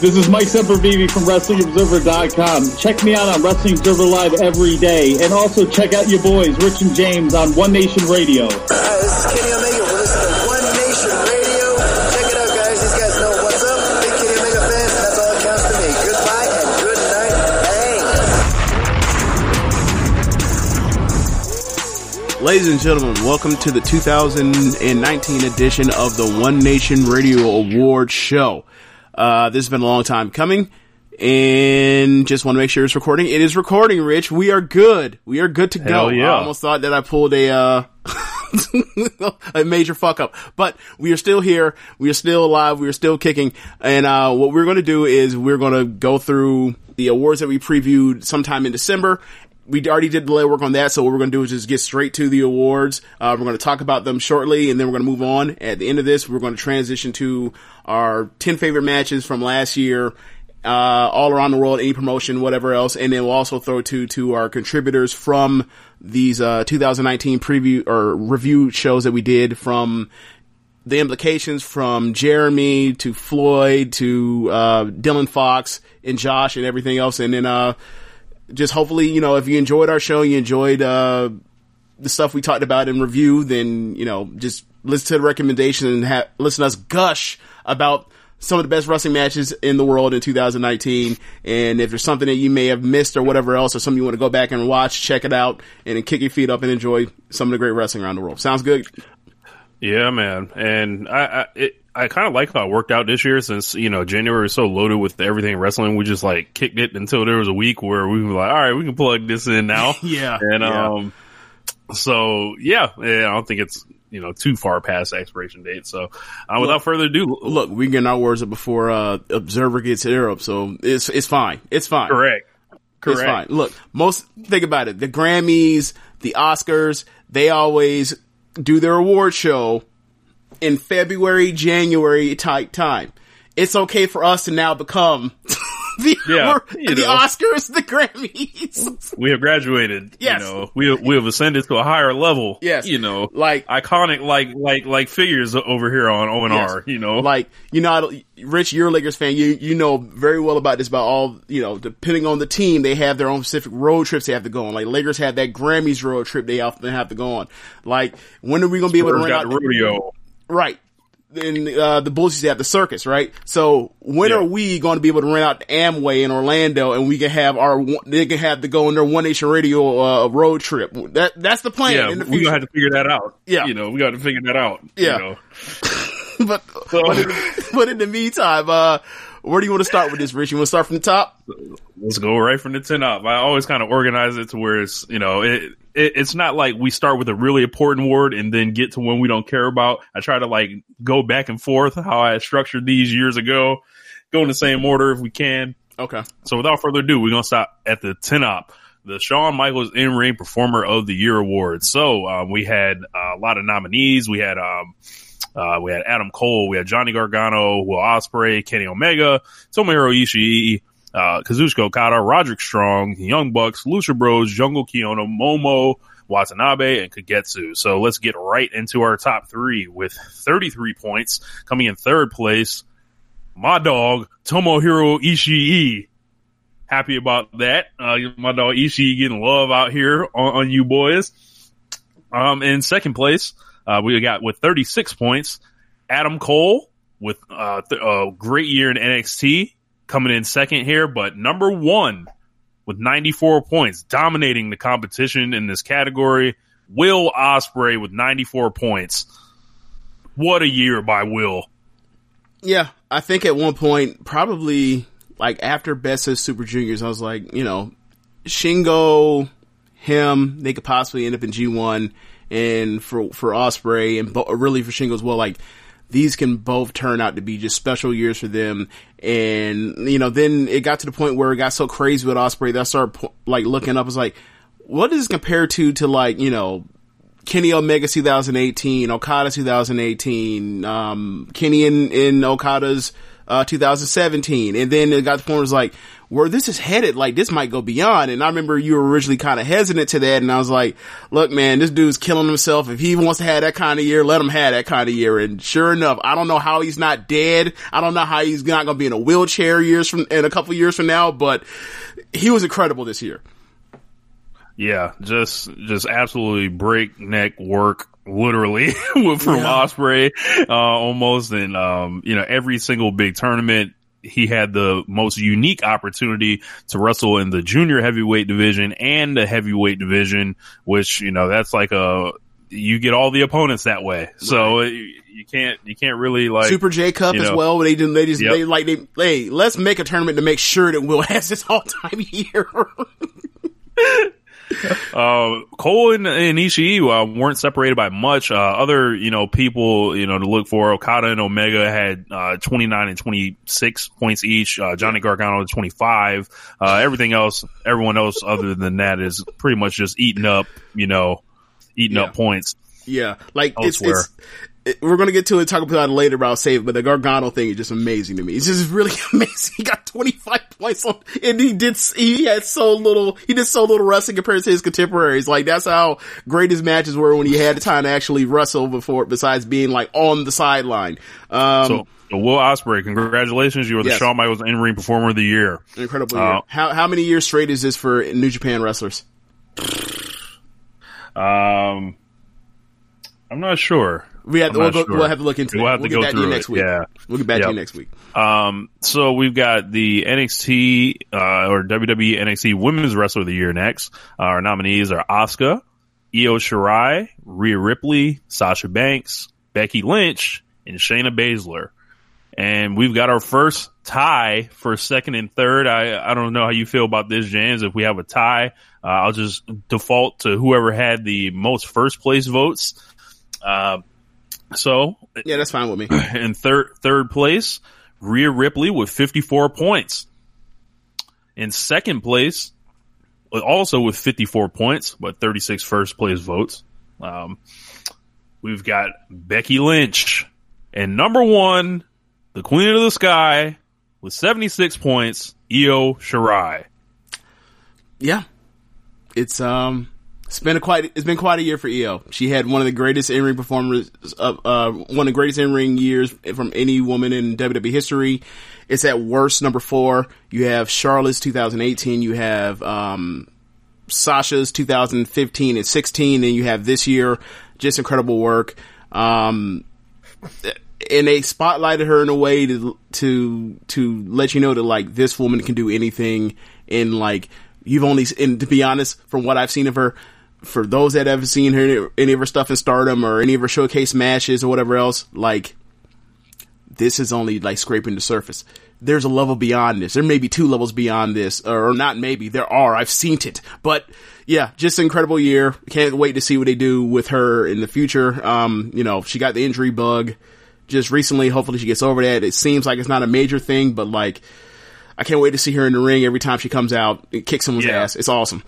This is Mike Sempervive from WrestlingObserver.com. Check me out on Wrestling Observer Live every day. And also check out your boys, Rich and James, on One Nation Radio. Hi, this is Kenny Omega. We're listening to One Nation Radio. Check it out, guys. These guys know what's up. Big Kenny Omega fans. That's all that counts to me. Goodbye and good night. Bang. Ladies and gentlemen, welcome to the 2019 edition of the One Nation Radio Award Show. Uh, this has been a long time coming, and just want to make sure it's recording. It is recording, Rich. We are good. We are good to go. Yeah. I almost thought that I pulled a, uh, a major fuck up, but we are still here. We are still alive. We are still kicking. And, uh, what we're going to do is we're going to go through the awards that we previewed sometime in December. We already did the legwork on that, so what we're going to do is just get straight to the awards. Uh, we're going to talk about them shortly, and then we're going to move on. At the end of this, we're going to transition to our 10 favorite matches from last year, uh, all around the world, any promotion, whatever else, and then we'll also throw to, to our contributors from these, uh, 2019 preview or review shows that we did from the implications from Jeremy to Floyd to, uh, Dylan Fox and Josh and everything else, and then, uh, just hopefully, you know, if you enjoyed our show, you enjoyed, uh, the stuff we talked about in review, then, you know, just listen to the recommendation and ha- listen to us gush about some of the best wrestling matches in the world in 2019. And if there's something that you may have missed or whatever else, or something you want to go back and watch, check it out and kick your feet up and enjoy some of the great wrestling around the world. Sounds good? Yeah, man. And I, I, it, I kind of like how it worked out this year since, you know, January was so loaded with everything wrestling. We just like kicked it until there was a week where we were like, all right, we can plug this in now. Yeah, And, yeah. um, so yeah, yeah, I don't think it's, you know, too far past expiration date. So, uh, without further ado, Look, we get our words up before, uh, Observer gets it up. So it's, it's fine. It's fine. correct. It's fine. Look, most think about it. The Grammys, the Oscars, they always do their award show in February, January type time. It's okay for us to now become the, Yeah, the know. Oscars, the Grammys. We have graduated. Yes. You know, we we have ascended to a higher level. Yes. You know, Like- iconic, like like like figures over here on O and R. Yes. You know, Like, you know, Rich, you're a Lakers fan. You, you know very well about this, about all, you know, depending on the team, they have their own specific road trips they have to go on. Like, Lakers have that Grammys road trip they often have to go on. Like, when are we going to be able to run out the rodeo. Right. And uh, the Bulls used to have the circus, right? So when Yeah. are we going to be able to rent out the Amway in Orlando and we can have our they can have to go on their One Nation Radio uh, road trip? That that's the plan Yeah, in the we gonna have to figure that out. Yeah. you know, we got to figure that out. Yeah. you know. but but in, but in the meantime, uh, where do you want to start with this, Rich? You want to start from the top? let's go right from the 10 up. I always kind of organize it to where it's, you know, it, it, it's not like we start with a really important word and then get to one we don't care about. I try to like go back and forth how I structured these years ago, go in the same order if we can. Okay. So without further ado, we're going to stop at the 10 up. The Shawn Michaels In Ring Performer of the Year Award. So, um, we had uh, a lot of nominees. We had, um, uh, we had Adam Cole, we had Johnny Gargano, Will Ospreay, Kenny Omega, Tomohiro Ishii, uh, Kazuchika Okada, Roderick Strong, Young Bucks, Lucha Bros, Jungle Kyona, Momo, Watanabe, and Kagetsu. So let's get right into our top three with 33 points. Coming in third place, my dog, Tomohiro Ishii. Happy about that. Uh, my dog Ishii getting love out here on, on you boys. Um, in second place, uh, we got with 36 points, Adam Cole with, uh, th- a great year in NXT coming in second here, but number one with 94 points, dominating the competition in this category. Will Ospreay with 94 points. What a year by Will. Yeah, I think at one point, probably like after Best of Super Juniors, I was like, you know, Shingo, him, they could possibly end up in G one, and for for Ospreay and really for Shingo as well. Like these can both turn out to be just special years for them. And you know, then it got to the point where it got so crazy with Ospreay that I started like looking up. Was like, what does compare to to like you know Kenny Omega 2018, Okada 2018, um, Kenny in, in Okada's, uh, 2017. And then it got to the point where it was like, where this is headed, like this might go beyond. And I remember you were originally kind of hesitant to that. And I was like, look, man, this dude's killing himself. If he wants to have that kind of year, let him have that kind of year. And sure enough, I don't know how he's not dead. I don't know how he's not going to be in a wheelchair years from, in a couple years from now, but he was incredible this year. Yeah, just just absolutely breakneck work, literally from Ospreay, uh, almost, and um, you know every single big tournament. He had the most unique opportunity to wrestle in the junior heavyweight division and the heavyweight division, which you know that's like a you get all the opponents that way. So you, uh, you can't you can't really like Super J Cup you as well. They didn't. They just Yep. they like they. Hey, let's make a tournament to make sure that Will has this all time year. Uh, Cole and, and Ishii uh, weren't separated by much. Uh, other, you know, people, you know, to look for, Okada and Omega had, uh, 29 and 26 points each. Uh, Johnny Gargano 25. Uh, everything else, everyone else other than that is pretty much just eating up, you know, eating up points. yeah, like Elsewhere. it's. It, we're gonna get to it, talk about it later about save, it. but the Gargano thing is just amazing to me. It's just really amazing. He got 25 points on, and he did, he had so little, he did so little wrestling compared to his contemporaries. Like that's how great his matches were when he had the time to actually wrestle before, besides being like on the sideline. Um, So, Will Ospreay, congratulations. You are the Yes. Shawn Michaels in-ring performer of the year. incredible Uh, year. How, how many years straight is this for New Japan wrestlers? Um, I'm not sure. We have, I'm we'll, go, sure. we'll have to look into We'll that. have we'll to get go back to you next it. week. Yeah. We'll get back to you next week. Um, so we've got the NXT, uh, or WWE NXT Women's Wrestler of the Year next. Uh, our nominees are Asuka, Io Shirai, Rhea Ripley, Sasha Banks, Becky Lynch, and Shayna Baszler. And we've got our first tie for second and third. I, I don't know how you feel about this, James. If we have a tie, uh, I'll just default to whoever had the most first place votes. Uh, so Yeah, that's fine with me. in third third place, Rhea Ripley with 54 points. In second place, also with 54 points, but 36 first place votes. Um, we've got Becky Lynch, and number one, the Queen of the Sky, with 76 points, Io Shirai. Yeah, it's um, it's been a quite it's been quite a year for Io. She had one of the greatest in ring performers of uh, one of the greatest in ring years from any woman in WWE history. It's at worst number four. You have Charlotte's 2018. You have um, Sasha's 2015 and 16, and you have this year. Just incredible work. Um, and they spotlighted her in a way to to to let you know that like this woman can do anything. And like you've only, and to be honest, from what I've seen of her, for those that have seen her any of her stuff in Stardom or any of her showcase matches or whatever else, like this is only like scraping the surface. There's a level beyond this. There may be two levels beyond this, or not maybe. There are. I've seen it. But yeah, just incredible year. Can't wait to see what they do with her in the future. Um, you know, she got the injury bug just recently. Hopefully she gets over that. It seems like it's not a major thing, but like, I can't wait to see her in the ring every time she comes out and kicks someone's Yeah. ass. It's awesome.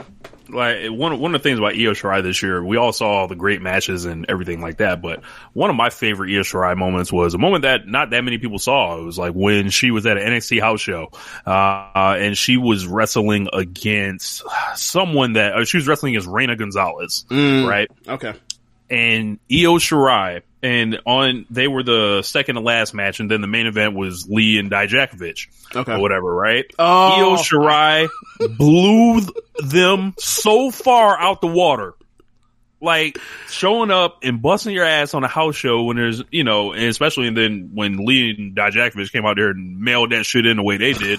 Like one one of the things about Io Shirai this year, we all saw all the great matches and everything like that. But one of my favorite Io Shirai moments was a moment that not that many people saw. It was like when she was at an NXT house show, uh, and she was wrestling against someone that uh, she was wrestling against Reina Gonzalez, Mm. right? Okay. and Io Shirai, and on they were the second to last match, and then the main event was Lee and Dijakovic, Okay. or whatever, right? Oh. Io Shirai blew them so far out the water. Like showing up and busting your ass on a house show when there's, you know, and especially and then when Lee and Dijakovic came out there and mailed that shit in the way they did,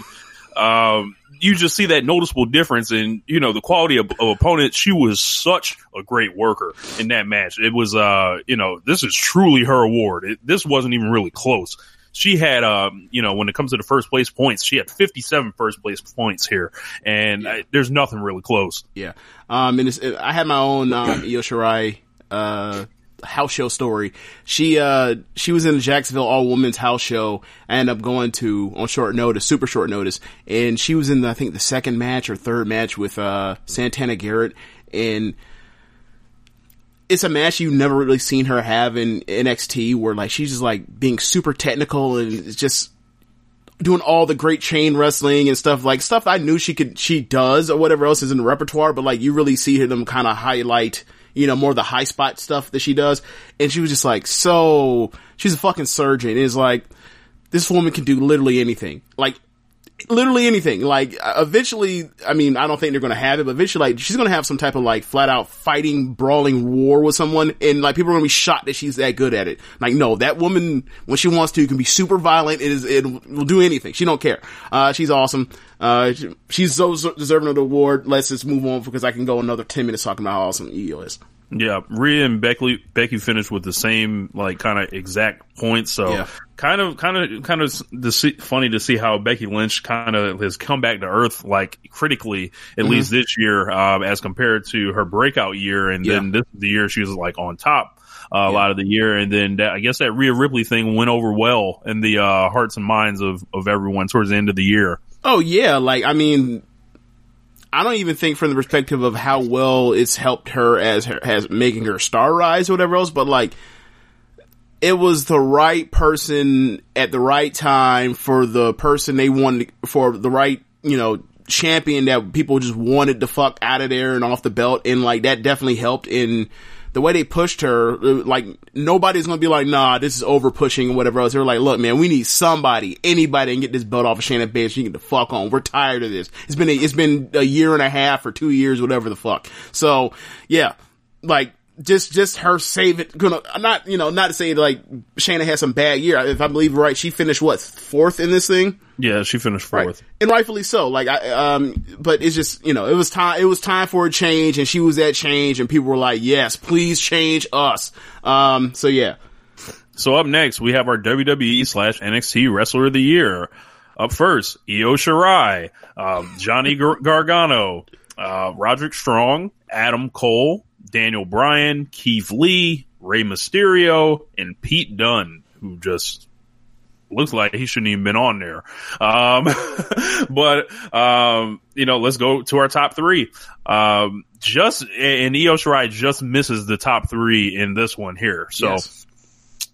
um, you just see that noticeable difference in, you know, the quality of, of opponent. She was such a great worker in that match. It was, uh, you know, this is truly her award. It, this wasn't even really close. She had, um, you know, when it comes to the first place points, she had 57 first place points here, and I, there's nothing really close. Yeah. Um, and it's, I had my own, um, Io Shirai, uh, house show story. She, uh, she was in the Jacksonville all women's house show. I ended up going to on short notice, super short notice. And she was in, the, I think the second match or third match with, uh, Santana Garrett. And it's a match you've never really seen her have in NXT where like she's just like being super technical and just, doing all the great chain wrestling and stuff like stuff I knew she could she does or whatever else is in the repertoire, but like you really see her them kind of highlight, you know, more of the high spot stuff that she does. And she was just like so she's a fucking surgeon. It's like this woman can do literally anything. Like literally anything. Like eventually, I mean, I don't think they're going to have it, but eventually, like she's going to have some type of like flat out fighting, brawling war with someone, and like people are going to be shocked that she's that good at it. Like, no, that woman when she wants to can be super violent. It is it will do anything. She don't care. Uh, she's awesome. Uh, she- she's so deserving of the award. Let's just move on because I can go another ten minutes talking about how awesome Io is. Yeah, Rhea and Becky Becky finished with the same like kind of exact points. So Yeah. kind of kind of kind of to see, funny to see how Becky Lynch kind of has come back to earth like critically at Mhm. least this year um, as compared to her breakout year, and then this the year she was like on top. Uh, A lot of the year, and then that, I guess that Rhea Ripley thing went over well in the uh, hearts and minds of, of everyone towards the end of the year. Oh yeah, like I mean, I don't even think from the perspective of how well it's helped her as her as making her star rise or whatever else, but like it was the right person at the right time for the person they wanted for the right you know champion that people just wanted to fuck out of there and off the belt, and like that definitely helped in. The way they pushed her, uh, like nobody's gonna be like, nah, this is over pushing and whatever else. They're like, look, man, we need somebody, anybody, and get this belt off of Shayna Baszler. You can get the fuck on. We're tired of this. It's been a, it's been a year and a half or two years, whatever the fuck. So yeah, like just just her save it. Gonna not you know not to say like Shannon had some bad year. If I believe right, she finished what fourth in this thing Yeah, she finished fourth. and rightfully so. Like I, um, but it's just you know it was time. It was time for a change, and she was that change, and people were like, "Yes, please change us." Um, so yeah, So up next, we have our WWE slash NXT Wrestler of the Year. Up first, Io Shirai, um, Johnny Gar- Gargano, uh, Roderick Strong, Adam Cole, Daniel Bryan, Keith Lee, Rey Mysterio, and Pete Dunne, who just looks like he shouldn't even been on there. Um, but, um, you know, let's go to our top three. Um, just, and Io Shirai just misses the top three in this one here. So, Yes.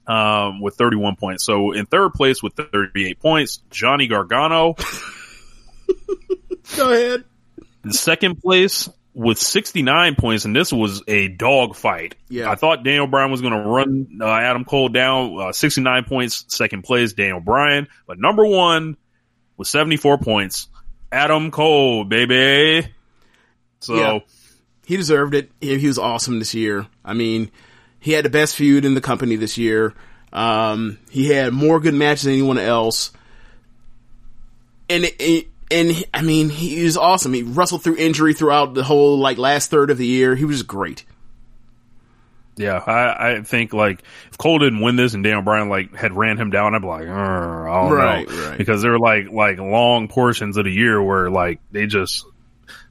um, with 31 points. So in third place with 38 points, Johnny Gargano. Go ahead. In second place with 69 points, and this was a dog fight. Yeah. I thought Daniel Bryan was going to run uh, Adam Cole down. Uh, 69 points, second place, Daniel Bryan. But number one with 74 points, Adam Cole, baby. So Yeah. He deserved it. He, he was awesome this year. I mean, he had the best feud in the company this year. Um, he had more good matches than anyone else. And it, it- and I mean, he was awesome. He wrestled through injury throughout the whole like last third of the year. He was great. Yeah, I, I think like if Cole didn't win this and Daniel Bryan like had ran him down, I'd be like, "Arr, I don't Right, know, right. because there were like like long portions of the year where like they just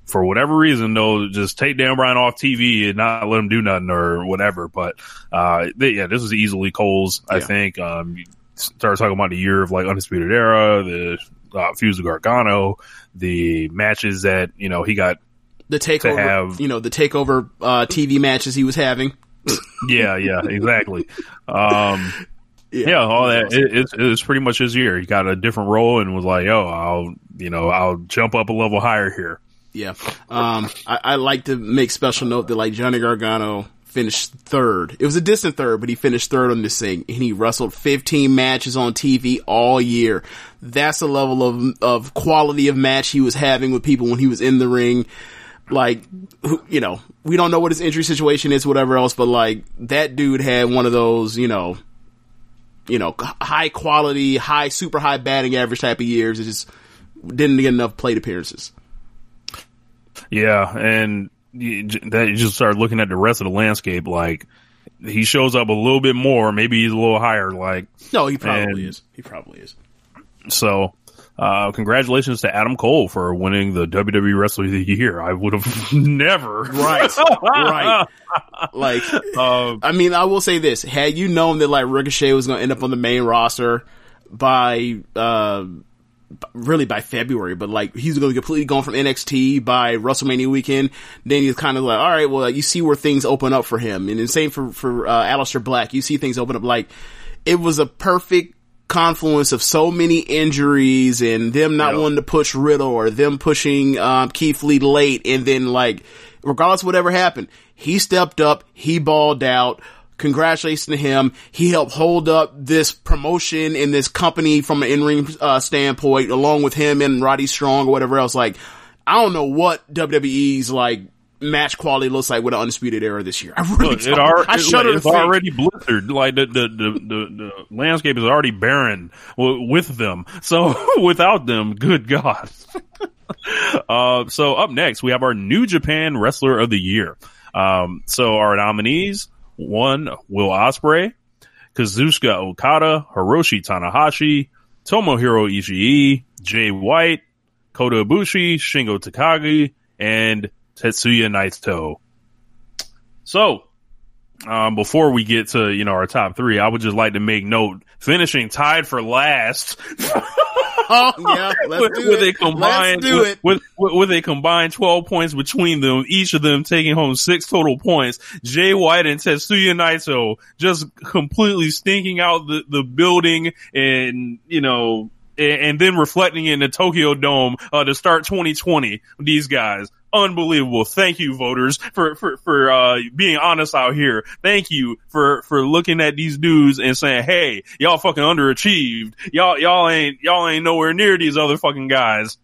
for whatever reason they'll just take Daniel Bryan off TV and not let him do nothing or whatever. But uh, they, yeah, this is easily Cole's. I Yeah. think. Um, start talking about the year of like Undisputed Era, the uh, Fuse of Gargano, the matches that you know he got The takeover, have- you know, the takeover uh, TV matches he was having. Yeah, yeah, exactly. Um, yeah, all that. It, it's it's pretty much his year. He got a different role and was like, "Oh, I'll you know I'll jump up a level higher here." Yeah. Um, I, I like to make special note that like Johnny Gargano finished third. It was a distant third, but he finished third on this thing and he wrestled 15 matches on TV all year. That's the level of, of quality of match he was having with people when he was in the ring. Like, you know, we don't know what his injury situation is, whatever else, but like that dude had one of those, you know, you know, high quality, high, super high batting average type of years. It just didn't get enough plate appearances. Yeah, and you, that you just start looking at the rest of the landscape. Like he shows up a little bit more. Maybe he's a little higher. Like No, he probably And- is. He probably is. so. Uh, congratulations to Adam Cole for winning the WWE Wrestler of the Year. I would have never. Right, right. Like, Uh, I mean, I will say this: had you known that like Ricochet was going to end up on the main roster by, uh, really by February, but like he's going to completely gone from NXT by WrestleMania weekend, then you're kind of like, all right, well, you see where things open up for him, and the same for for uh, Aleister Black. You see things open up like it was a perfect confluence of so many injuries and them not Yeah. wanting to push Riddle or them pushing um, Keith Lee late, and then like regardless of whatever happened, he stepped up, he balled out. Congratulations to him. He helped hold up this promotion and this company from an in-ring uh, standpoint, along with him and Roddy Strong or whatever else. Like, I don't know what WWE's like match quality looks like with an undisputed era this year. I really Look, it are, I it- shudder it's think. already blistered. Like the the, the the the landscape is already barren w- with them. So without them, good God. uh, so up next, we have our New Japan Wrestler of the Year. Um, so our nominees: one, Will Ospreay, Kazuchika Okada, Hiroshi Tanahashi, Tomohiro Ishii, Jay White, Kota Ibushi, Shingo Takagi, and Tetsuya Naito. So, um, before we get to, you know, our top three, I would just like to make note, finishing tied for last Oh yeah, let's with, do with it. a combined, with, it. With, with, with a combined 12 points between them, each of them taking home six total points. Jay White and Tetsuya Naito just completely stinking out the, the building and, you know, and, then reflecting in the Tokyo Dome, uh, to start 2020. These guys. Unbelievable. Thank you, voters, for, for, for, uh, being honest out here. Thank you for, for looking at these dudes and saying, Hey, y'all fucking underachieved. Y'all, y'all ain't, y'all ain't nowhere near these other fucking guys.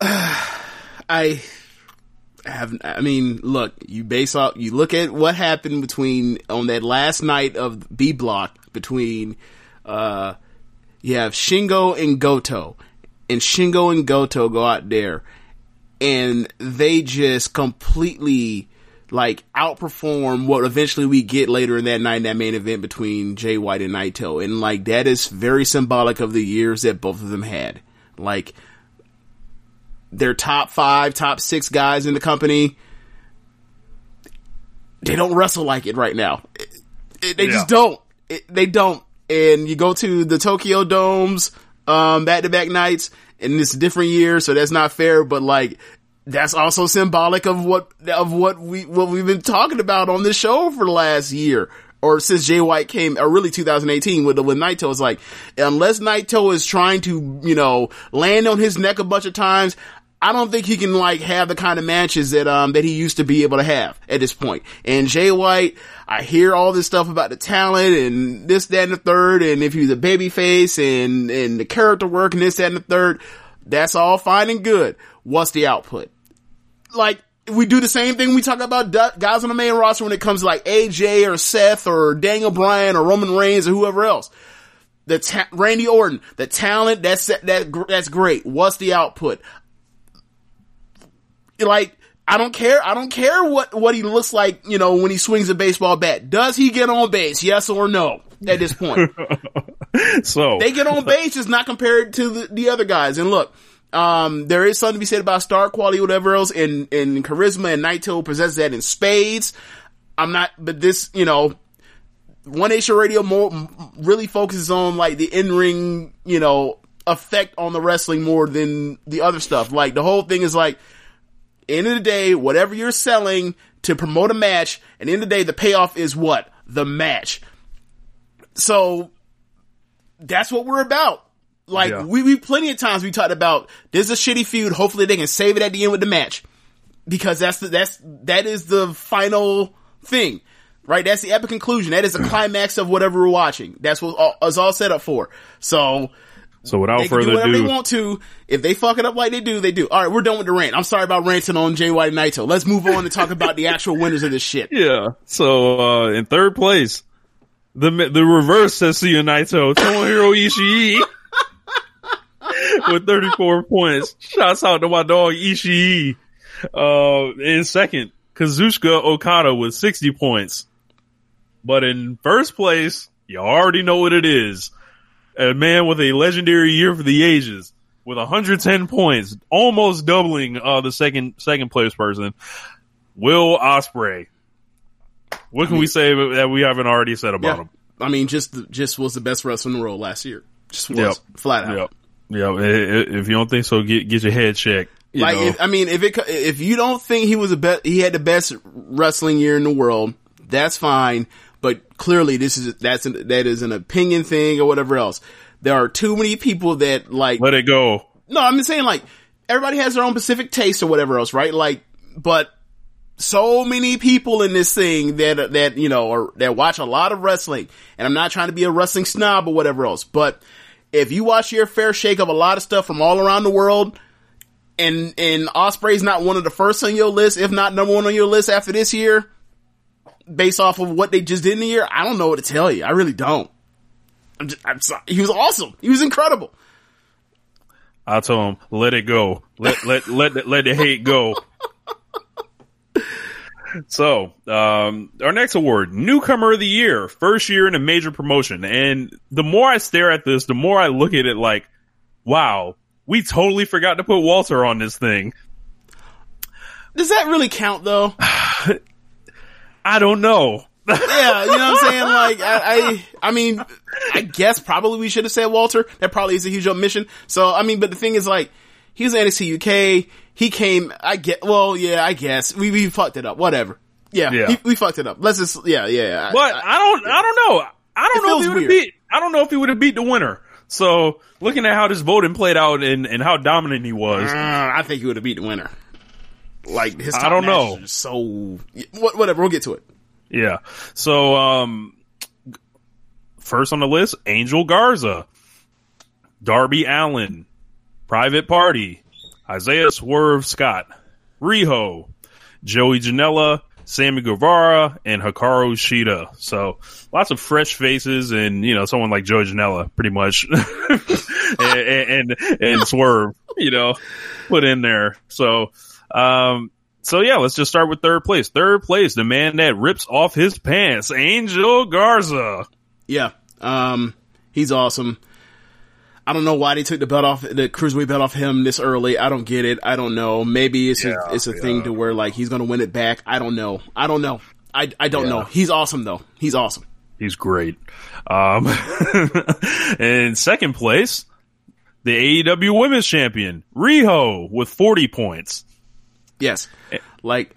I have. I mean, look. You base off. You look at what happened between on that last night of B Block between. uh You have Shingo and Goto, and Shingo and Goto go out there, and they just completely like outperform what eventually we get later in that night in that main event between Jay White and Naito, and like that is very symbolic of the years that both of them had. Like their top five, top six guys in the company, they don't wrestle like it right now. It- it- they just don't. It, they don't. And you go to the Tokyo Domes, um, back to back nights, and it's a different year, so that's not fair, but like, that's also symbolic of what, of what we, what we've been talking about on this show for the last year or since Jay White came, or really 2018 with the with Naito, is like unless Naito is trying to you know land on his neck a bunch of times. I don't think he can like have the kind of matches that um that he used to be able to have at this point. And Jay White, I hear all this stuff about the talent and this, that, and the third, and if he's a baby face and and the character work and this, that, and the third, that's all fine and good. What's the output? Like we do the same thing we talk about guys on the main roster when it comes to like AJ or Seth or Daniel Bryan or Roman Reigns or whoever else. The ta- Randy Orton, the talent that's that that's great. What's the output? Like I don't care. I don't care what what he looks like. You know when he swings a baseball bat. Does he get on base? Yes or no? At this point, so they get on base is not compared to the, the other guys. And look, um, there is something to be said about star quality, whatever else, and and charisma. And Naito possesses that in spades. I'm not, but this, you know, One Nation Radio more really focuses on like the in ring, you know, effect on the wrestling more than the other stuff. Like the whole thing is like end of the day, whatever you're selling to promote a match, and end of the day, the payoff is what? The match. So that's what we're about. Like Yeah. we, we plenty of times we talked about there's a shitty feud. Hopefully they can save it at the end with the match because that's the, that's that is the final thing, right? That's the epic conclusion. That is the climax of whatever we're watching. That's what all, is all set up for. So so without they further ado, they want to. If they fuck it up like they do, they do. All right, we're done with the rant. I'm sorry about ranting on Jay White and Naito. Let's move on and talk about the actual winners of this shit. Yeah. So uh in third place, the the reverse Tetsuya Naito, Tomohiro Ishii, with 34 points. Shouts out to my dog Ishii. Uh, in second, Kazuchika Okada with 60 points. But in first place, you already know what it is. A man with a legendary year for the ages with 110 points, almost doubling uh the second second place person. Will Ospreay. What can we say that we haven't already said about Yeah. him? I mean, just just was the best wrestler in the world last year. Just was Yep. flat out. Yep. I- I- If you don't think so, get get your head checked. You Like, if, I mean, if it if you don't think he was a bet, he had the best wrestling year in the world. That's fine. But clearly, this is that's an, that is an opinion thing or whatever else. There are too many people that like let it go. No, I'm just saying like everybody has their own specific taste or whatever else, right? Like, but so many people in this thing that that you know or that watch a lot of wrestling, and I'm not trying to be a wrestling snob or whatever else, but if you watch your fair shake of a lot of stuff from all around the world, and and Ospreay's not one of the first on your list, if not number one on your list after this year, based off of what they just did in the year, I don't know what to tell you. I really don't. I'm just, I'm sorry. He was awesome. He was incredible. I told him, let it go. Let let let the- let the hate go. So, um, our next award, newcomer of the year, first year in a major promotion. And the more I stare at this, the more I look at it like, wow, we totally forgot to put Walter on this thing. Does that really count though? I don't know. yeah, you know what I'm saying? Like, I, I, I mean, I guess probably we should have said Walter. That probably is a huge omission. So, I mean, but the thing is like, he was NXT UK. He came, I get, well, yeah, I guess. We, we fucked it up. Whatever. Yeah, Yeah. he- we fucked it up. Let's just, yeah, yeah. But I don't, I don't know. I don't It know if he would have beat. I don't know if he would have beat the winner. So looking at how this voting played out and, and how dominant he was, Uh, I think he would have beat the winner. Like, his I don't know. So, what- whatever, we'll get to it. yeah. So um, first on the list, Angel Garza, Darby Allin, Private Party, Isaiah Swerve Scott, Riho, Joey Janela, Sammy Guevara, and Hikaru Shida. So lots of fresh faces and, you know, someone like Joey Janela pretty much and, and, and Swerve, you know, put in there. So, um, so yeah, let's just start with third place. Third place, the man that rips off his pants, Angel Garza. Yeah. Um, he's awesome. I don't know why they took the belt off the cruiserweight belt off him this early. I don't get it. I don't know. Maybe it's a, it's a thing to where like he's gonna win it back. I don't know. I don't know. I I don't know. He's awesome though. He's awesome. He's great. Um, in second place, the AEW Women's Champion, Riho, with 40 points. Yes. Eh. Like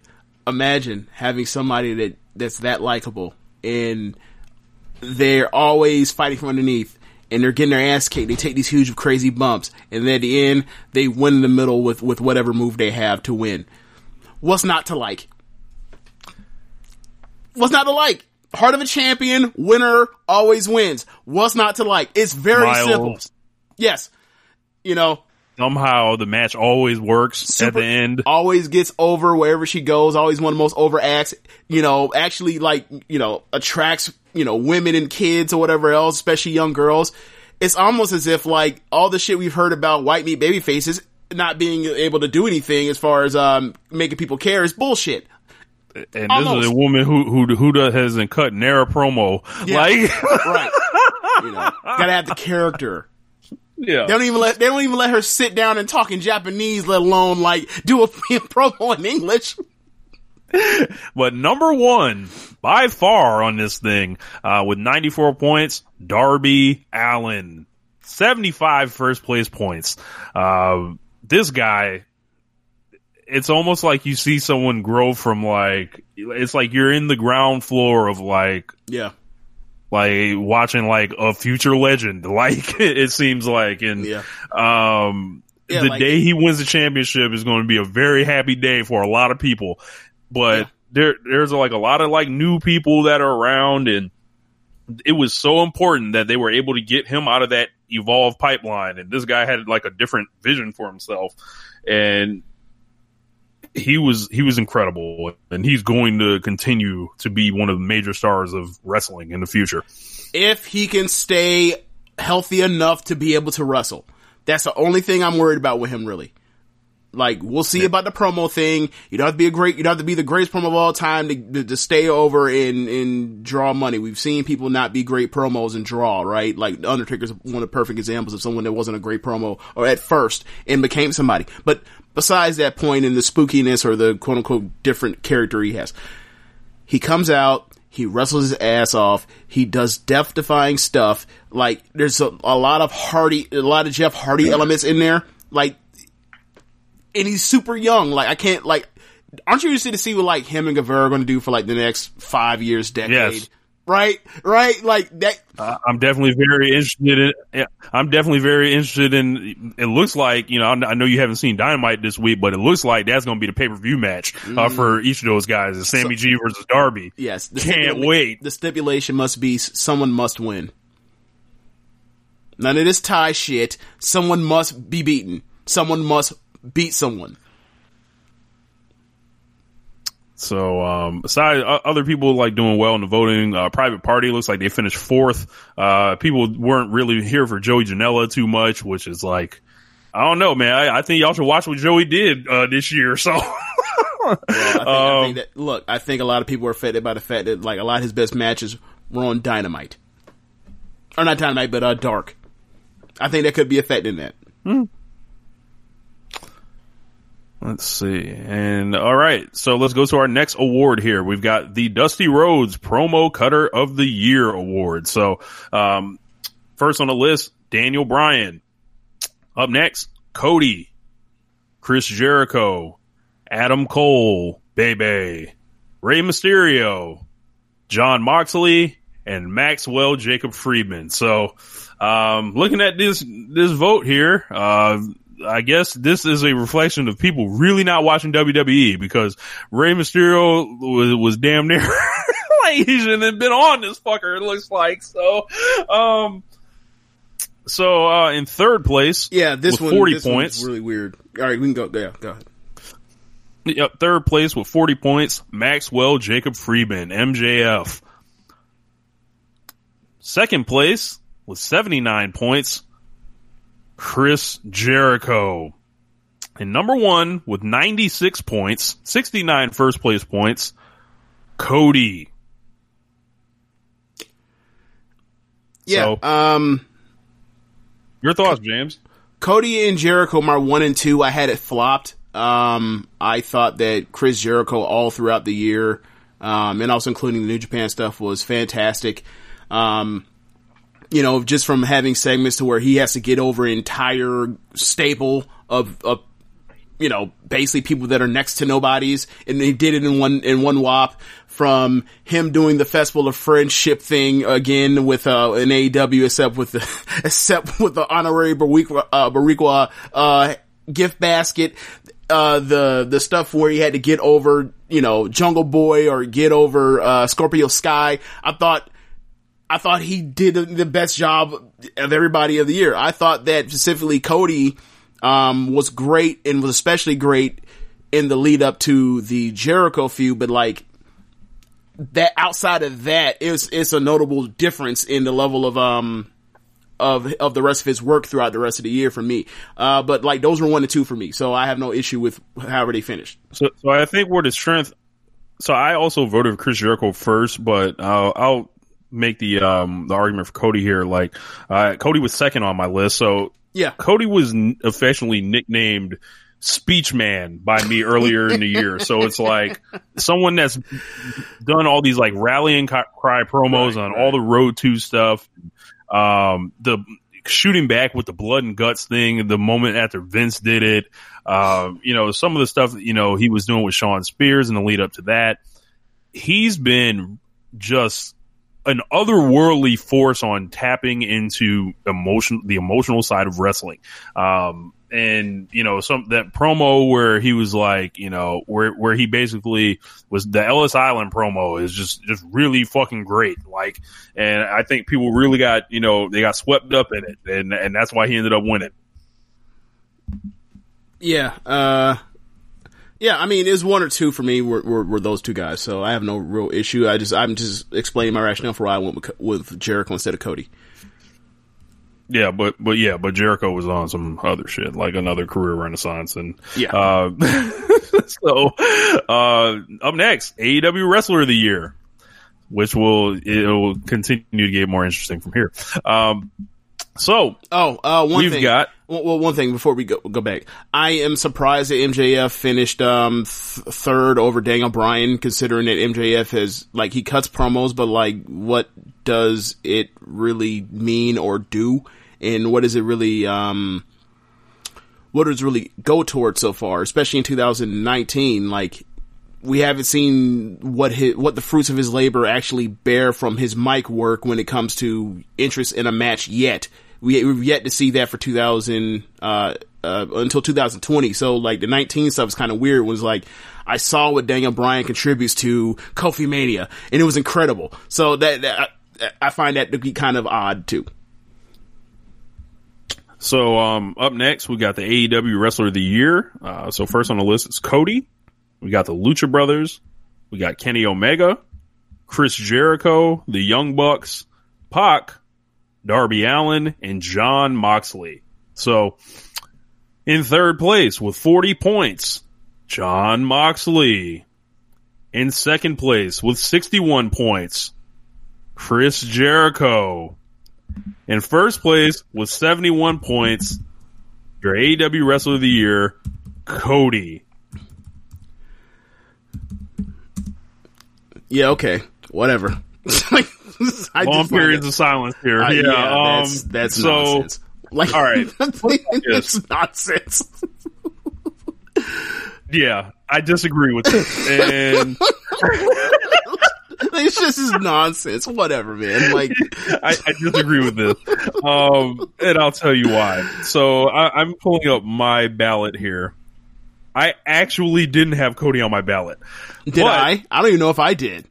imagine having somebody that that's that likable and they're always fighting from underneath. And they're getting their ass kicked. They take these huge, crazy bumps, and then at the end, they win in the middle with with whatever move they have to win. What's not to like? What's not to like? Heart of a champion, winner always wins. What's not to like? It's very Miles. simple. Yes, you know, Somehow the match always works at the end. always gets over wherever she goes. Always one of the most over acts. You know, actually like you know attracts you know women and kids or whatever else, especially young girls. It's almost as if like all the shit we've heard about white meat baby faces not being able to do anything as far as um making people care is bullshit. And this is a woman who who who does, hasn't cut a promo. Yeah. Like, right. You know, gotta have the character. Yeah, They don't even let they don't even let her sit down and talk in Japanese, let alone like do a promo in English. But number one by far on this thing, uh, with 94 points, Darby Allin. 75 first place points. Uh, this guy, it's almost like you see someone grow from like, it's like you're in the ground floor of like, Yeah. Like watching like a future legend. Like it seems like, and Yeah. um, Yeah, the like- day he wins the championship is going to be a very happy day for a lot of people. But Yeah. there, there's like a lot of like new people that are around, and it was so important that they were able to get him out of that evolve pipeline. And this guy had like a different vision for himself, and he was he was incredible, and he's going to continue to be one of the major stars of wrestling in the future. if he can stay healthy enough to be able to wrestle. That's the only thing I'm worried about with him, really. Like, we'll see about the promo thing. You don't have to be a great, you don't have to be the greatest promo of all time to, to, to stay over and, and draw money. We've seen people not be great promos and draw, right? Like, The Undertaker's one of the perfect examples of someone that wasn't a great promo or at first and became somebody. But besides that point in the spookiness or the quote unquote different character he has, he comes out, he wrestles his ass off, he does death defying stuff. Like there's a, a lot of Hardy, a lot of Jeff Hardy elements in there. Like, and he's super young. Like I can't like, aren't you interested to see what like him and Guevara are going to do for like the next five years, decade? Yes. Right, right, like that. Uh, I'm definitely very interested in. I'm definitely very interested in. It looks like you know. I know you haven't seen Dynamite this week, but it looks like that's going to be the pay per view match uh, for each of those guys. It's Sammy G versus Darby. Yes, Can't stipula- wait. The stipulation must be someone must win. None of this tie shit. Someone must be beaten. Someone must beat someone. So, um, besides uh, other people like doing well in the voting, uh, Private Party looks like they finished fourth. Uh, people weren't really here for Joey Janela too much, which is like, I don't know, man. I, I think y'all should watch what Joey did uh, this year. So, I think, I Um, think that look, I think a lot of people are affected by the fact that like a lot of his best matches were on Dynamite, or not Dynamite, but uh, Dark. I think that could be affecting that. Let's see. And all right. So let's go to our next award here. We've got the Dusty Rhodes Promo Cutter of the Year Award. So, um, first on the list, Daniel Bryan. Up next, Cody, Chris Jericho, Adam Cole, Bebe, Rey Mysterio, Jon Moxley, and Maxwell Jacob Friedman. So, um, looking at this, this vote here, uh, I guess this is a reflection of people really not watching WWE because Rey Mysterio was, was damn near like he have been on this fucker. It looks like so. Um, so uh, in third place, Yeah, this with one, forty this points. really weird. All right, we can go. Yeah, go ahead. Yep, third place with 40 points, Maxwell Jacob Friedman, MJF. Second place with 79 points, Chris Jericho. And number one with 96 points, 69 first place points, Cody. Yeah. So- um, Your thoughts, James? Cody and Jericho, my one and two, I had it flopped. Um, I thought that Chris Jericho all throughout the year, um, and also including the New Japan stuff was fantastic. Um, you know, just from having segments to where he has to get over entire staple of, of you know, basically people that are next to nobodies, and he did it in one in one wop. From him doing the Festival of Friendship thing again with uh, an AEW, except with the except with the honorary Boricua, uh, uh, gift basket, uh, the the stuff where he had to get over, you know, Jungle Boy or get over uh, Scorpio Sky. I thought I thought he did the best job of everybody of the year. I thought that specifically Cody um, was great and was especially great in the lead up to the Jericho feud, but like that outside of that, it's it's a notable difference in the level of um of of the rest of his work throughout the rest of the year for me. Uh, but like those were one and two for me, so I have no issue with however they finished. So, so I think where the strength. So I also voted Chris Jericho first, but I'll make the um the argument for Cody here. Like uh, Cody was second on my list, so Yeah, Cody was n- affectionately nicknamed Speech Man by me earlier in the year. So it's like someone that's done all these like rallying cry promos on all the Road to stuff. Um, the shooting back with the blood and guts thing, the moment after Vince did it. Um, you know, some of the stuff, you know, he was doing with Shawn Spears and the lead up to that. He's been just an otherworldly force on tapping into emotion, the emotional side of wrestling. Um, and you know, some that promo where he was like, you know, where where he basically was the Ellis Island promo is just just really fucking great. Like, and I think people really got you know they got swept up in it, and and that's why he ended up winning. yeah, uh, yeah. I mean, it's one or two for me. Were, were were those two guys, so I have no real issue. I just I'm just explaining my rationale for why I went with, with Jericho instead of Cody. Yeah, but but yeah, but Jericho was on some other shit, like another career renaissance, and Yeah. Uh, so uh, up next, AEW Wrestler of the Year, which will it will continue to get more interesting from here. Um, so Oh, uh, one We've thing. got- well, one thing before we go go back. I am surprised that MJF finished um th- third over Daniel Bryan, considering that MJF has like he cuts promos, but like what does it really mean or do, and what does it really um what does it really go towards so far, especially in 2019? Like we haven't seen what his, what the fruits of his labor actually bear from his mic work when it comes to interest in a match yet. We, we've yet to see that for 2000, uh, uh, until 2020. So like the 19 stuff is kind of weird. It was like, I saw what Daniel Bryan contributes to Kofi Mania and it was incredible. So that, that I, I find that to be kind of odd too. So um, up next, we got the AEW Wrestler of the Year. Uh, so first on the list is Cody. We got the Lucha Brothers. We got Kenny Omega, Chris Jericho, the Young Bucks, Pac, Darby Allin, and Jon Moxley. So in third place with 40 points, Jon Moxley. In second place with 61 points, Chris Jericho. In first place with 71 points, your AEW Wrestler of the Year, Cody. Yeah. Okay. Whatever. like, I Long periods of silence here. Uh, yeah, yeah, um, that's, that's nonsense. Like, all right. it's nonsense. Yeah, I disagree with this. And it's just is nonsense. Whatever, man. Like, I, I disagree with this. Um, and I'll tell you why. So I, I'm pulling up my ballot here. I actually didn't have Cody on my ballot. did But- I? I don't even know if I did.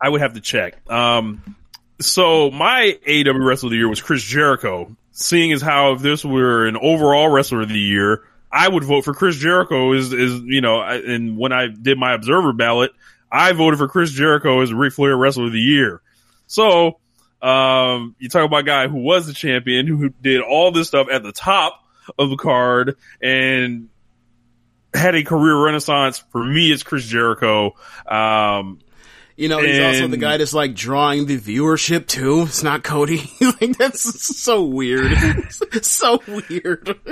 I would have to check. Um, so my AEW Wrestler of the Year was Chris Jericho. Seeing as how if this were an overall Wrestler of the Year, I would vote for Chris Jericho. Is is you know, I- and when I did my Observer ballot, I voted for Chris Jericho as Ric Flair Wrestler of the Year. So um, you talk about a guy who was the champion, who did all this stuff at the top of the card, and had a career renaissance. For me, it's Chris Jericho. Um, You know, he's also the guy that's like drawing the viewership too. It's not Cody. like, that's so weird. so weird.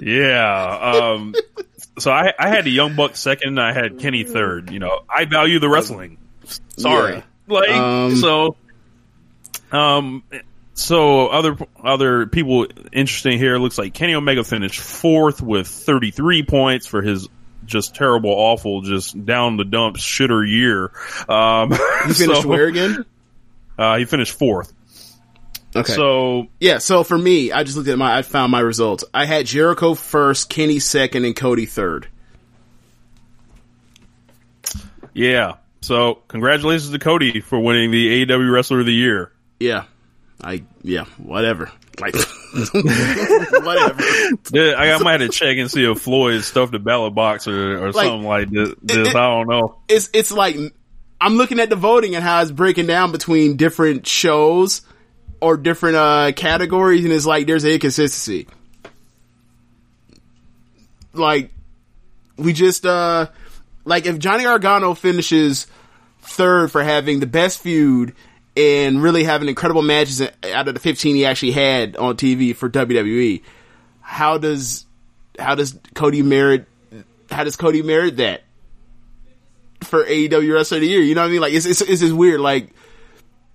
Yeah. Um, so I, I had the Young Buck second. and I had Kenny third. You know, I value the wrestling. Sorry. Yeah. Like, Um, so, um, so other other people interesting here. Looks like Kenny Omega finished fourth with 33 points for his just terrible, awful, just down the dumps shitter year. Um, You finished so, where again? Uh, he finished fourth. Okay. So yeah, so for me, I just looked at my, I found my results. I had Jericho first, Kenny second, and Cody third. yeah, so congratulations to Cody for winning the AEW Wrestler of the Year. Yeah. I, yeah, whatever. Like, whatever. Yeah, I, I might have to check and see if Floyd stuffed a ballot box or, or Like, something like this. this it- I don't know. It's, it's like, I'm looking at the voting and how it's breaking down between different shows or different, uh, categories, and it's like, there's an inconsistency. Like, we just, uh, like, if Johnny Gargano finishes third for having the best feud and really having incredible matches out of the 15 he actually had on TV for WWE, how does how does Cody merit how does Cody merit that for AEW Wrestler of the Year? You know what I mean? Like it's it's, it's just weird. Like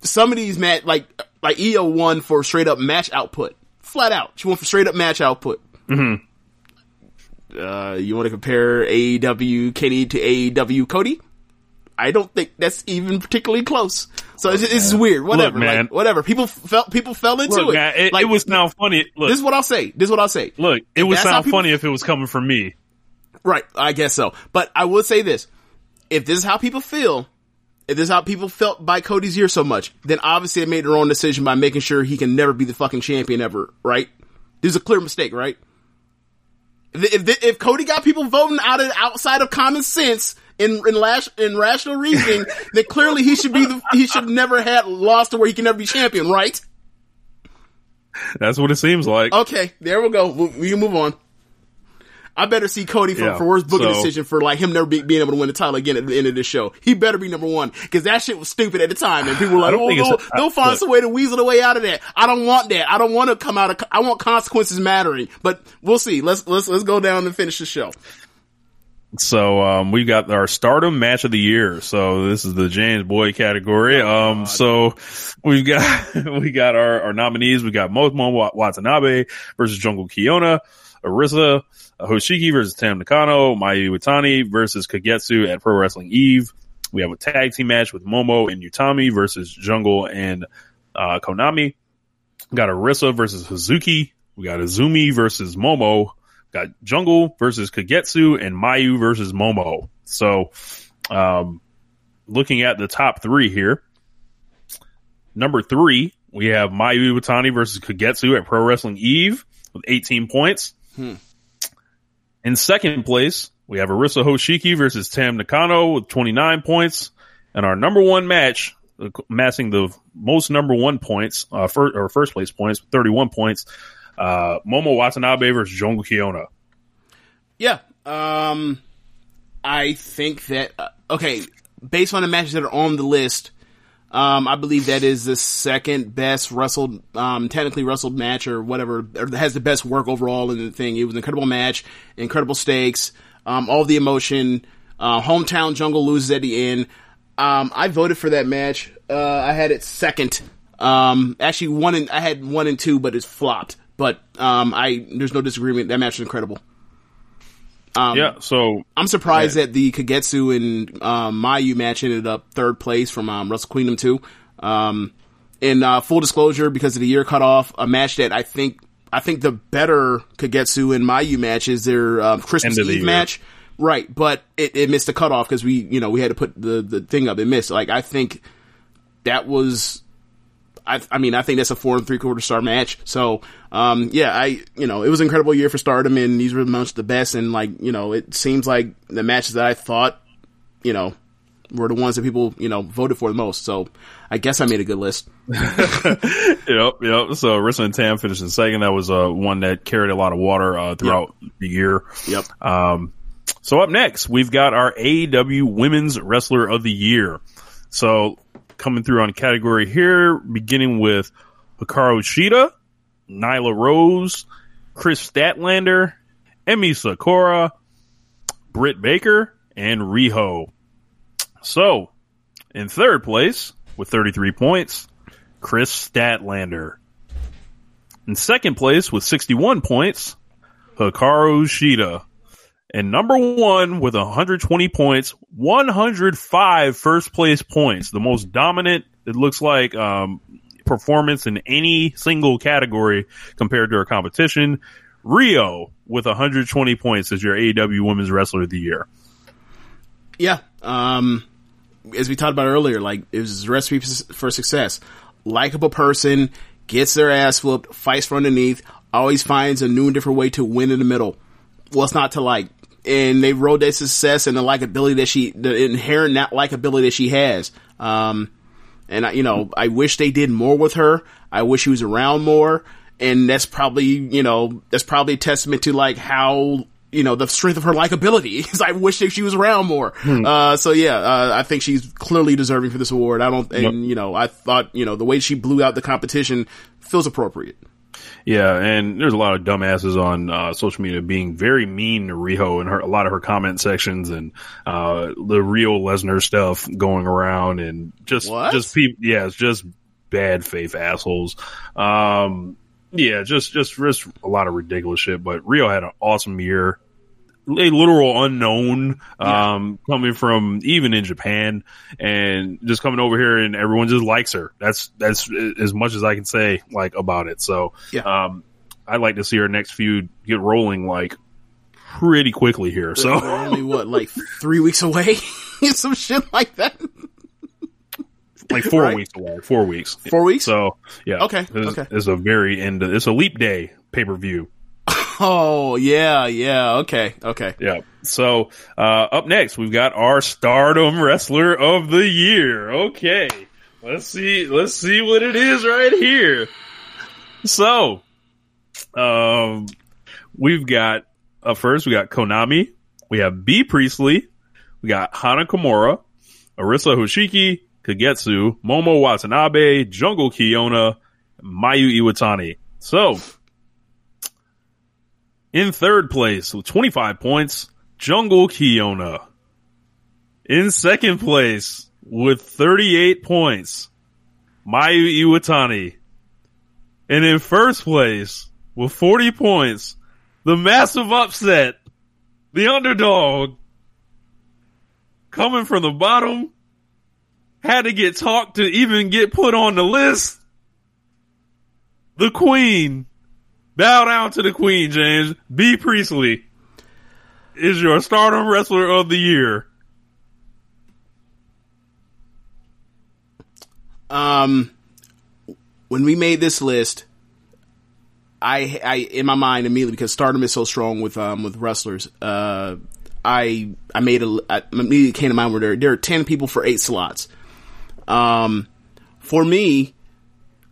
some of these match like like Io won for straight up match output, flat out. She won for straight up match output. Mm-hmm. Uh, you want to compare AEW Kenny to AEW Cody? I don't think that's even particularly close. So it's, it's just weird. Whatever, Look, man. Like, whatever. People felt people fell into Look, it. man, it, like it was now funny. Look, this is what I'll say. This is what I'll say. look, it would sound people- funny if it was coming from me. Right, I guess so. But I will say this. If this is how people feel, if this is how people felt by Cody's year so much, then obviously they made their own decision by making sure he can never be the fucking champion ever, right? This is a clear mistake, right? If, if, if Cody got people voting out of outside of common sense in in, lash, in rational reasoning, that clearly he should be the he should never had lost to where he can never be champion, right? That's what it seems like. Okay, there we go. We can move on. I better see Cody for, Yeah, for worst booking so- decision for like him never be, being able to win the title again at the end of this show. He better be number one because that shit was stupid at the time, and people were like, "Oh, they'll, they'll find look. some way to weasel the way out of that." I don't want that. I don't want to come out of. I want consequences mattering, but we'll see. Let's let's let's go down and finish the show. So um, we got our Stardom match of the year. So this is the James Boy category. Um, so we've got we got our, our nominees. We got Momo Watanabe versus Jungle Kyona, Arisa Hoshiki versus Tam Nakano, Mayu Iwatani versus Kagetsu at Pro Wrestling Eve. We have a tag team match with Momo and Utami versus Jungle and uh, Konami. We got Arisa versus Hazuki. We got Azumi versus Momo. Got Jungle versus Kagetsu and Mayu versus Momo. So, um, looking at the top three here, number three, we have Mayu Iwatani versus Kagetsu at Pro Wrestling Eve with 18 points. Hmm. In second place, we have Arisa Hoshiki versus Tam Nakano with 29 points. And our number one match, uh, amassing the most number one points, uh, or first place points, 31 points, uh, Momo Watanabe versus Jungle Kyona. Yeah. Um, I think that uh, okay, based on the matches that are on the list, um, I believe that is the second best wrestled, um, technically wrestled match or whatever, or has the best work overall in the thing. It was an incredible match, incredible stakes, um, all the emotion. Uh, hometown jungle loses at the end. Um, I voted for that match. Uh, I had it second. Um, actually one and I had one and two, but it's flopped. But um, I there's no disagreement. That match was incredible. Um, yeah, so I'm surprised that the Kagetsu and um, Mayu match ended up third place from um, Wrestle Kingdom 2. Um, in uh, full disclosure, because of the year cutoff, a match that I think I think the better Kagetsu and Mayu match is their um, Christmas End of the Eve year. match. Right, but it, it missed the cutoff because we, you know, we had to put the, the thing up. It missed. Like, I think that was I, I mean, I think that's a four and three quarter star match. So, um, yeah, I, you know, it was an incredible year for Stardom, and these were amongst the best. And like, you know, it seems like the matches that I thought, you know, were the ones that people, you know, voted for the most. So, I guess I made a good list. Yep, yep. So Rissa and Tam finished in second. That was uh, one that carried a lot of water uh, throughout the year. Yep. Um, so up next, we've got our AEW Women's Wrestler of the Year. So coming through on category here, beginning with Hikaru Shida, Nyla Rose, Kris Statlander, Emi Sakura, Britt Baker, and Riho. So in third place with 33 points, Kris Statlander. In second place with 61 points, Hikaru Shida. And number one with 120 points, 105 first place points, the most dominant, it looks like, um, performance in any single category compared to her competition. Riho with 120 points as your AEW Women's Wrestler of the Year. Yeah. Um, as we talked about earlier, like it was a recipe for success. Likeable person, gets their ass flipped, fights from underneath, always finds a new and different way to win in the middle. What's not to like? And they rode that success and the likability that she, the inherent not likability that she has. Um, and I, you know, I wish they did more with her. I wish she was around more. And that's probably, you know, that's probably a testament to like how you know, the strength of her likability. is I wish that she was around more. Hmm. Uh, so yeah, uh, I think she's clearly deserving for this award. I don't, and Yep. you know, I thought, you know, the way she blew out the competition feels appropriate. Yeah, and there's a lot of dumbasses on uh, social media being very mean to Riho and her a lot of her comment sections and uh, the real Lesnar stuff going around and just What? just people. Yeah, it's just bad faith assholes. Um, yeah, just just just a lot of ridiculous shit. But Riho had an awesome year. A literal unknown, um, coming from even in Japan and just coming over here and everyone just likes her. That's, that's as much as I can say, like, about it. So, Yeah. um, I'd like to see her next feud get rolling like pretty quickly here. So We're only what, like three weeks away? Some shit like that. like four Right. weeks away, four weeks, Four weeks? So yeah, Okay, It's, okay. it's a very end. It's a leap day pay per view. Oh, yeah, yeah. Okay, okay. Yeah. So uh, up next, we've got our Stardom Wrestler of the Year. Okay, let's see. Let's see what it is right here. So, um, we've got uh, first we got Konami, we have Bea Priestley, we got Hana Kimura, Arisa Hoshiki, Kagetsu, Momo Watanabe, Jungle Kyona, Mayu Iwatani. So, in third place with 25 points, Jungle Kyona. In second place with 38 points, Mayu Iwatani. And in first place with 40 points, the massive upset, the underdog, coming from the bottom, had to get talked to even get put on the list. The queen. Bow down to the queen, James. Bea Priestley is your stardom wrestler of the year. Um, when we made this list, I, I, in my mind immediately because Stardom is so strong with, um, with wrestlers, uh, I, I made a, I immediately came to mind where there, there are 10 people for eight slots. Um, for me,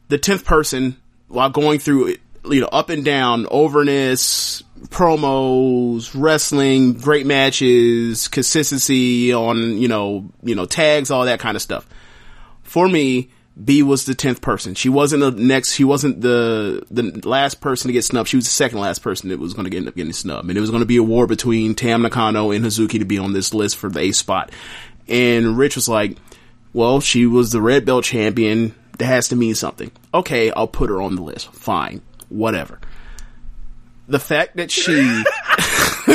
the 10th person while going through it, you know, up and down, overness, promos, wrestling, great matches, consistency on, you know, you know, tags, all that kind of stuff for me, Bea was the tenth person. She wasn't the next. She wasn't the the last person to get snubbed. She was the second last person that was going to end up getting snubbed, and it was going to be a war between Tam Nakano and Hazuki to be on this list for the A spot. And Rich was like, "Well, she was the red belt champion. That has to mean something. Okay, I'll put her on the list. Fine, whatever." The fact that she,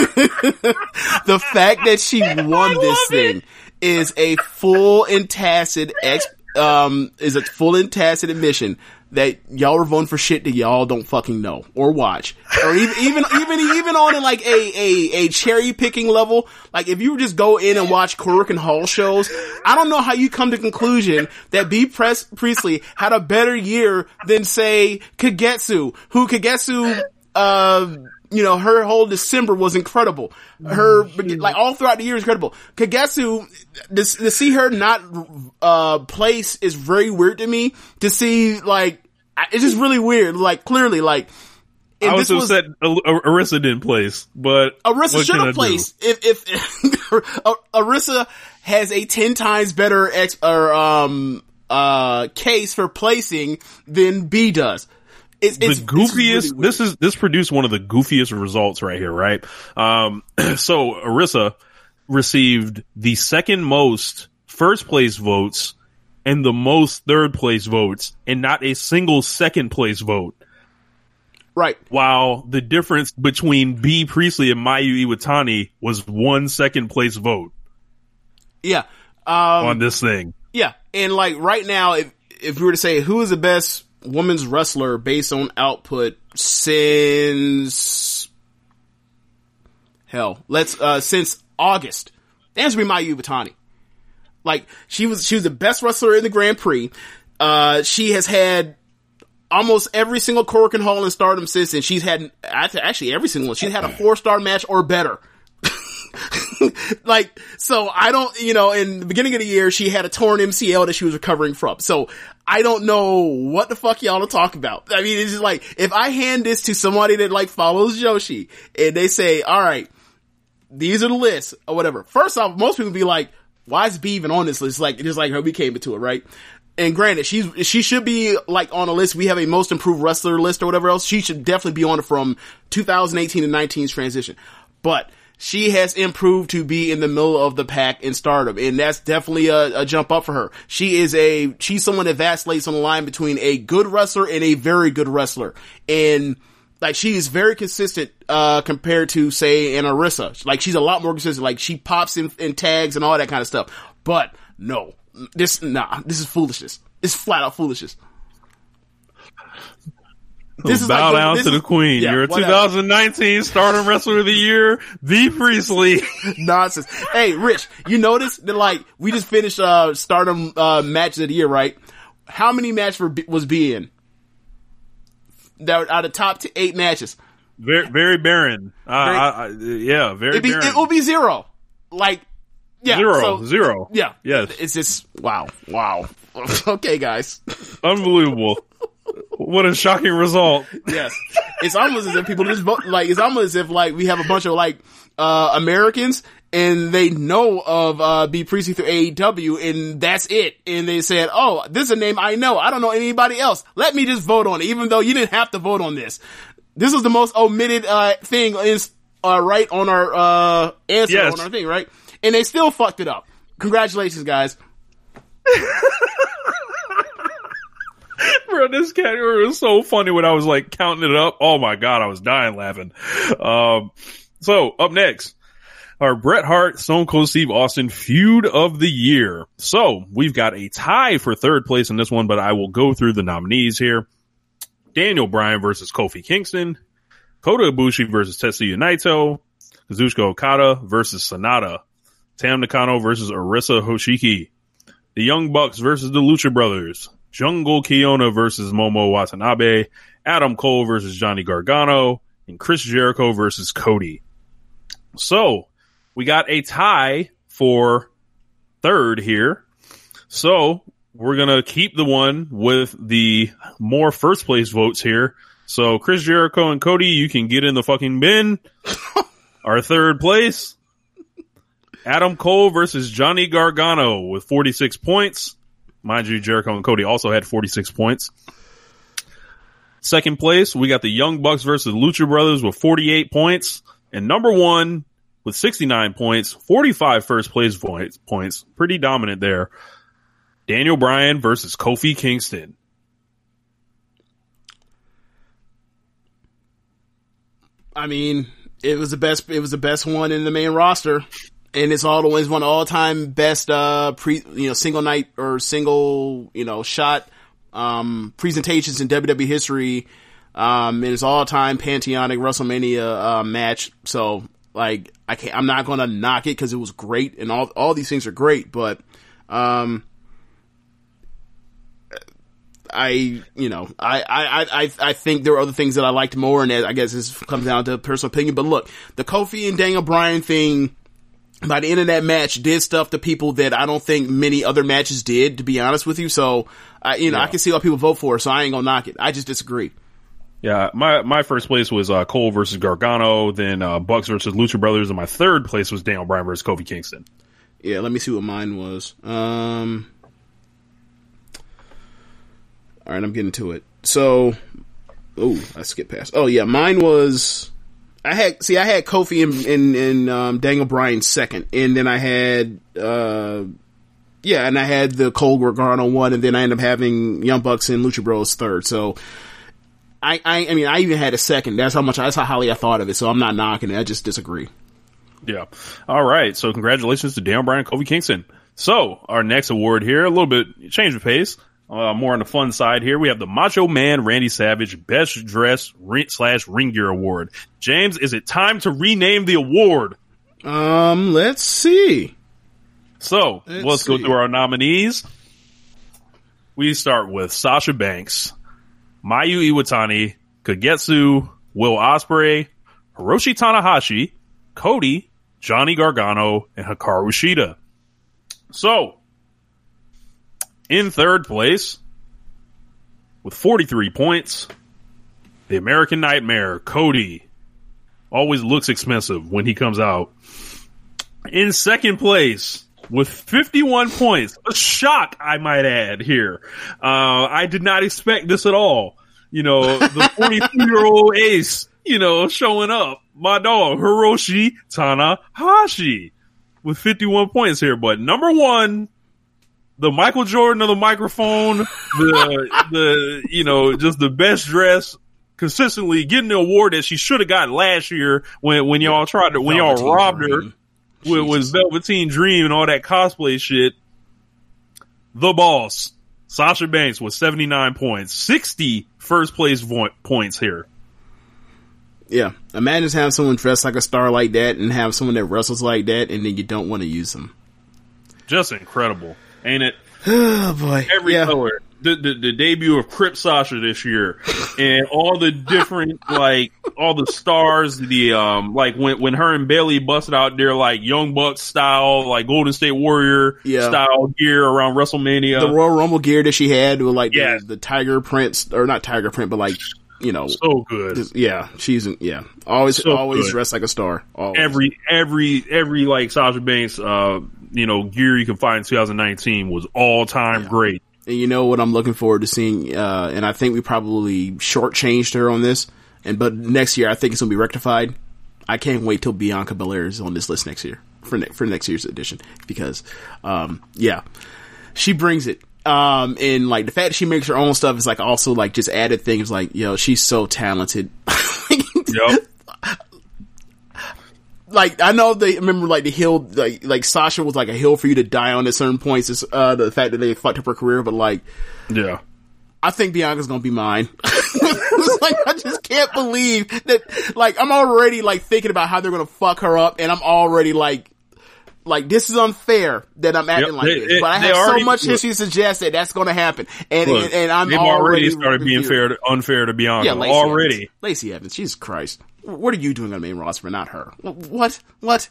the fact that she won this thing is a full and tacit ex, um, is a full and tacit admission that y'all are voting for shit that y'all don't fucking know or watch or even even even even on like a a a cherry picking level. Like if you just go in and watch Korakuen Hall shows, I don't know how you come to conclusion that Bea Press Priestley had a better year than say Kagetsu, who Kagetsu uh, you know, her whole December was incredible. Her, like, all throughout the year is incredible. Kagetsu, to, to see her not, uh, place is very weird to me. To see, like, I- it's just really weird. Like, clearly, like, if I was this was- upset Ar- Ar- didn't place, but Arisa what should have placed. If if Ar- Arisa has a ten times better ex or um uh case for placing than Bea does. It's, the it's goofiest. this is this produced one of the goofiest results right here, right? Um, so Arisa received the second most first place votes and the most third place votes, and not a single second place vote. Right. While the difference between Bea Priestley and Mayu Iwatani was one second place vote Yeah. Um, on this thing. Yeah, and like right now, if if we were to say who is the best women's wrestler based on output since hell, let's uh since August, answer be Mayu Iwatani. Like she was, she was the best wrestler in the Grand Prix. Uh, she has had almost every single Korakuen Hall in Stardom since, and she's had actually every single one. She's had a four star match or better. like, so I don't, you know, in the beginning of the year, she had a torn MCL that she was recovering from. So I don't know what the fuck y'all to talk about. I mean, it's just like, if I hand this to somebody that like follows Joshi and they say, all right, these are the lists or whatever. First off, most people be like, why is Bea even on this list? Like, just like how we came into it, right? And granted, she's, she should be like on a list. We have a most improved wrestler list or whatever else. She should definitely be on it from 2018 to 19's transition. But she has improved to be in the middle of the pack in stardom. And that's definitely a, a jump up for her. She is a, she's someone that vacillates on the line between a good wrestler and a very good wrestler. And, like she is very consistent uh compared to say an Arisa. Like she's a lot more consistent. Like she pops in, in tags and all that kind of stuff. But no, this nah, this is foolishness. It's flat out foolishness. This is bow like, down to is, the queen. Yeah, You're a 2019 Stardom Wrestler of the Year, the Priestley. Nonsense. Hey, Rich, you notice that like we just finished uh Stardom uh matches of the year, right? How many matches for, was Bea in? That out of top to eight matches. Very, very barren. Uh, very, I, I, yeah, very be, barren. It will be zero. Like, yeah. Zero. So, zero. Yeah. Yes. It's just, wow. Wow. okay, guys. Unbelievable. what a shocking result. Yes. It's almost as if people just vote, like, it's almost as if, like, we have a bunch of, like, uh, Americans and they know of uh Bea Priestley through AEW and that's it. And they said, "Oh, this is a name I know. I don't know anybody else. Let me just vote on it, even though you didn't have to vote on this." This was the most omitted uh thing is uh right on our uh answer yes. on our thing, right? And they still fucked it up. Congratulations, guys. Bro, this category was so funny when I was like counting it up. Oh my god, I was dying laughing. Um, so up next, our Bret Hart, Stone Cold Steve Austin feud of the year. So we've got a tie for third place in this one, but I will go through the nominees here. Daniel Bryan versus Kofi Kingston, Kota Ibushi versus Tetsuya Naito, Kazuchika Okada versus Sanada, Tam Nakano versus Arisa Hoshiki, the Young Bucks versus the Lucha Brothers, Jungle Kyona versus Momo Watanabe, Adam Cole versus Johnny Gargano, and Chris Jericho versus Cody. So we got a tie for third here. So we're going to keep the one with the more first place votes here. So Chris Jericho and Cody, you can get in the fucking bin. Our third place. Adam Cole versus Johnny Gargano with 46 points. Mind you, Jericho and Cody also had 46 points. Second place, we got the Young Bucks versus Lucha Brothers with 48 points. And number one, with 69 points, 45 first place points, points, pretty dominant there. Daniel Bryan versus Kofi Kingston. I mean, it was the best. It was the best one in the main roster, and it's all the ones one all time best uh pre you know single night or single you know shot um presentations in WWE history. Um, and it's all time pantheonic WrestleMania uh, match. So like I can't, I'm not going to knock it because it was great and all, all these things are great, but, um, I, you know, I, I, I, I think there are other things that I liked more, and I guess this comes down to personal opinion. But look, the Kofi and Daniel Bryan thing, by the end of that match, did stuff to people that I don't think many other matches did, to be honest with you. So, I, you know, yeah. I can see why people vote for it, so I ain't gonna knock it. I just disagree. Yeah, my my first place was uh, Cole versus Gargano, then uh, Bucks versus Lucha Brothers, and my third place was Daniel Bryan versus Kofi Kingston. Yeah, let me see what mine was. Um, all right, I'm getting to it. So, oh, I skipped past. Oh yeah, mine was. I had see, I had Kofi and and, and um, Daniel Bryan second, and then I had. Uh, yeah, and I had the Cole Gargano one, and then I ended up having Young Bucks and Lucha Bros third. So I, I, I mean, I even had a second. That's how much, that's how highly I thought of it. So I'm not knocking it. I just disagree. Yeah. All right. So congratulations to Daniel Bryan and Kofi Kingston. So our next award here, a little bit change of pace, uh, more on the fun side here. We have the Macho Man Randy Savage Best Dress ring, slash Ring Gear Award. James, is it time to rename the award? Um, let's see. So Let's let's, go see. through our nominees. We start with Sasha Banks, Mayu Iwatani, Kagetsu, Will Ospreay, Hiroshi Tanahashi, Cody, Johnny Gargano, and Hikaru Shida. So, in third place, with 43 points, the American Nightmare, Cody, always looks expensive when he comes out. In second place, with 51 points, a shock, I might add here. Uh, I did not expect this at all. You know, the 42 year old ace, you know, showing up. My dog, Hiroshi Tanahashi with 51 points here. But number one, the Michael Jordan of the microphone, the, the, you know, just the best dress consistently getting the award that she should have gotten last year when, when y'all tried to, when y'all robbed her with, with Velveteen Dream and all that cosplay shit. The boss, Sasha Banks with 79 points, 60 first place vo- points here. Yeah. Imagine having someone dressed like a star like that and have someone that wrestles like that and then you don't want to use them. Just incredible, ain't it? Oh boy. Every yeah. color. The, the the debut of Crip Sasha this year, and all the different like all the stars. The um like when when her and Bayley busted out their like Young Bucks style, like Golden State Warrior Yeah. style gear around WrestleMania. The Royal Rumble gear that she had with like Yeah. the, the tiger prints or not tiger print, but like, you know, so good. just- yeah, she's, yeah, always, So always good. dressed like a star. Always. every every every like Sasha Banks uh you know gear you can find in 2019 was all time great. And you know what I'm looking forward to seeing, uh, and I think we probably shortchanged her on this, and but next year I think it's gonna be rectified. I can't wait till Bianca Belair is on this list next year for ne- for next year's edition because, um, yeah, she brings it. Um, and like the fact that she makes her own stuff is like also like just added things like, yo, she's so talented. Yep. Like I know they remember like the hill like like Sasha was like a hill for you to die on at certain points. It's, uh the fact that they fucked up her career, but like Yeah. I think Bianca's gonna be mine. Like I just can't believe that. Like I'm already like thinking about how they're gonna fuck her up, and I'm already like. Like this is unfair that I'm acting Yep, like they- this, but I have so much history to suggest that that's going to happen, and, Look, and and I'm already, already started being fair to, unfair to Bianca Yeah, Lacey already. Evans. Lacey Evans, Jesus Christ, what are you doing on the main roster, but not her? What? What?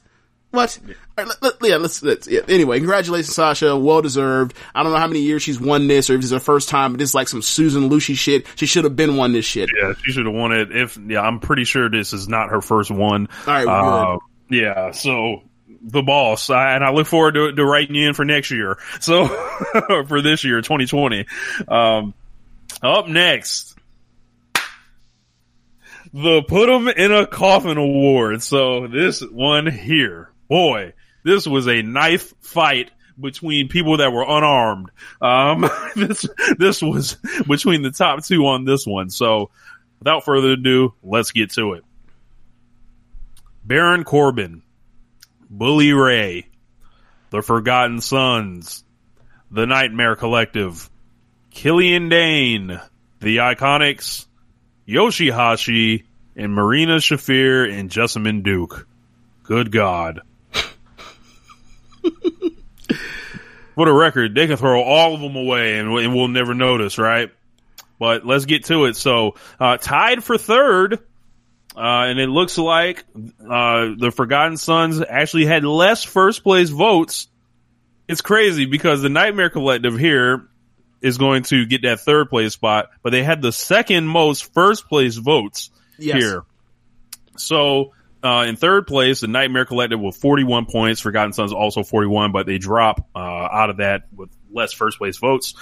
What? All right, let, let- yeah, let's, let's, yeah. Anyway, congratulations, Sasha. Well deserved. I don't know how many years she's won this or if this is her first time, but this is like some Susan Lucci shit. She should have been won this shit. Yeah, she should have won it. If yeah, I'm pretty sure this is not her first one. All right, Uh, yeah, so the boss, I, and I look forward to, to writing you in for next year. So for this year, 2020. Um, up next, the Put 'em in a Coffin Award. So this one here, boy, this was a knife fight between people that were unarmed. Um, this, this was between the top two on this one. So without further ado, let's get to it. Baron Corbin, Bully Ray, The Forgotten Sons, The Nightmare Collective, Killian Dain, The Iconics, Yoshihashi, and Marina Shafir and Jessamyn Duke. Good God. For the record, they can throw all of them away and, and we'll never notice, right? But let's get to it. So, uh, tied for third, uh, and it looks like, uh, the Forgotten Sons actually had less first place votes. It's crazy because the Nightmare Collective here is going to get that third place spot, but they had the second most first place votes Yes. here. So, uh, in third place, the Nightmare Collective with 41 points. Forgotten Sons also 41, but they drop, uh, out of that with less first place votes.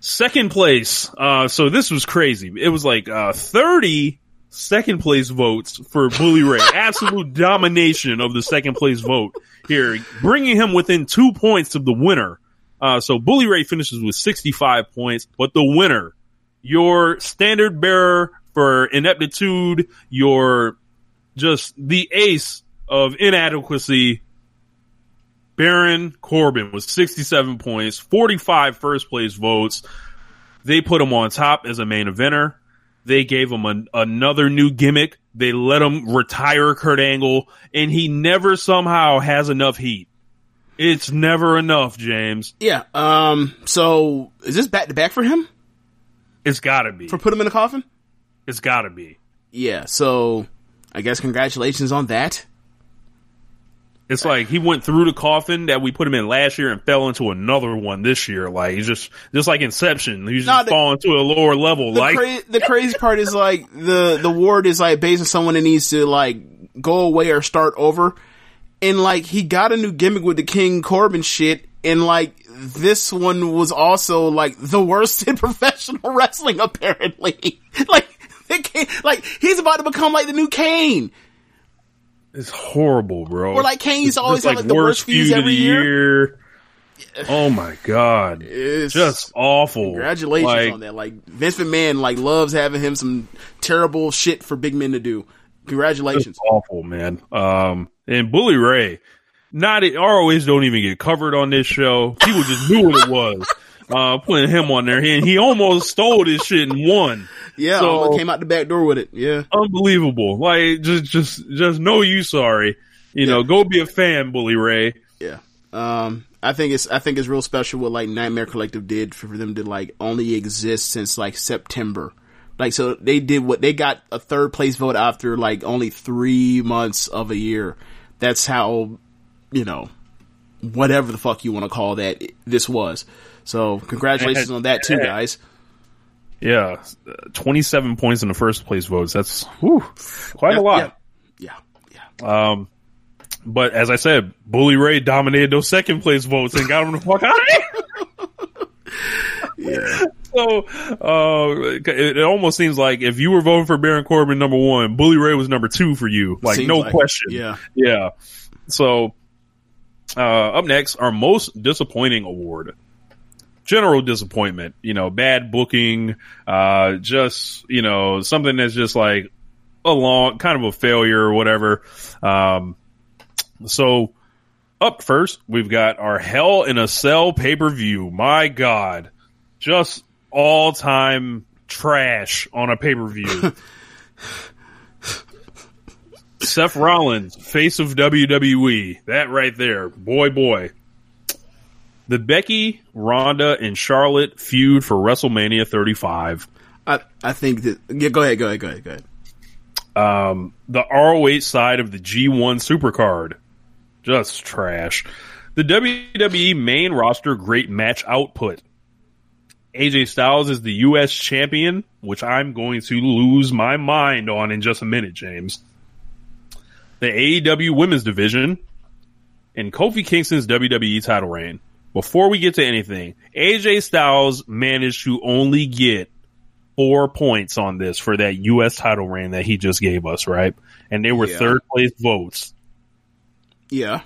Second place, uh, so this was crazy. It was like, uh, 30 second place votes for Bully Ray. Absolute domination of the second place vote here, bringing him within two points of the winner. Uh, so Bully Ray finishes with 65 points, but the winner, your standard bearer for ineptitude, your just the ace of inadequacy. Baron Corbin was 67 points, 45 first place votes. They put him on top as a main eventer. They gave him an, another new gimmick. They let him retire Kurt Angle, and he never somehow has enough heat. It's never enough, James. Yeah. Um. So is this back to back for him It's gotta be. for put him in a coffin? It's gotta be. Yeah. So I guess congratulations on that. It's like he went through the coffin that we put him in last year and fell into another one this year. Like he's just just like Inception. He's just the- falling to a lower level. The, like cra- the crazy part is like the the ward is like based on someone that needs to like go away or start over, and like he got a new gimmick with the King Corbin shit, and like this one was also like the worst in professional wrestling apparently. like like he's about to become like the new Kane. it's horrible, bro. Or like Kane used to It's always have like the worst feuds feud of every the year. Oh my god, It's- just awful. Congratulations Like, on that. Like Vince McMahon like loves having him some terrible shit for big men to do. Congratulations. Awful, man. Um, and Bully Ray, not ROH don't even get covered on this show. People just knew what it was. Uh, putting him on there, and he almost stole this shit and won. Yeah, So- came out the back door with it. Yeah. Unbelievable. Like, just, just, just know you sorry. You know, go be a fan, Bully Ray. Yeah. Um, I think it's I think it's real special what like Nightmare Collective did for, for them to like only exist since like September. Like so they did what they got a third place vote after like only three months of a year. That's how you know whatever the fuck you want to call that this was. So congratulations on that too, guys. Yeah, twenty-seven points in the first place votes. That's whew, quite Yeah, a lot. Yeah, yeah. Um, but as I said, Bully Ray dominated those second place votes and got him the fuck out of here. So, uh, it, it almost seems like if you were voting for Baron Corbin number one, Bully Ray was number two for you. Like, Seems no like it. question. Yeah. Yeah. So, uh, up next, our most disappointing award. General disappointment, you know, bad booking, uh, just, you know, something that's just like a long, kind of a failure or whatever. Um, so up first, we've got our Hell in a Cell pay per view. My God, just all time trash on a pay per view. Seth Rollins, face of WWE. That right there. Boy, boy. The Becky, Ronda, and Charlotte feud for WrestleMania 35. I I think that yeah. Go ahead. Go ahead. Go ahead. Go ahead. Um, the ROH side of the G1 Supercard. Just trash. The WWE main roster great match output. AJ Styles is the US champion, which I'm going to lose my mind on in just a minute, James. The AEW women's division and Kofi Kingston's WWE title reign. Before we get to anything, AJ Styles managed to only get four points on this for that U.S. title reign that he just gave us, right? And they were Yeah. third place votes. Yeah.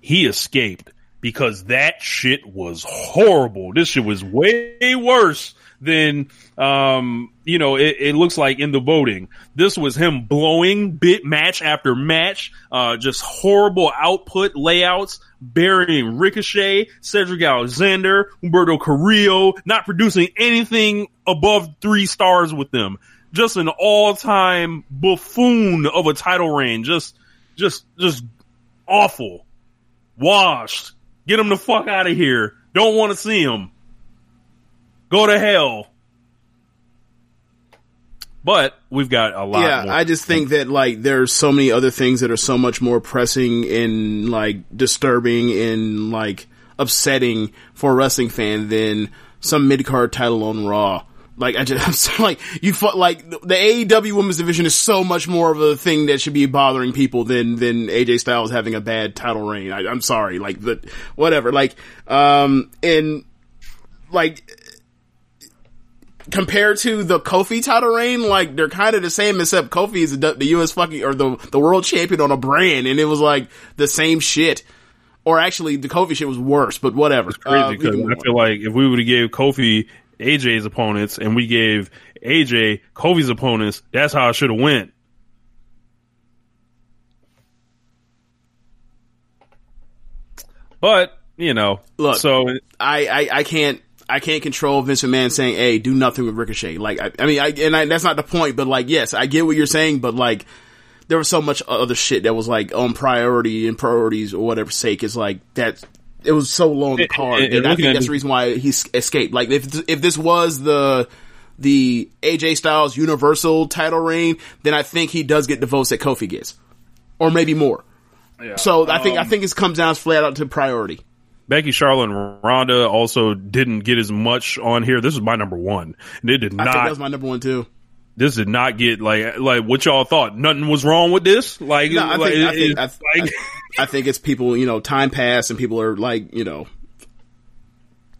He escaped because that shit was horrible. This shit was way worse than, um, you know, it, it looks like in the voting. This was him blowing bit match after match, uh, just horrible output layouts, burying Ricochet, Cedric Alexander, Humberto Carrillo, not producing anything above three stars with them. Just an all-time buffoon of a title reign. Just, just, just awful. Washed. Get him the fuck out of here. Don't want to see him. Go to hell. But we've got a lot yeah, more. I just think that like there's so many other things that are so much more pressing and like disturbing and like upsetting for a wrestling fan than some mid card title on Raw. Like I just I'm so, like you fu- like the AEW Women's Division is so much more of a thing that should be bothering people than than AJ Styles having a bad title reign. I, I'm sorry, like but whatever. Like um and like compared to the Kofi title reign, like they're kind of the same, except Kofi is the, the U.S. fucking or the the world champion on a brand, and it was like the same shit. Or actually, the Kofi shit was worse, but whatever. crazy Uh, because I feel like if we would have gave Kofi AJ's opponents and we gave AJ Kofi's opponents. That's how I should have went. But you know, Look, so I, I, I can't I can't control Vince McMahon saying, "Hey, do nothing with Ricochet." Like, I, I mean, I, and I, that's not the point. But like, yes, I get what you're saying. But like, there was so much other shit that was like on priority and priorities or whatever sake is like that. It was so low on the And- card, and- and, and I think that's the- the reason why he escaped. Like, if if this was the the AJ Styles Universal title reign, then I think he does get the votes that Kofi gets, or maybe more. So I think I Um, think it comes down flat out to priority. Becky, Charlotte, and Ronda also didn't get as much on here. This is my number one. And it did I think that was my number one too. This did not get like like what y'all thought. Nothing was wrong with this. Like, No, I like, think, I, think, I, it's like- I think it's people, you know, time passed and people are like, you know,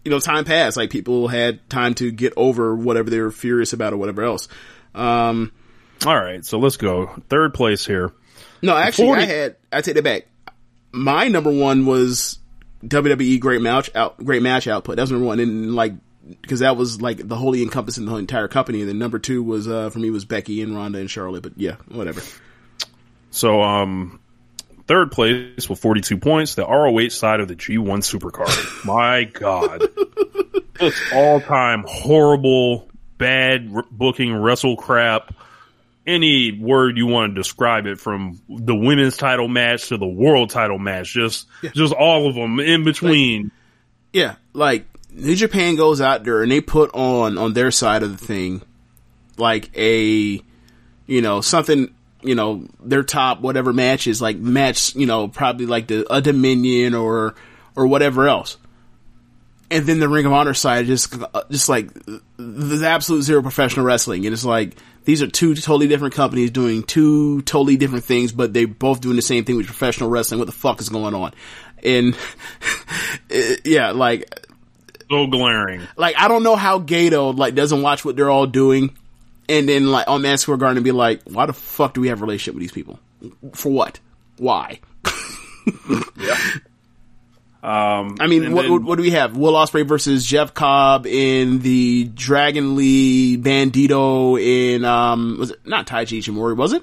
you know, time passed. Like people had time to get over whatever they were furious about or whatever else. Um, all right. So let's go third place here. no, actually, 40 I had, I take it back. My number one was WWE Great Match out, Great Match Output. That's number one. And like, because that was like the wholly encompassing the entire company. And then number two was, uh, for me was Becky and Ronda and Charlotte. But yeah, whatever. So um, third place with forty two points. The ROH side of the G one Supercard. My God, just all time horrible, bad r- booking, wrestle crap. Any word you want to describe it from the women's title match to the world title match, just just all of them in between. Yeah, like New Japan goes out there and they put on on their side of the thing like a you know something you know their top whatever matches like match you know probably like the a Dominion or or whatever else. And then the Ring of Honor side just uh, just like the absolute zero professional wrestling. And it's like these are two totally different companies doing two totally different things but they both doing the same thing with professional wrestling. What the fuck is going on? And yeah like So glaring. like I don't know how Gedo like doesn't watch what they're all doing, and then like on Madison Square Garden and be like, why the fuck do we have a relationship with these people? For what? Why? yeah. Um, I mean, what, then- what, do we have? Will Ospreay versus Jeff Cobb in the Dragon Lee Bandito in um was it not Taiji Ishimori was it?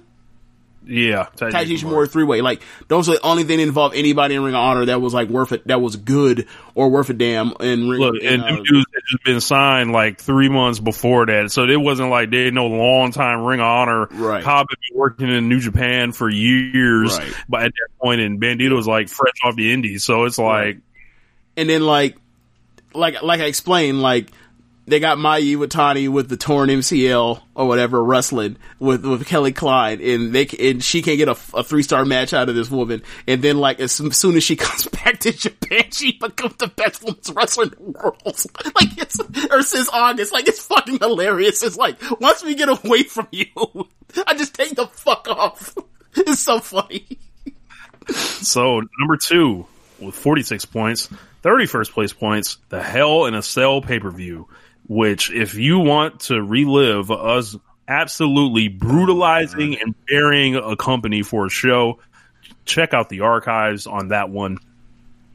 Yeah, Taiji Ishimori three way. Like those are the only thing that involved anybody in Ring of Honor that was like worth it, that was good or worth a damn in Ring. Look, and uh, them dudes had just been signed like three months before that, so it wasn't like they know long time Ring of Honor. Right. Cobb had been working in New Japan for years, Right. but at that point, and Bandito was like fresh off the Indies, so it's like, and then like like like I explained, like they got Mayu Iwatani with the torn MCL or whatever wrestling with with Kelly Klein, and they and she can't get a, a three star match out of this woman, and then like as soon as she comes back to Japan, she becomes the best women's wrestler in the world. Like it's or since August, like it's fucking hilarious. It's like once we get away from you, I just take the fuck off. It's so funny. so number two with 46 points, 31st place points, the Hell in a Cell pay per view, which if you want to relive us absolutely brutalizing and burying a company for a show, check out the archives on that one.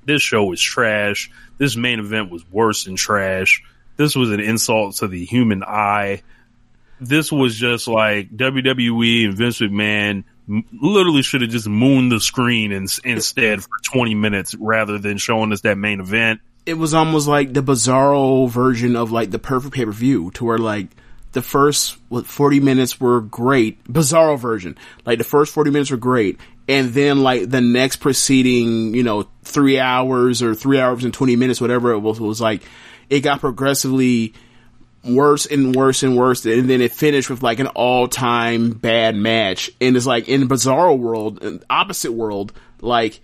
This show was trash. This main event was worse than trash. This was an insult to the human eye. This was just like WWE and Vince McMahon literally should have just mooned the screen in, instead for 20 minutes rather than showing us that main event. It was almost like the bizarro version of like the perfect pay per view, to where like the first what forty minutes were great, bizarro version. Like the first forty minutes were great, and then like the next preceding, you know, three hours or three hours and twenty minutes, whatever it was, was like it got progressively worse and worse and worse, and then it finished with like an all time bad match. And it's like in bizarro world, opposite world, like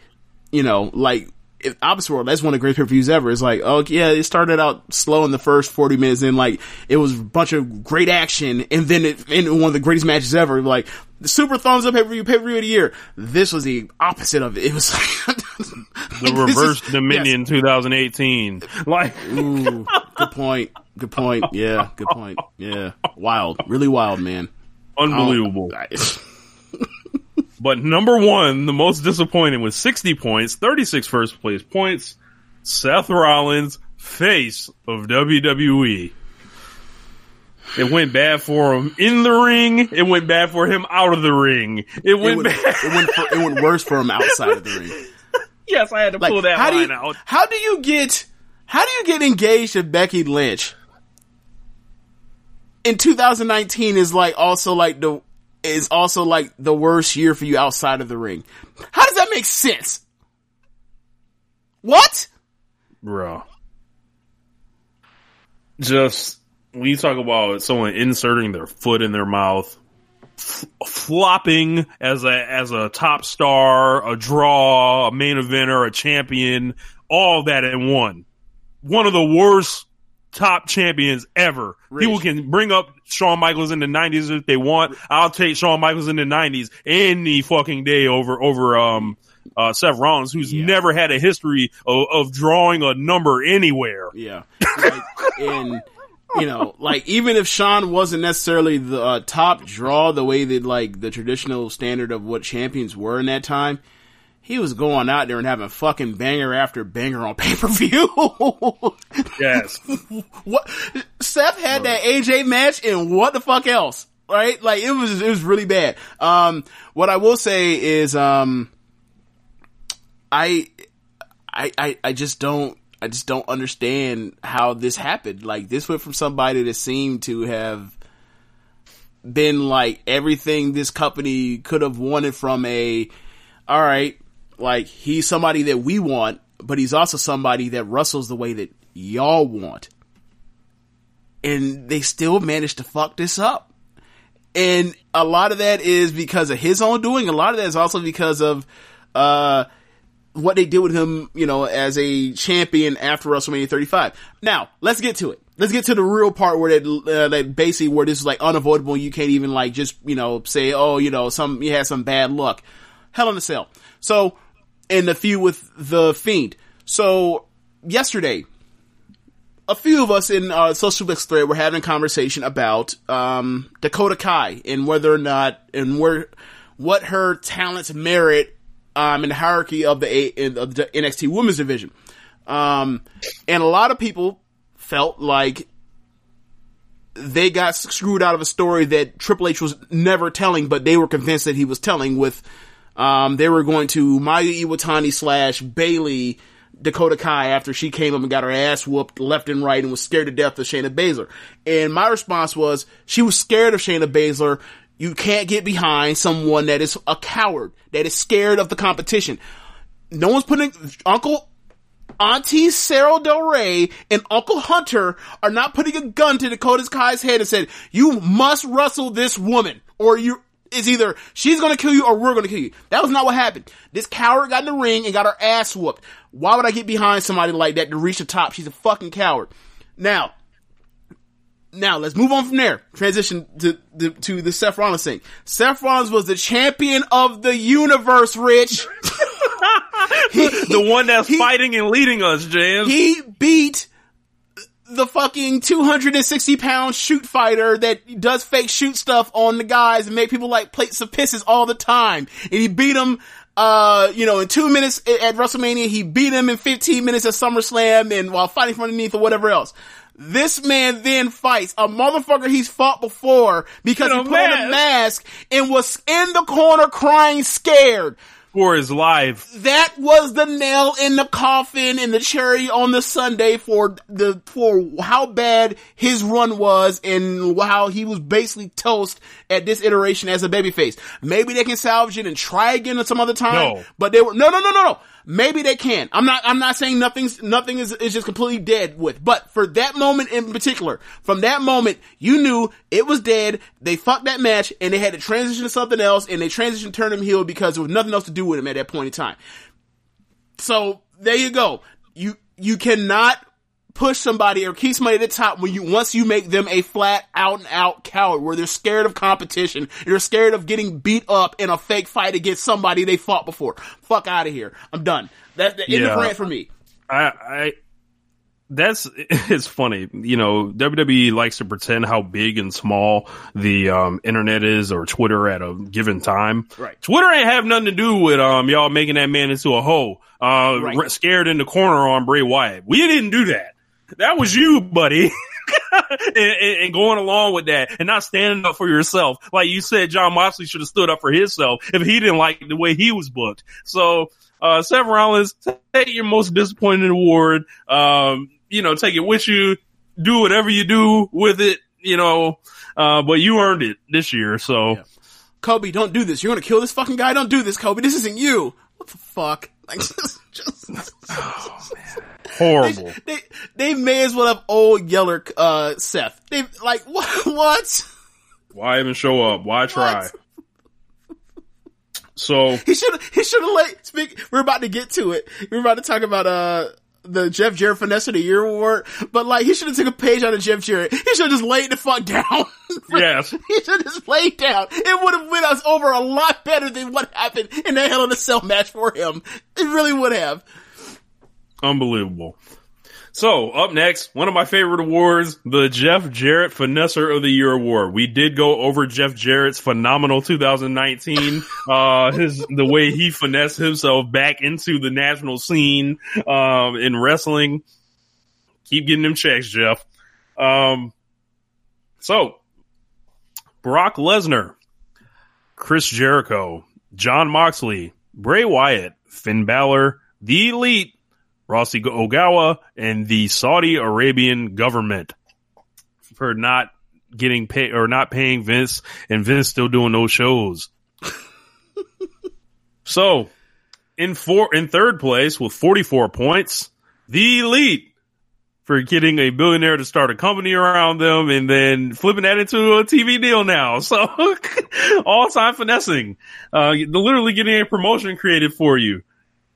you know, like if opposite world, that's one of the greatest pay per views ever. It's like, oh yeah, it started out slow in the first forty minutes, and like it was a bunch of great action, and then it ended one of the greatest matches ever. Like the super thumbs up pay per view, pay per view of the year. This was the opposite of it. It was like The reverse Dominion 2018. Like, Ooh, good point. Good point. Yeah, good point. Yeah, wild, really wild, man. unbelievable. But number one, the most disappointing with 60 points, 36 first place points, Seth Rollins, face of WWE. It went bad for him in the ring. It went bad for him out of the ring. It It went went, bad. it went, for, it went worse for him outside of the ring. yes, I had to Like, pull that how do you, out. how do you get how do you get engaged to Becky Lynch in 2019 is like also like the is also like the worst year for you outside of the ring. How does that make sense? What? Bro. Just when you talk about someone inserting their foot in their mouth, f- flopping as a as a top star, a draw, a main eventer, a champion, all that in one. One of the worst top champions ever. People can bring up Shawn Michaels in the nineties if they want. I'll take Shawn Michaels in the nineties any fucking day over over um uh Seth Rollins, who's never had a history of, of drawing a number anywhere. Yeah. Like, and you know, like even if Shawn wasn't necessarily the uh, top draw, the way that like the traditional standard of what champions were in that time, he was going out there and having fucking banger after banger on pay per view. Yes. what Seth had that AJ match and what the fuck else? Right? Like it was it was really bad. Um what I will say is um I I I, I just don't I just don't understand how this happened. Like this went from somebody that seemed to have been like everything this company could have wanted from a all right, like he's somebody that we want, but he's also somebody that wrestles the way that y'all want. And they still managed to fuck this up. And a lot of that is because of his own doing. A lot of that is also because of, uh, what they did with him, you know, as a champion after WrestleMania 35. Now, let's get to it. Let's get to the real part where that, uh, that basically where this is like unavoidable. You can't even like just, you know, say, oh, you know, some, you had some bad luck. Hell in a Cell. So, in the feud with the Fiend. So, yesterday, a few of us in our social Suplex thread were having a conversation about um, Dakota Kai and whether or not and where what her talents merit um, in the hierarchy of the A, the NXT Women's Division. Um, and a lot of people felt like they got screwed out of a story that Triple H was never telling, but they were convinced that he was telling. With um, they were going to Mayu Iwatani slash Bayley Dakota Kai after she came up and got her ass whooped left and right and was scared to death of Shayna Baszler. And my response was she was scared of Shayna Baszler. You can't get behind someone that is a coward, that is scared of the competition. No one's putting Uncle Auntie Sarah Del Rey and Uncle Hunter are not putting a gun to Dakota Kai's head and said, you must wrestle this woman or you, it's either she's gonna kill you or we're gonna kill you. That was not what happened. This coward got in the ring and got her ass whooped. Why would I get behind somebody like that to reach the top? She's a fucking coward. Now, now let's move on from there. Transition to, to, to the Seth Rollins thing. Seth Rollins was the champion of the universe, Rich. the one that's fighting and leading us, James. He beat the fucking 260 pound shoot fighter that does fake shoot stuff on the guys and make people like plates of pisses all the time. And he beat him, uh, you know, in two minutes at WrestleMania. He beat him in 15 minutes at SummerSlam and while fighting from underneath or whatever else. This man then fights a motherfucker he's fought before because he put on a mask. mask and was in the corner crying scared For his life. that was the nail in the coffin and the cherry on the Sunday for the for how bad his run was and how he was basically toast at this iteration as a babyface. Maybe they can salvage it and try again at some other time. No. But they were no no no no no. Maybe they can. I'm not I'm not saying nothing's nothing is, is just completely dead with. But for that moment in particular, from that moment, you knew it was dead. They fucked that match and they had to transition to something else and they transitioned turn him heel because there was nothing else to do with him at that point in time. So there you go. You you cannot push somebody or keep somebody at the top when you once you make them a flat out and out coward where they're scared of competition, they're scared of getting beat up in a fake fight against somebody they fought before. Fuck out of here. I'm done. That's the end of Yeah. rant for me. I, I, that's, it's funny. You know, WWE likes to pretend how big and small the, um, internet is or Twitter at a given time. Right. Twitter ain't have nothing to do with, um, y'all making that man into a hoe, uh, Right. scared in the corner on Bray Wyatt. We didn't do that. That was you, buddy. and, and, going along with that and not standing up for yourself. Like you said, Jon Moxley should have stood up for himself if he didn't like the way he was booked. So, uh, Seth Rollins, take your most disappointing award. Um, you know, take it with you, do whatever you do with it, you know, uh, but you earned it this year. So, Kobe, don't do this. You're gonna kill this fucking guy. Don't do this, Kobe. This isn't you. What the fuck? Like, just, just horrible. They, they, they may as well have old Yeller, uh, Seth. They, like, what? what? Why even show up? Why try? What? So He should he should have like speak. We're about to get to it. We're about to talk about uh the Jeff Jarrett Finesse of the Year award, but like he should have took a page out of Jeff Jarrett. He should have just laid the fuck down. yes, he should have just laid down. It would have went us over a lot better than what happened in the Hell in a Cell match for him. It really would have. Unbelievable. So up next, one of my favorite awards, the Jeff Jarrett Finesser of the Year award. We did go over Jeff Jarrett's phenomenal 2019, uh, his, the way he finessed himself back into the national scene, um, in wrestling. Keep getting them checks, Jeff. Um, so Brock Lesnar, Chris Jericho, Jon Moxley, Bray Wyatt, Finn Balor, The Elite, Rossy Ogawa, and the Saudi Arabian government for not getting paid or not paying Vince and Vince still doing those shows. so in four, in third place with 44 points, the elite for getting a billionaire to start a company around them and then flipping that into a TV deal now. So all time finessing, uh, literally getting a promotion created for you.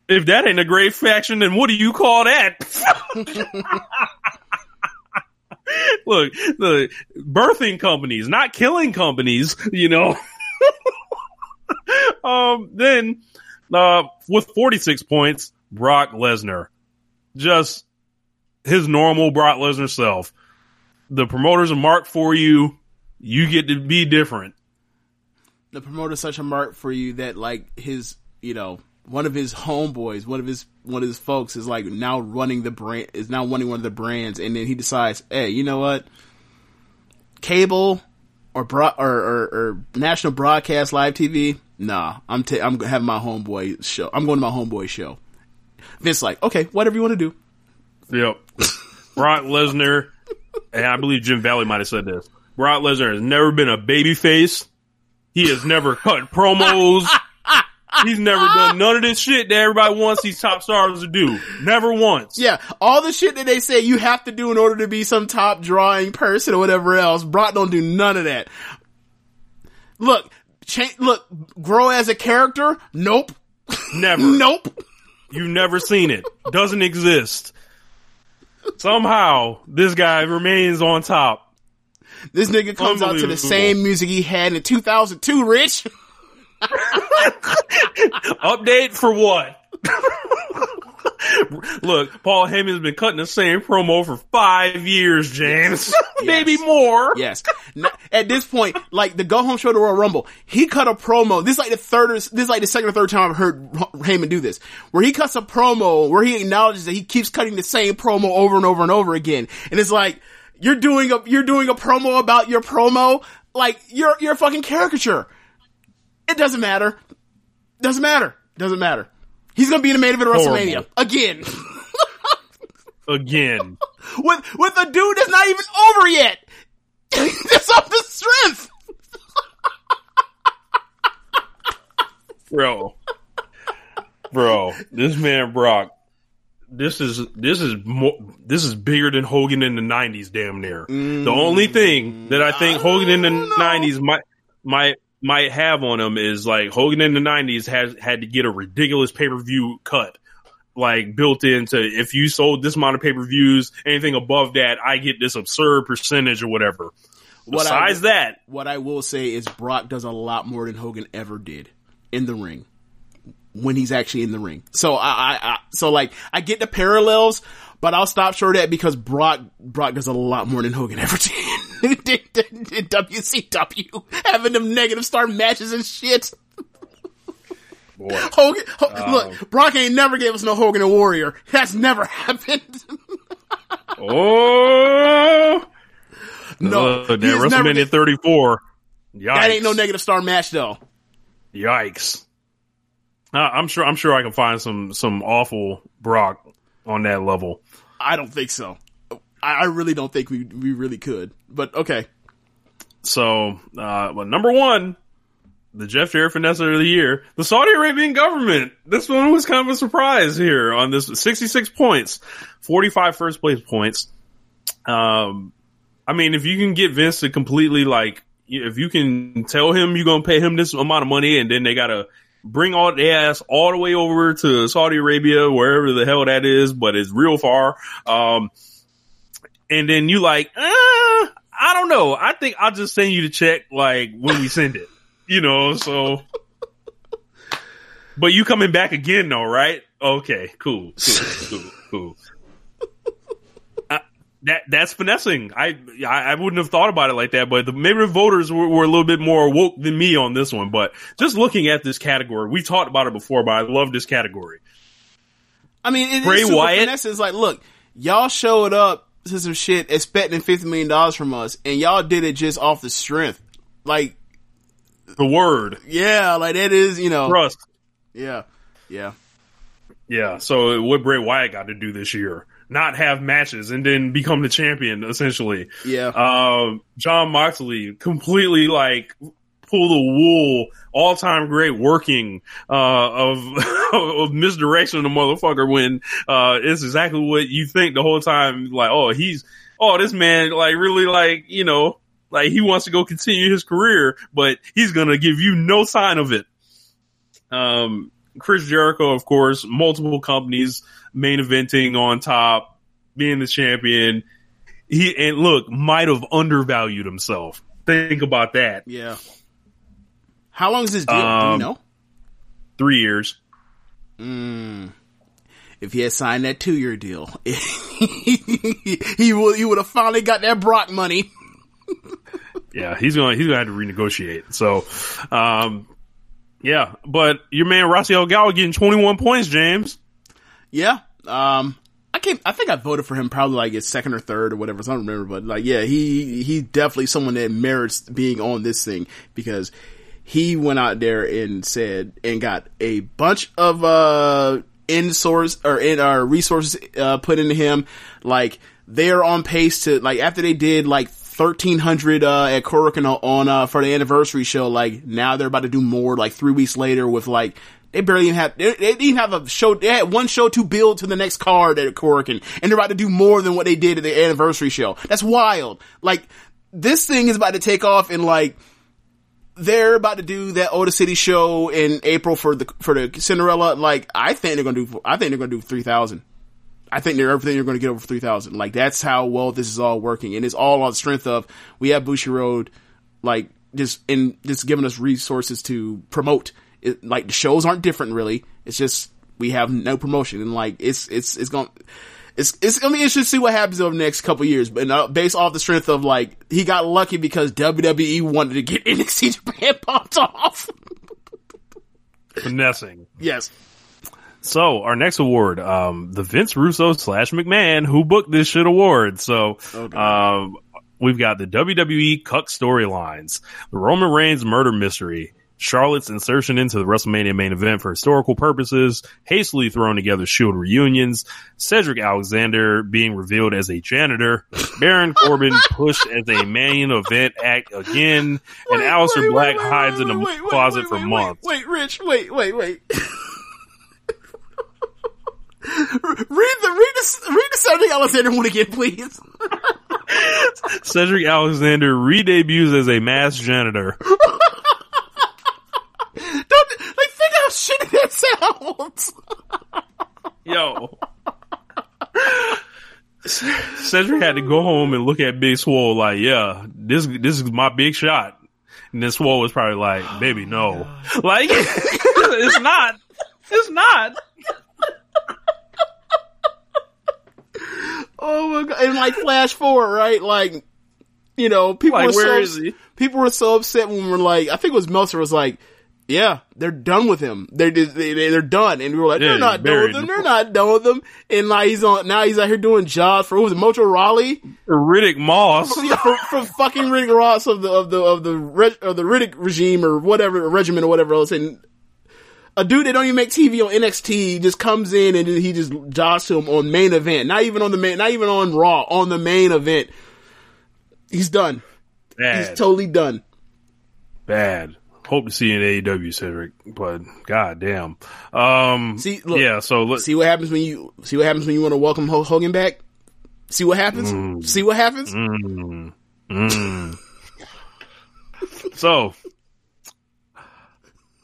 If that ain't a great faction, then what do you call that? Look, the birthing companies, not killing companies, you know. um, then, uh, with 46 points, Brock Lesnar. Just his normal Brock Lesnar self. The promoters are marked for you. You get to be different. The promoter's such a mark for you that like his, you know, one of his homeboys, one of his one of his folks is like now running the brand is now running one of the brands, and then he decides, hey, you know what? Cable or bro- or, or, or national broadcast live TV? Nah, I'm ta- I'm having my homeboy show. I'm going to my homeboy show. Vince like, okay, whatever you want to do. Yep. Brock Lesnar, and I believe Jim Valley might have said this. Brock Lesnar has never been a baby face. He has never cut promos. He's never done none of this shit that everybody wants these top stars to do. Never once. Yeah, all the shit that they say you have to do in order to be some top drawing person or whatever else. Brock don't do none of that. Look, cha- look, grow as a character? Nope. Never. nope. You've never seen it. Doesn't exist. Somehow, this guy remains on top. This nigga comes out to the same music he had in 2002, Rich. Update for what? Look, Paul Heyman's been cutting the same promo for five years, James. Maybe more. Yes. N- At this point, like the go home show to Royal Rumble, he cut a promo. This is like the third, or, this is like the second or third time I've heard Heyman do this, where he cuts a promo where he acknowledges that he keeps cutting the same promo over and over and over again, and it's like you're doing a you're doing a promo about your promo, like you're you're a fucking caricature. It doesn't matter. Doesn't matter. Doesn't matter. He's gonna be in the main event of WrestleMania again. Again. with with a dude that's not even over yet. that's off the strength. Bro. Bro, this man Brock, this is, this is more, this is bigger than Hogan in the nineties, damn near. the only thing that I think Hogan in the nineties might, might, might have on him is like Hogan in the nineties has had to get a ridiculous pay-per-view cut. Like built into if you sold this amount of pay-per-views, anything above that, I get this absurd percentage or whatever. What I- Besides that, What I will say is Brock does a lot more than Hogan ever did in the ring when he's actually in the ring. So I, I, I so like I get the parallels, but I'll stop short of that because Brock Brock does a lot more than Hogan ever did in, WCW, having them negative star matches and shit. boy, Hogan, Ho- look, Brock ain't never gave us no Hogan and Warrior. That's never happened. oh, No, Uh, that never WrestleMania did- 34. Yikes. that ain't no negative star match though. Yikes. Uh, I'm sure. I'm sure I can find some some awful Brock on that level. I don't think so. I, really don't think we we really could. But okay, So, uh, but number one, the Jeff Jarrett Finesse of the year, the Saudi Arabian government. This one was kind of a surprise here on this 66 points, 45 first place points. Um, I mean, if you can get Vince to completely like, if you can tell him you're going to pay him this amount of money and then they got to bring all their ass all the way over to Saudi Arabia, wherever the hell that is, but it's real far. Um, and then you like, uh, I don't know. I think I'll just send you the check like when we send it, you know, so. But you coming back again though, right? Okay, cool, cool, cool, cool. Uh, that that's finessing. I, I I wouldn't have thought about it like that, but the, maybe the voters were, were a little bit more woke than me on this one. But just looking at this category, we talked about it before, but I love this category. I mean, it, Bray Wyatt? finesse. It's like, look, y'all showed up some shit expecting fifty million dollars from us, and y'all did it just off the strength. Like, The word yeah, like that is, you know, trust. yeah, yeah. Yeah, so what Bray Wyatt got to do this year, not have matches and then become the champion essentially. Yeah. Um, Jon Moxley completely like pull the wool, all time great working uh, of of misdirection of the motherfucker when uh, it's exactly what you think the whole time. Like, oh, he's oh this man like really like you know like he wants to go continue his career, but he's gonna give you no sign of it. Um, Chris Jericho, of course, multiple companies, main eventing on top, being the champion. He and look might have undervalued himself. Think about that. Yeah. How long is this deal? Do you Um, know? Three years. If he had signed that two year deal, he would he would have finally got that Brock money. Yeah, he's gonna he's gonna have to renegotiate. So, um, yeah, but your man Rossy Ogawa getting twenty one points, James. Yeah. Um, I can't, I think I voted for him probably like his second or third or whatever. So I don't remember, but like, yeah, he, he's definitely someone that merits being on this thing because he went out there and said, and got a bunch of, uh, in source or in our resources, uh, put into him. Like, they're on pace to, like, after they did like 1300 uh at Korakuen on uh for the anniversary show like now they're about to do more like 3 weeks later with like they barely even have they, didn't even have a show they had one show to build to the next card at Korakuen and they're about to do more than what they did at the anniversary show that's wild like this thing is about to take off and like they're about to do that Oda City show in April for the for the Cinderella like I think they're to do I think they're to do 3000 I think they're everything going to get over 3000. Like that's how well this is all working. And it's all on the strength of we have Bushiroad, like just in just giving us resources to promote it. Like the shows aren't different really. It's just we have no promotion and like it's, it's, it's going, it's, it's gonna be interesting to see what happens over the next couple years, but uh, based off the strength of like, he got lucky because WWE wanted to get NXT Japan popped off. Finessing. yes. So our next award, um, the Vince Russo slash McMahon who booked this shit award. So, um, we've got the WWE Cuck storylines, the Roman Reigns murder mystery, Charlotte's insertion into the WrestleMania main event for historical purposes, hastily thrown together Shield reunions, Cedric Alexander being revealed as a janitor, Baron Corbin pushed as a main event act again, and Aleister wait, Black wait, wait, hides wait, in the wait, wait, closet wait, for wait, months. Wait, wait, Rich, wait, wait, wait. read the read the read the Cedric Alexander one again, please. Cedric Alexander re-debuts as a mass janitor. Don't like think how shitty that sounds. Yo. Cedric had to go home and look at Big Swole like, yeah, this this is my big shot. And then Swole was probably like, baby, no. Oh like, it's not. It's not. Oh my god! And like flash forward, right? Like, you know, people Like, were where so is he? people were so upset when we were like, I think it was Meltzer was like, Yeah, they're done with him. They're just, they, they- they're done, and we were like, Yeah, they're not done with him. They're not done with him. And like he's on now, he's out here doing jobs for who was it, Mojo Rawley, Riddick Moss. yeah, for, for fucking Riddick Ross of the of the of the of the Riddick regime or whatever regiment or whatever else, and a dude that don't even make TV on NXT just comes in and he just jobs to him on main event, not even on the main, not even on Raw, on the main event. He's done. Bad. He's totally done. Bad. Hope to see in AEW, Cedric, but god damn. Um, See, look, yeah, so look, See what happens when you see what happens when you want to welcome Hogan back. See what happens. See what happens. so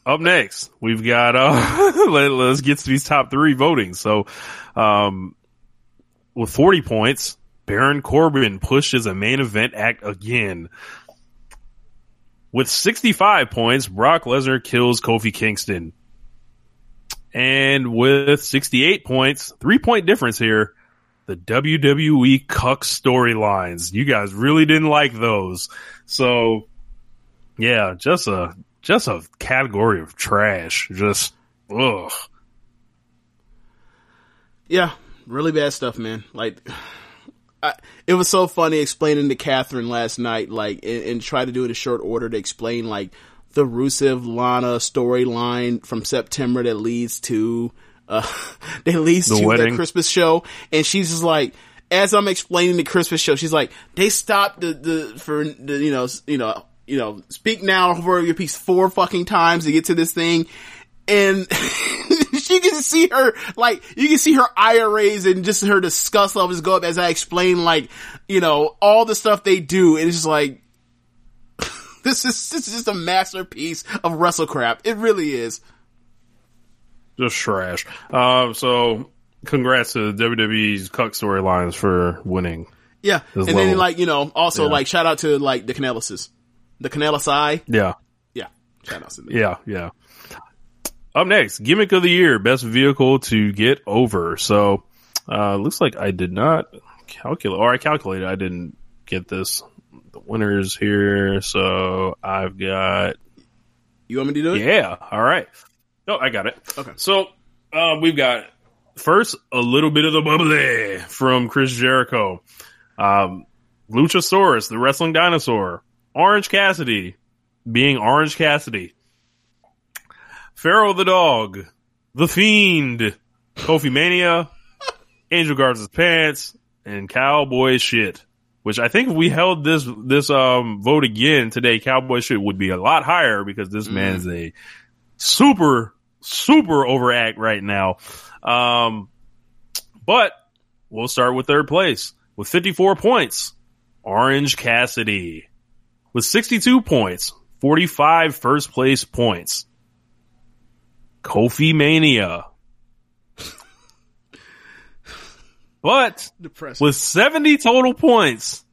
up next, we've got, uh, let, us get to these top three voting. So, um, with 40 points, Baron Corbin pushes a main event act again. With 65 points, Brock Lesnar kills Kofi Kingston. And with 68 points, three point difference here, the WWE cuck storylines. You guys really didn't like those. So yeah, just a, just a category of trash. Just, ugh. Yeah, really bad stuff, man. Like, I, it was so funny explaining to Catherine last night, like, and, and try to do it in short order to explain like the Rusev Lana storyline from September that leads to uh that leads The to wedding. the Christmas show, and she's just like. As I'm explaining the Christmas show, she's like, they stopped the, the, for, the, you know, you know, you know, speak now for your piece four fucking times to get to this thing. And she can see her, like, you can see her IRAs and just her disgust levels go up as I explain, like, you know, all the stuff they do. And it's just like, this is, this is just a masterpiece of wrestle crap. It really is. just trash. Um, so congrats to WWE's cuck storylines for winning. Yeah. And then, like, you know, also, Yeah. like, shout out to, like, the Kanellises. The Kanellis Eye. Yeah. Yeah. Shout out to them. Yeah, yeah. Up next, gimmick of the year, best vehicle to get over. So, uh, looks like I did not calculate, or I calculated, I didn't get this. The winners here. So I've got, You want me to do it? yeah, all right. No, I got it. Okay. So, uh, we've got first a little bit of the bubbly from Chris Jericho. Um, Luchasaurus, the wrestling dinosaur. Orange Cassidy, being Orange Cassidy. Pharaoh the dog. The Fiend. Kofi Mania. Angel Garza's pants. And Cowboy shit. Which I think if we held this, this, um, vote again today, Cowboy shit would be a lot higher because this man's a super, super overact right now. Um, but we'll start with third place with 54 points. Orange Cassidy with 62 points, 45 first place points. Kofi Mania. But Depressing. with 70 total points,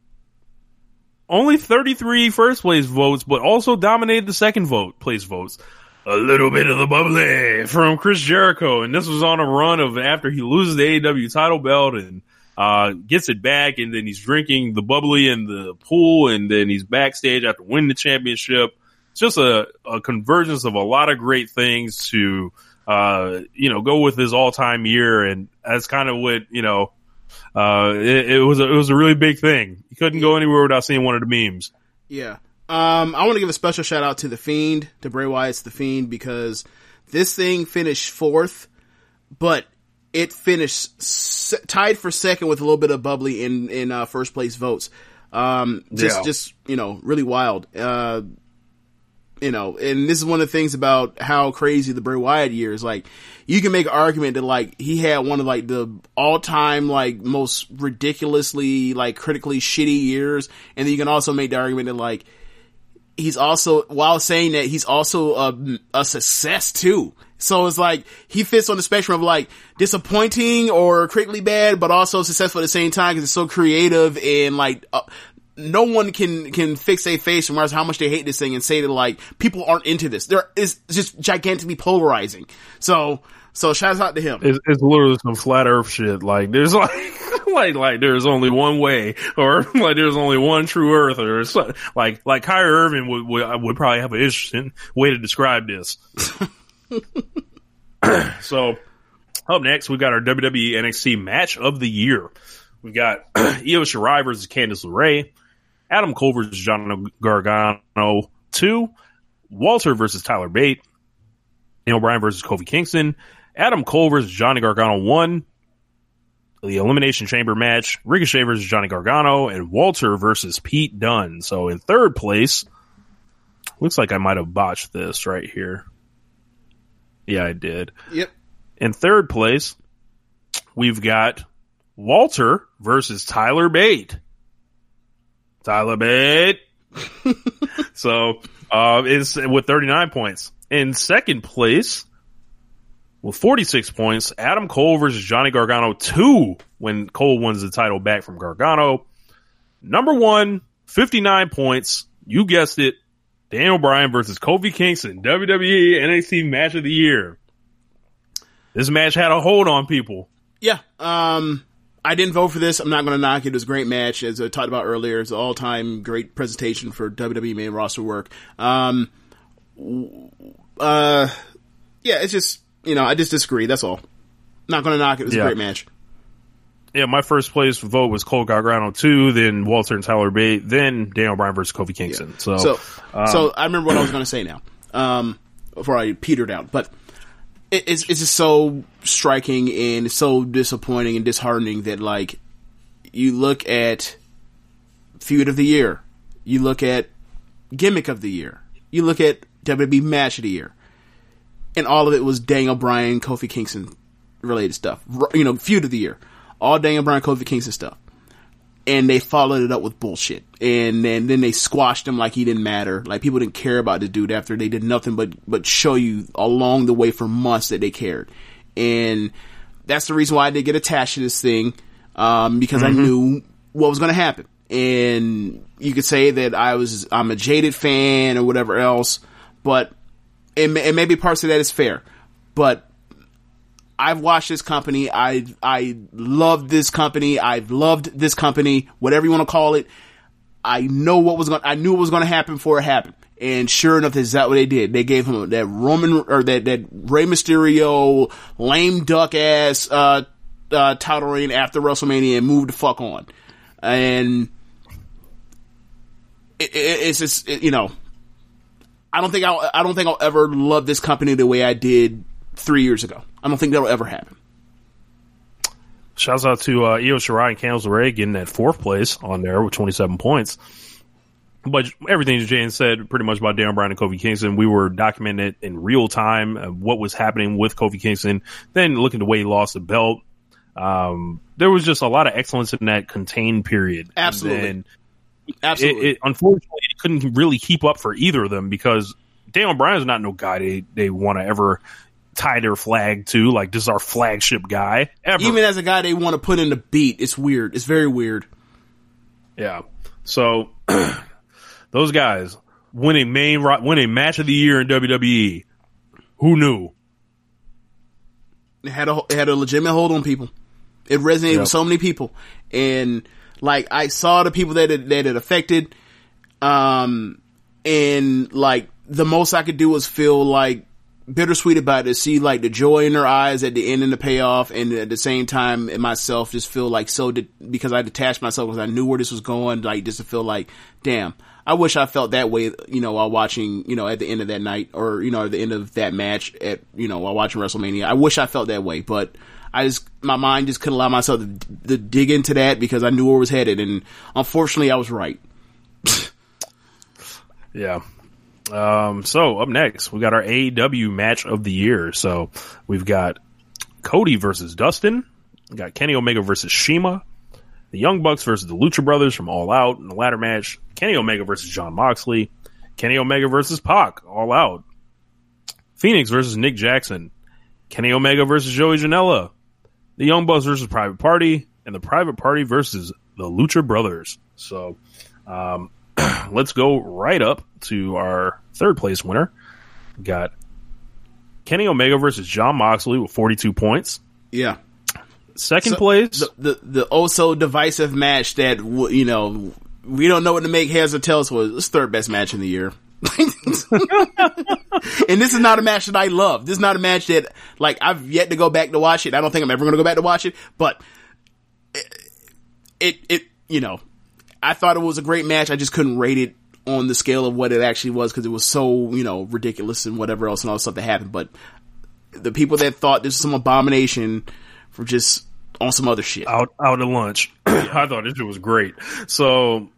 only 33 first place votes, but also dominated the second vote place votes. A little bit of the bubbly from Chris Jericho, and this was on a run of after he loses the AEW title belt and uh, gets it back, and then he's drinking the bubbly in the pool, and then he's backstage after winning the championship. Just a, a convergence of a lot of great things to, uh, you know, go with his all time year, and that's kind of what you know. Uh, it, it was a, it was a really big thing. You couldn't go anywhere without seeing one of the memes. Yeah. Um, I want to give a special shout out to The Fiend, to Bray Wyatt's The Fiend, because this thing finished fourth, but it finished se- tied for second with a little bit of bubbly in, in, uh, first place votes. Um, just, Yeah. just, you know, really wild. Uh, you know, and this is one of the things about how crazy the Bray Wyatt year is. Like, you can make an argument that like he had one of like the all time like most ridiculously like critically shitty years, and then you can also make the argument that like he's also while saying that he's also a, a success too. So it's like he fits on the spectrum of like disappointing or critically bad, but also successful at the same time because it's so creative and like uh, no one can can fix a face and realize how much they hate this thing and say that like people aren't into this. There is just gigantically polarizing. So so shouts out to him. It's, it's literally some flat Earth shit. Like there's like like like there's only one way, or like there's only one true Earth, or so, like like Kyrie Irving would, would would probably have an interesting way to describe this. so up next, we got our WWE NXT match of the year. We've got Io Shirai versus Candice LeRae, Adam Cole versus Johnny Gargano two, Walter versus Tyler Bate, Daniel Bryan versus Kofi Kingston, Adam Cole versus Johnny Gargano one, the Elimination Chamber match, Ricochet versus Johnny Gargano, and Walter versus Pete Dunne. So in third place, looks like I might have botched this right here. Yeah, I did. Yep. In third place, we've got Walter versus Tyler Bate. Tyler Bate. so, uh, is with 39 points. In second place, with 46 points, Adam Cole versus Johnny Gargano 2 when Cole wins the title back from Gargano. Number one, 59 points. You guessed it. Daniel Bryan versus Kofi Kingston, WWE NXT match of the year. This match had a hold on people. Yeah. Um, I didn't vote for this. I'm not going to knock it. It was a great match, as I talked about earlier. It's an all time great presentation for WWE main roster work. Um, uh, yeah, it's just, you know, I just disagree. That's all. Not going to knock it. It was Yeah. a great match. Yeah, my first place vote was Cole Gargano 2, then Walter and Tyler Bate, then Daniel Bryan versus Kofi Kingston. So, So, um, so I remember what I was going to say now. Um, before I petered out, but it's it's just so striking and so disappointing and disheartening that like you look at feud of the year, you look at gimmick of the year, you look at WWE match of the year, and all of it was Daniel Bryan, Kofi Kingston related stuff. You know, feud of the year, all Daniel Bryan, Kofi Kingston stuff and they followed it up with bullshit. And then, then they squashed him like he didn't matter. Like people didn't care about the dude after they did nothing but, but show you along the way for months that they cared. And that's the reason why I did get attached to this thing. Um, because I knew what was going to happen. And you could say that I was, I'm a jaded fan or whatever else, but, and, and maybe parts of that is fair, but I've watched this company. I I love this company. I've loved this company. Whatever you want to call it. I know what was going. I knew what was going to happen before it happened. And sure enough, that's what they did. They gave him that Roman or that that Rey Mysterio lame duck ass uh, uh, title reign after WrestleMania and moved the fuck on. And it, it, it's just it, you know, I don't think I'll I don't think I'll ever love this company the way I did three years ago. I don't think that'll ever happen. Shouts out to uh, Io Shirai and Candice LeRae getting that fourth place on there with 27 points. But everything Jane said pretty much about Daniel Bryan and Kofi Kingston, we were documenting it in real time, uh, what was happening with Kofi Kingston, then looking the way he lost the belt. Um, there was just a lot of excellence in that contained period. Absolutely. Absolutely. it, it, unfortunately, it couldn't really keep up for either of them because Daniel Bryan's not no guy they, they want to ever tie their flag to. Like, this is our flagship guy ever. Even as a guy they want to put in the beat, it's weird. It's very weird. Yeah. So those guys win a main ro- win a match of the year in WWE. Who knew? It had a it had a legitimate hold on people. It resonated Yep. with so many people, and like I saw the people that it, that it affected, um, and like the most I could do was feel like bittersweet about it. See like the joy in their eyes at the end and the payoff, and at the same time, myself just feel like so de- because I detached myself because I knew where this was going. Like just to feel like, damn. I wish I felt that way, you know, while watching, you know, at the end of that night or, you know, at the end of that match at, you know, while watching WrestleMania. I wish I felt that way, but I just, my mind just couldn't allow myself to, to dig into that because I knew where it was headed. And unfortunately, I was right. Yeah. Um, so up next, we got our AEW match of the year. So we've got Cody versus Dustin. We got Kenny Omega versus CIMA. The Young Bucks versus the Lucha Brothers from All Out in the latter match. Kenny Omega versus Jon Moxley. Kenny Omega versus Pac. All Out. Fenix versus Nick Jackson. Kenny Omega versus Joey Janela. The Young Bucks versus Private Party. And the Private Party versus the Lucha Brothers. So, um, let's go right up to our third place winner. We got Kenny Omega versus Jon Moxley with 42 points. Yeah. Second So, place. the, the the oh also divisive match that you know we don't know what to make heads or tails was. It's third best match in the year. and this is not a match that I love. This is not a match that like I've yet to go back to watch it. I don't think I'm ever going to go back to watch it, but it, it it you know I thought it was a great match. I just couldn't rate it on the scale of what it actually was because it was so you know ridiculous and whatever else and all the stuff that happened. But the people that thought this was some abomination for just on some other shit. out out of lunch. I thought this was great. So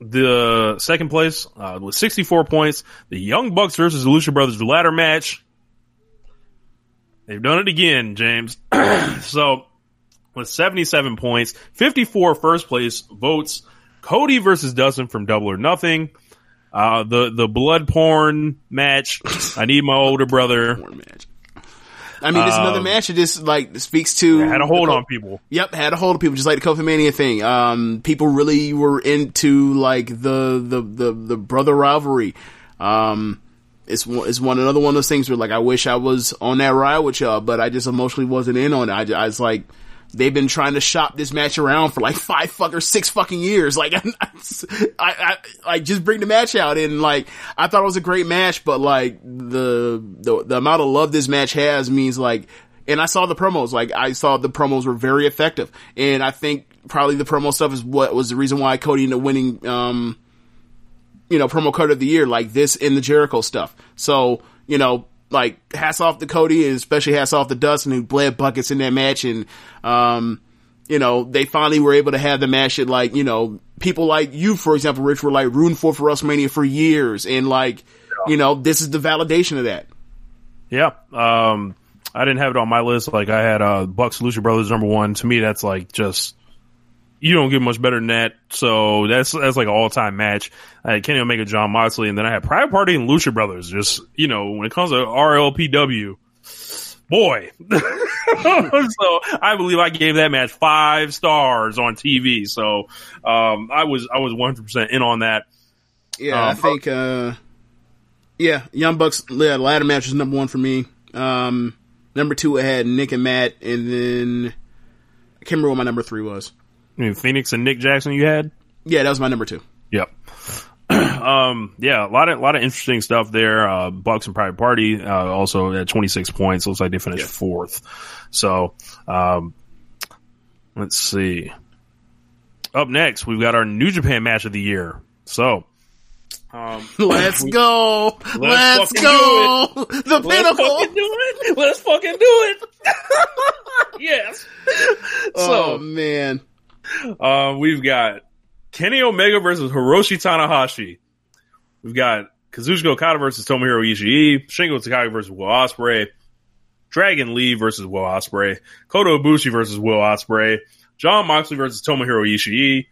the second place uh, with 64 points, the Young Bucks versus the Lucha Brothers the ladder match. They've done it again, James. so with 77 points, 54 first place votes. Cody versus Dustin from Double or Nothing. Uh, the the blood porn match. I need my older brother. Porn match. I mean, it's another Um, match that just like speaks to Had a hold on people. Yep, had a hold of people, just like the Kofi Mania thing. Um, people really were into like the the the, the brother rivalry. Um, it's one, it's one another one of those things where like I wish I was on that ride with y'all, but I just emotionally wasn't in on it. I, ju- I was like, they've been trying to shop this match around for like five fuck or six fucking years. Like, I, I, I just bring the match out and like, I thought it was a great match, but like the, the, the amount of love this match has means like, and I saw the promos, like I saw the promos were very effective. And I think probably the promo stuff is what was the reason why Cody ended up winning, um, you know, promo card of the year, like this in the Jericho stuff. So, you know, like hats off to Cody and especially hats off to Dustin who bled buckets in that match and, um, you know, they finally were able to have the match that like, you know, people like you, for example, Rich, were like rooting for for WrestleMania for years and like, you know, this is the validation of that. Yeah. Um, I didn't have it on my list. Like I had, uh, Bucks Lucha Brothers number one. To me, that's like just, you don't get much better than that. So that's, that's like an all time match. I had Kenny Omega, Jon Moxley, and then I had Private Party and Lucha Brothers. Just, you know, when it comes to RLPW, boy. so I believe I gave that match five stars on TV. So, um, I was, I was 100% in on that. Yeah, I Um, think, uh, yeah, Young Bucks, yeah, ladder match is number one for me. Um, number two, I had Nick and Matt, and then I can't remember what my number three was. I mean, Fenix and Nick Jackson you had? Yeah, that was my number two. Yep. um, yeah, a lot of, a lot of interesting stuff there. Uh, Bucks and Private Party, uh, also at 26 points. Looks like they finished fourth. So, um, let's see. Up next, we've got our New Japan match of the year. So, um, Let's go. Let's, fucking go. The let's pinnacle. fucking do it. Let's fucking do it. yes. oh So, man. Uh, we've got Kenny Omega versus Hiroshi Tanahashi. We've got Kazuchika Okada versus Tomohiro Ishii, Shingo Takagi versus Will Ospreay, Dragon Lee versus Will Ospreay, Kota Ibushi versus Will Ospreay, Jon Moxley versus Tomohiro Ishii,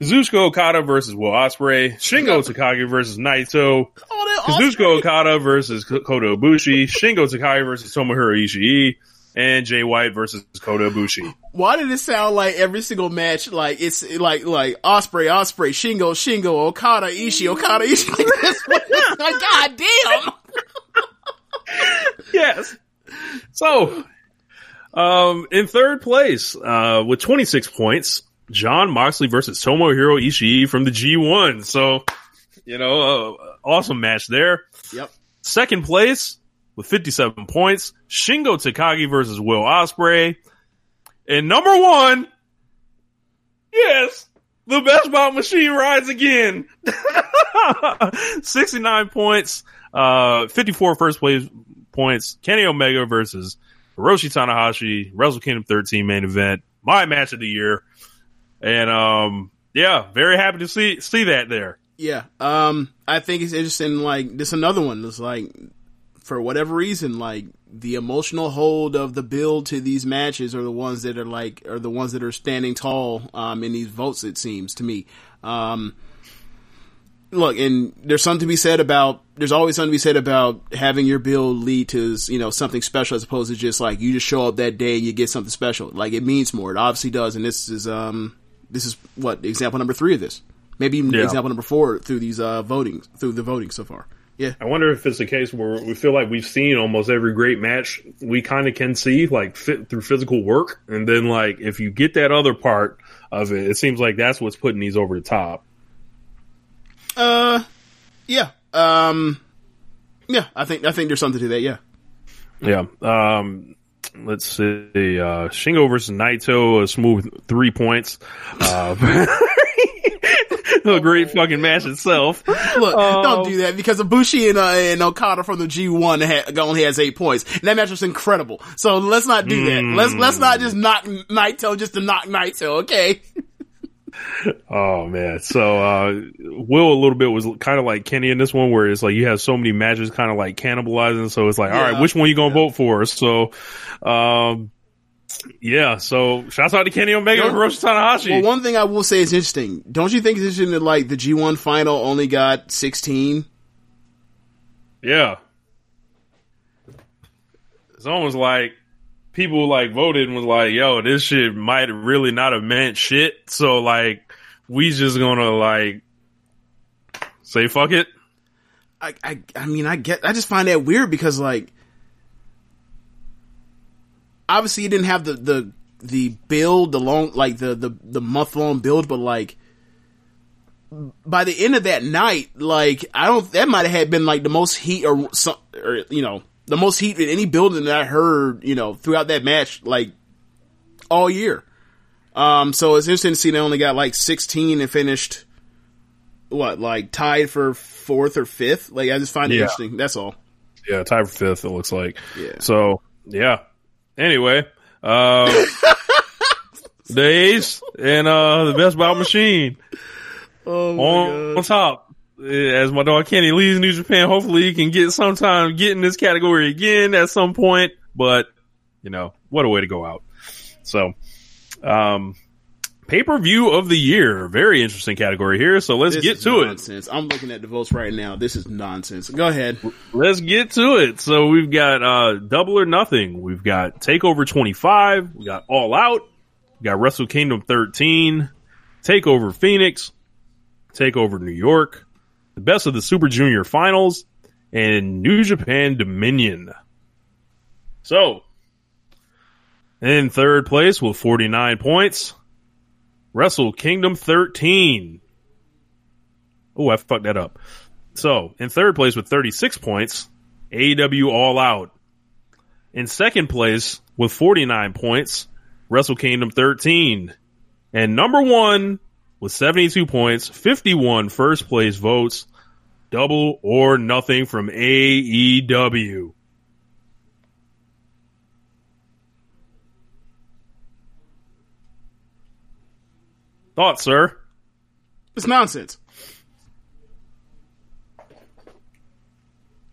Kazuchika Okada versus Will Ospreay, Shingo Takagi versus Naito, Oh, Kazuchika Okada versus Kota Ibushi, Shingo Takagi versus Tomohiro Ishii, and Jay White versus Kota Ibushi. Why did it sound like every single match, like it's like like Ospreay, Ospreay, Shingo, Shingo, Okada, Ishii, Okada, Ishii? Like, like, God damn. yes. So, um, in third place, uh, with 26 points, Jon Moxley versus Tomohiro Ishii from the G1. So, you know, uh, awesome match there. Yep. Second place with 57 points, Shingo Takagi versus Will Ospreay. And number one, yes, the best bout machine rides again. 69 points, uh, 54 first place points. Kenny Omega versus Hiroshi Tanahashi, Wrestle Kingdom 13 main event, my match of the year. And, um, yeah, very happy to see, see that there. Yeah. Um, I think it's interesting. Like this, another one. It's like for whatever reason, like the emotional hold of the build to these matches are the ones that are like are the ones that are standing tall um, in these votes. It seems to me. Um, look, and there's something to be said about. There's always something to be said about having your build lead to you know something special as opposed to just like you just show up that day and you get something special. Like it means more. It obviously does, and this is um this is what example number three of this. Maybe even Yeah. example number four through these uh voting through the voting so far. Yeah. I wonder if it's a case where we feel like we've seen almost every great match we kind of can see, like fit through physical work, and then like if you get that other part of it, it seems like that's what's putting these over the top. Uh, yeah. Um, yeah. I think I think there's something to that. Yeah. Yeah. Um, let's see. Uh, Shingo versus Naito, a smooth three points. Uh, a great fucking match itself. Look, don't do that because Ibushi and, uh, and Okada from the G1 ha- only has eight points. And that match was incredible. So let's not do that. Let's let's not just knock Naito just to knock Naito. Okay. Oh man. So, uh, Will a little bit was kind of like Kenny in this one where it's like you have so many matches kind of like cannibalizing. So it's like, all right, which one you going to vote for? So, um, yeah. So shouts out to Kenny Omega and Hiroshi Tanahashi. Well, one thing I will say is interesting. Don't you think it's interesting that like the G1 final only got 16? Yeah. It's almost like people like voted and was like, yo, this shit might really not have meant shit. So like, we just gonna like say fuck it. I, I, I mean, I get, I just find that weird because like, obviously you didn't have the, the, the build, the long, like the, the, the month long build, but like, by the end of that night, like, I don't, that might have had been like the most heat or some, or, you know, the most heat in any building that I heard, you know, throughout that match, like, all year. Um, so it's interesting to see they only got like 16 and finished, what, like tied for fourth or fifth? Like, I just find it Yeah. interesting. That's all. Yeah, tied for fifth. It looks like. Yeah. So yeah. Anyway, uh, the Ace and uh the Best Bout Machine Oh my on, God. on top. As my dog Kenny leaves New Japan, hopefully he can get sometime get in this category again at some point. But you know, what a way to go out. So, um, pay per view of the year, very interesting category here. So let's This get to it. I'm looking at the votes right now. This is nonsense. Go ahead. Let's get to it. So we've got uh Double or Nothing. We've got Takeover 25. We got All Out. We got Wrestle Kingdom 13. Takeover Phoenix. Takeover New York. The Best of the Super Junior Finals. And New Japan Dominion. So, in third place with 49 points, Wrestle Kingdom 13. Oh, I fucked that up. So, in third place with 36 points, AEW All Out. In second place with 49 points, Wrestle Kingdom 13. And number one with 72 points, 51 first place votes, double or nothing from AEW. Thoughts, sir? It's nonsense.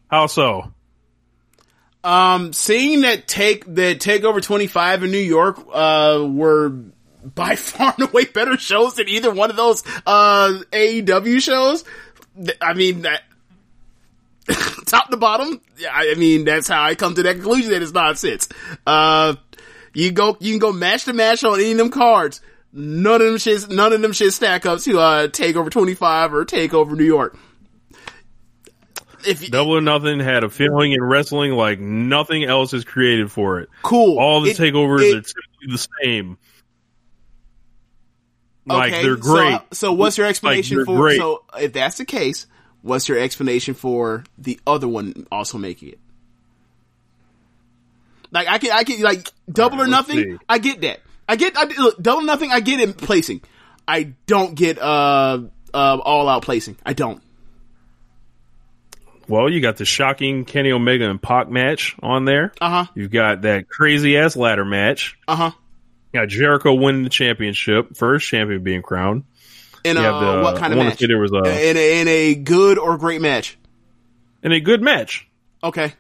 How so? Um, seeing that take that Takeover 25 in New York uh were by far and away better shows than either one of those uh AEW shows. I mean that top to bottom. yeah, I I mean that's how I come to that conclusion that it's nonsense. Uh, you go you can go match to match on any of them cards. None of them shits none of them shit stack up to uh take over 25 or take over New York. If you, Double or Nothing had a feeling in wrestling like nothing else is created for it. cool. All the It- takeovers it- are typically the same. Like Okay, they're great. So, what's your explanation they're for? great. So if that's the case, what's your explanation for the other one also making it? Like I can, I can like double or nothing. see. I get that. I get I, look double nothing. I get in placing. I don't get uh uh all out placing. I don't. Well, you got the shocking Kenny Omega and Pac match on there. Uh huh. You've got that crazy ass ladder match. Uh huh. You got Jericho winning the championship, first champion being crowned. In You uh, the- what kind of match? there was a- in a, in a good or great match. In a good match. Okay.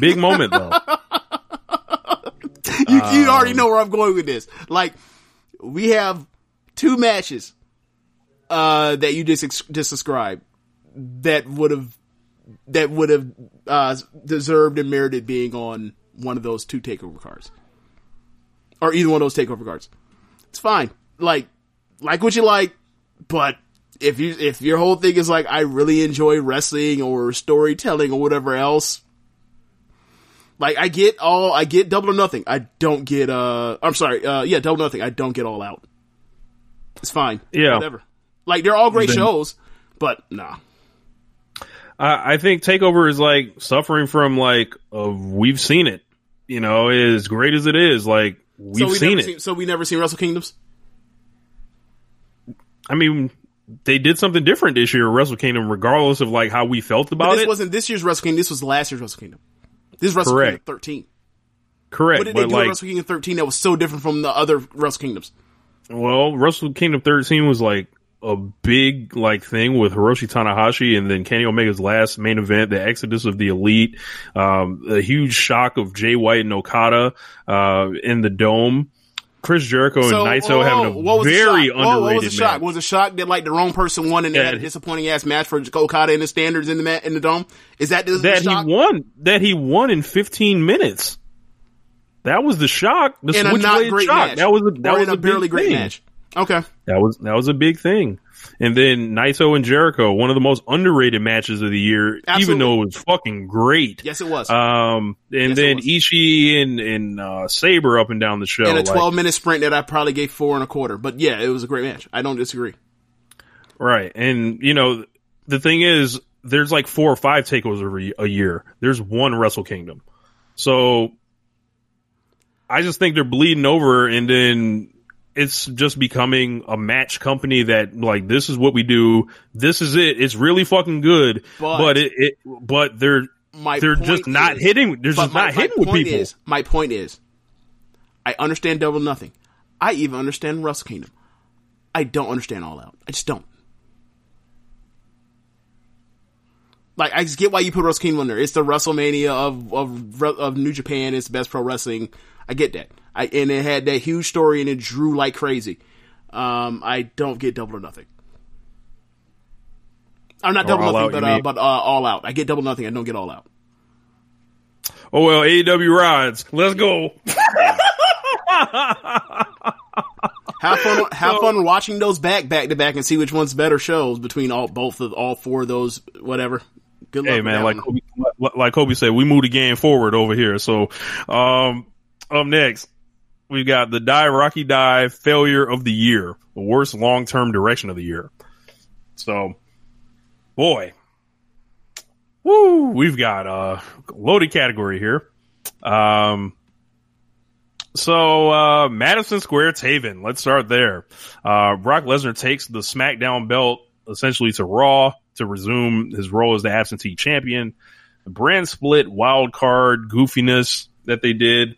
Big moment though. you, you already Um, know where I'm going with this. Like, we have two matches, uh, that you just, ex- just described that would have, that would have, uh, deserved and merited being on one of those two takeover cards. Or either one of those takeover cards. It's fine. Like, like what you like, but if you if your whole thing is like I really enjoy wrestling or storytelling or whatever else, like I get all I get double or nothing. I don't get uh I'm sorry, uh yeah, double or nothing. I don't get all out. It's fine. Yeah. Whatever. Like they're all great Then- shows, but nah. I, I think Takeover is like suffering from like uh, we've seen it. You know, as great as it is, like we've so seen it. Seen, so we never seen Wrestle Kingdoms. I mean, they did something different this year, at Wrestle Kingdom, regardless of like how we felt But about this it. This wasn't this year's Wrestle Kingdom. This was last year's Wrestle Kingdom. This is Wrestle Correct. Kingdom 13. Correct, What did they do at like, Wrestle Kingdom 13 that was so different from the other Wrestle Kingdoms? well, Wrestle Kingdom 13 was like a big like thing with Hiroshi Tanahashi and then Kenny Omega's last main event, the Exodus of the Elite, um, a huge shock of Jay White and Okada uh, in the Dome. Chris Jericho and Naito whoa, having a what was very underrated what was the shock? match. Was the shock that like the wrong person won and they had a That- disappointing ass match for Okada and the standards in the mat in the dome? Is that the, that the he won that he won in 15 minutes. That was the shock. The in a not great shock. match? That was a, that or was in a big barely great thing. match? Okay. That was that was a big thing. And then Naito and Jericho, one of the most underrated matches of the year, even though it was fucking great. Yes, it was. Um, and Yes, then. Ishii and and uh, Sabre up and down the show. in a like- 12 minute sprint that I probably gave four and a quarter. But yeah, it was a great match. I don't disagree. Right. And, you know, the thing is, there's like four or five takeovers a year. There's one Wrestle Kingdom. So I just think they're bleeding over and then it's just becoming a match company that like this is what we do. This is it. It's really fucking good. But- But, it, it but they're My they're just not is- hitting they're just my- not my hitting with people. Is, my point is, I understand Double Nothing. I even understand Wrestle Kingdom. I don't understand All Out. I just don't. Like I just get why you put Wrestle Kingdom on there. It's the WrestleMania of of of New Japan. It's the best pro wrestling. I get that. I and it had that huge story and it drew like crazy. Um, I don't get Double or Nothing. I'm not Or Double Nothing, Out, but uh, but uh, All Out. I get Double Nothing. I don't get All Out. Oh well, AEW rides. Let's go. Have fun. Have fun watching those back back to back and see which one's better shows between all both of all four of those. Whatever. Good luck. Hey man, like. Kobe, like Kobe said, we move the game forward over here. So, um, up next, we've got the die Rocky die failure of the year, the worst long term direction of the year. So, boy, woo, we've got a loaded category here. Um, so uh, Madison Square Taven, let's start there. Uh, Brock Lesnar takes the SmackDown belt essentially to Raw to resume his role as the absentee champion. The brand split, wild card goofiness that they did.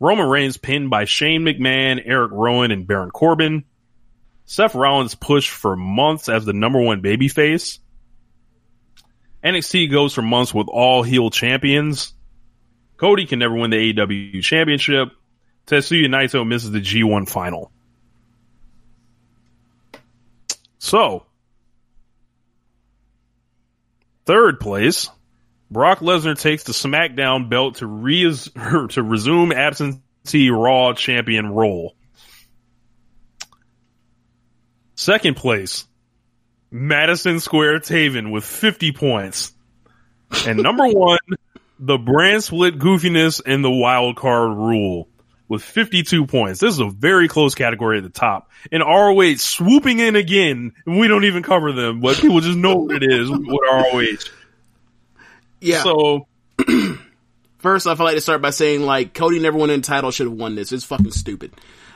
Roman Reigns pinned by Shane McMahon, Eric Rowan, and Baron Corbin. Seth Rollins pushed for months as the number one babyface. NXT goes for months with all heel champions. Cody can never win the AEW championship. Tetsuya Naito misses the G1 final. So, third place, Brock Lesnar takes the SmackDown belt to re- er, to resume absentee Raw champion role. Second place, Madison Square Taven with 50 points. And number one, the brand split goofiness and the wild card rule with 52 points. This is a very close category at the top. And ROH swooping in again, and we don't even cover them, but people just know what it is with ROH. Yeah. So, First off, I'd like to start by saying, like, Cody never won a title, should have won this. It's fucking stupid.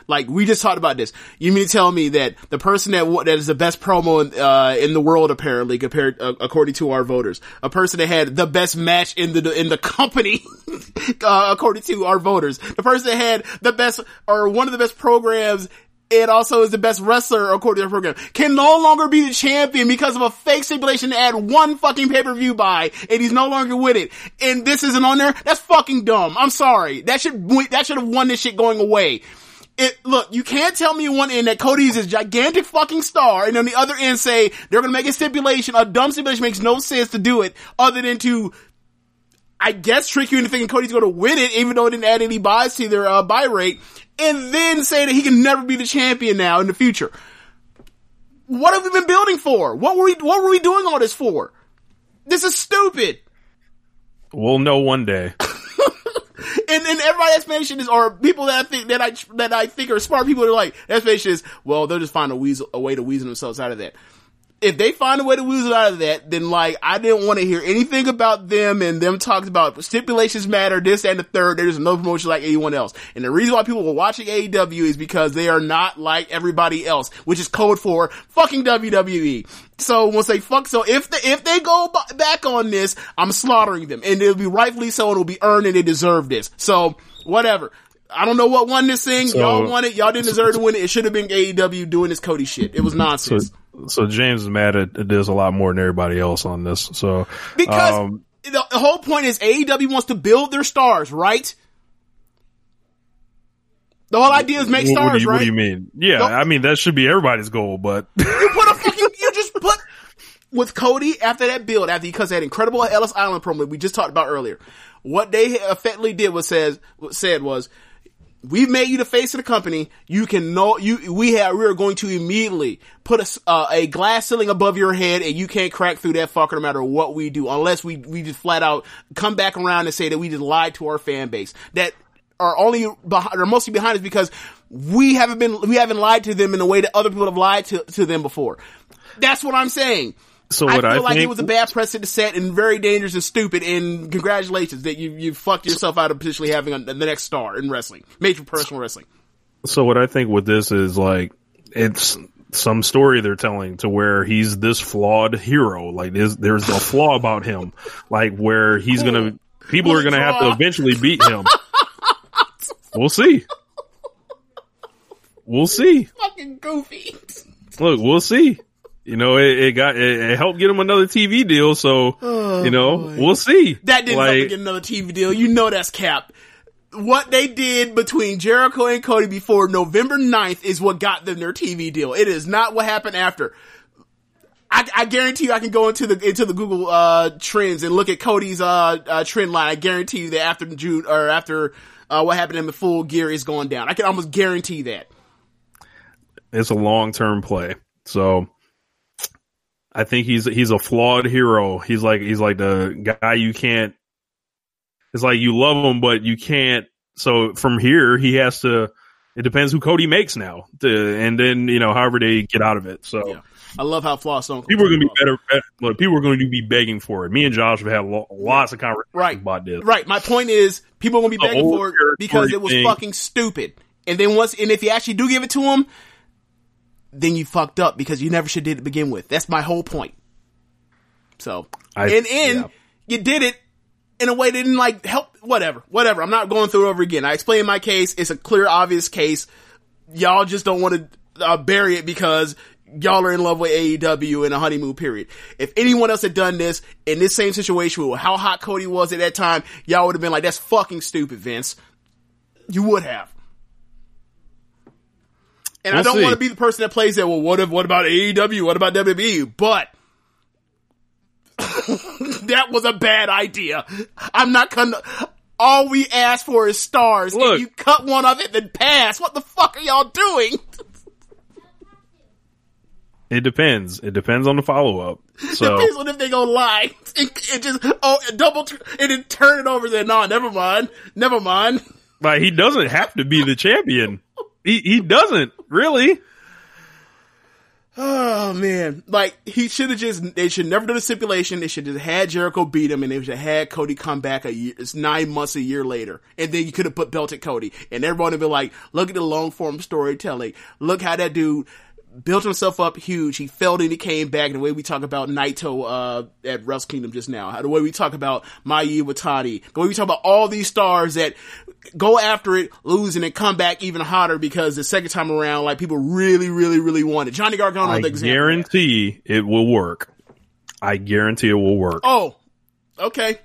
Like, we just talked about this. You mean to tell me that the person that, that is the best promo, in, uh, in the world, apparently, compared, uh, according to our voters, a person that had the best match in the, in the company, uh, according to our voters, the person that had the best, or one of the best programs and also is the best wrestler according to the program, can no longer be the champion because of a fake stipulation to add one fucking pay-per-view buy, and he's no longer with it. And this isn't on there? That's fucking dumb. I'm sorry. That should, that should have won this shit going away. It, look, you can't tell me on one end that Cody's this gigantic fucking star, and on the other end say they're gonna make a stipulation, a dumb stipulation makes no sense to do it, other than to I guess trick you into thinking Cody's going to win it, even though it didn't add any buys to their uh, buy rate, and then say that he can never be the champion now in the future. What have we been building for? What were we, what were we doing all this for? This is stupid. We'll know one day. And and everybody's explanation is, or people that I think that I that I think are smart people are like, explanation is, well, they'll just find a weasel a way to weasel themselves out of that. If they find a way to weasel out of that, then like I didn't want to hear anything about them and them talks about stipulations matter, this and the third. There's no promotion like anyone else. And the reason why people were watching AEW is because they are not like everybody else, which is code for fucking WWE. So once they fuck, so if they, if they go b- back on this, I'm slaughtering them and it'll be rightfully so and it'll be earned and they deserve this. So whatever. I don't know what won this thing. So- y'all won it. Y'all didn't deserve to win it. It should have been AEW doing this Cody shit. It was nonsense. so James is mad at, at this a lot more than everybody else on this. So Because um, the, the whole point is AEW wants to build their stars, right? The whole idea is make what, what stars, do you, right? what do you mean? Yeah, Don't- I mean that should be everybody's goal, but You put a fucking, you just put, with Cody after that build, after he cuts that incredible Ellis Island promo we just talked about earlier, what they effectively did was says, what said was, we've made you the face of the company. You can know, you, we have, we are going to immediately put a, uh, a glass ceiling above your head and you can't crack through that fucker no matter what we do, unless we, we just flat out come back around and say that we just lied to our fan base. That, are only behind, are mostly behind us because we haven't been, we haven't lied to them in the way that other people have lied to, to them before. That's what I'm saying. So I feel I like it was a bad precedent to set and very dangerous and stupid. And congratulations that you you fucked yourself out of potentially having a, the next star in wrestling, major professional wrestling. So what I think with this is like it's some story they're telling to where he's this flawed hero. Like there's there's a flaw about him, like where he's gonna people are gonna have to eventually beat him. we'll see. We'll see. Fucking goofy. Look, we'll see. You know, it, it got it, it helped get him another TV deal. So you know, we'll see. Oh, That didn't help him get another TV deal. You know that's cap. What they did between Jericho and Cody before November 9th is what got them their TV deal. It is not what happened after. I, I guarantee you I can go into the into the Google uh trends and look at Cody's uh, uh trend line. I guarantee you that after June or after uh what happened in the full gear is going down. I can almost guarantee that. it's a long term play. So I think he's he's a flawed hero. He's like he's like the guy you can't. It's like you love him, but you can't. So from here, he has to. It depends who Cody makes now, to, and then you know however they get out of it. So Yeah. I love how Cold people are going to be better. Look, people are going to be begging for it. Me and Josh have had lots of conversations Right. about this. Right. My point is people are gonna be begging for it because it was thing. fucking stupid. And then once and if you actually do give it to him, then you fucked up because you never should did it to begin with. That's my whole point. So I- and and yeah. you did it in a way that didn't like help whatever. Whatever. I'm not going through it over again. I explained my case. It's a clear, obvious case. Y'all just don't want to uh, bury it because y'all are in love with AEW in a honeymoon period. If anyone else had done this in this same situation with how hot Cody was at that time, y'all would have been like, that's fucking stupid, Vince. You would have. And I We'll don't want to be the person that plays that, well, what, if, what about AEW? What about WWE? But that was a bad idea. I'm not gonna. All we ask for is stars. Look. If you cut one of it, then pass. What the fuck are y'all doing? It depends. It depends on the follow up. So Depends on if they gonna lie. It, it just oh double and then turn it over. Then no, never mind, never mind. like he doesn't have to be the champion. He he doesn't really. Oh man, like he should have just. They should never do the stipulation. They should have had Jericho beat him, and they should have had Cody come back a year. It's nine months a year later, and then you could have put belt at Cody, and everyone would be like, "Look at the long form storytelling. Look how that dude." Built himself up huge. He failed and he came back. The way we talk about Naito uh, at Wrestle Kingdom just now, the way we talk about Mayu Iwatani, the way we talk about all these stars that go after it, lose, and then come back even hotter because the second time around, like people really, really, really want it. Johnny Gargano, I the example. guarantee it will work. I guarantee it will work. Oh, okay.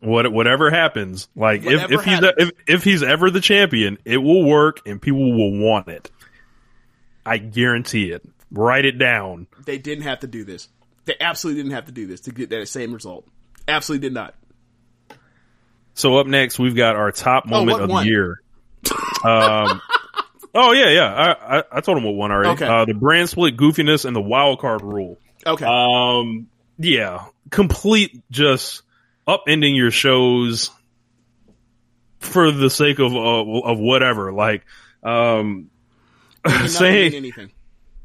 What whatever happens, like if Whatever if he's happens. if if he's ever the champion, it will work and people will want it. I guarantee it. Write it down. They didn't have to do this. They absolutely didn't have to do this to get that same result. Absolutely did not. So up next, we've got our top moment what of one? the year. Um, Oh yeah, yeah. I, I, I told him what one already. Okay. Uh, the brand split goofiness and the wild card rule. Okay. Um, yeah, complete just upending your shows for the sake of uh, of whatever. Like, um, saying anything.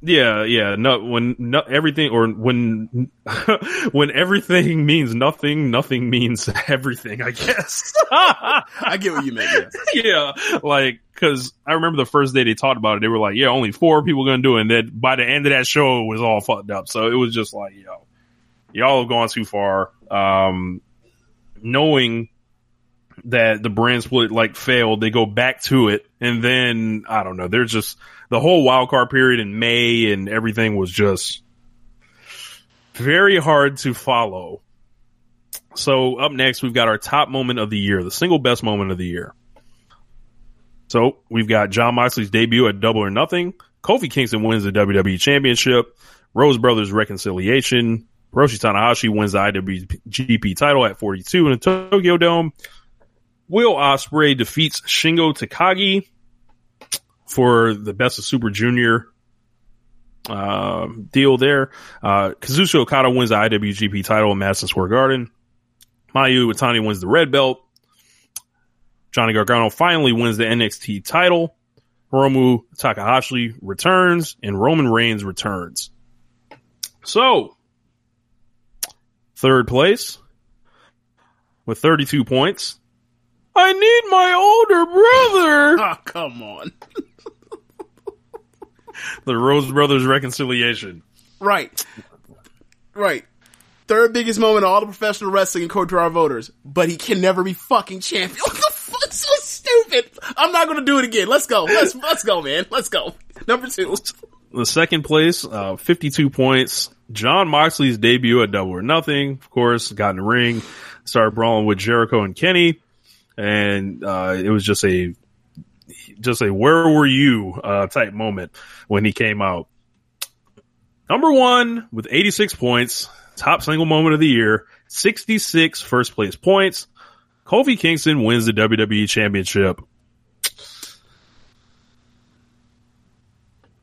Yeah, yeah. No, when no, everything or when when everything means nothing, nothing means everything. I guess. I get what you mean. Yeah. yeah, like because I remember the first day they talked about it, they were like, "Yeah, only four people gonna do it." And then by the end of that show, it was all fucked up. So it was just like, "Yo, y'all have gone too far." Um, knowing that the brand split like failed, they go back to it, and then I don't know. There's just the whole wild card period in May and everything was just very hard to follow. So up next, we've got our top moment of the year, the single best moment of the year. So we've got Jon Moxley's debut at Double or Nothing. Kofi Kingston wins the WWE Championship. Rhodes Brothers reconciliation. Hiroshi Tanahashi wins the IWGP title at 42 in the Tokyo Dome. Will Ospreay defeats Shingo Takagi for the best of Super Junior uh, deal there. Uh, Kazuchika Okada wins the IWGP title in Madison Square Garden. Mayu Iwatani wins the red belt. Johnny Gargano finally wins the NXT title. Hiromu Takahashi returns and Roman Reigns returns. So, third place with 32 points. I need my older brother. Oh, come on. the Rhodes Brothers reconciliation. Right. Right. Third biggest moment of all the professional wrestling according to our voters, but he can never be fucking champion. What the fuck? So stupid. I'm not gonna do it again. Let's go. Let's let's go, man. Let's go. Number two. The second place, uh, 52 points. Jon Moxley's debut at Double or Nothing, of course, got in the ring, started brawling with Jericho and Kenny, and uh, it was just a just a where were you uh, type moment when he came out. Number one with 86 points, top single moment of the year, 66 first place points. Kofi Kingston wins the WWE Championship.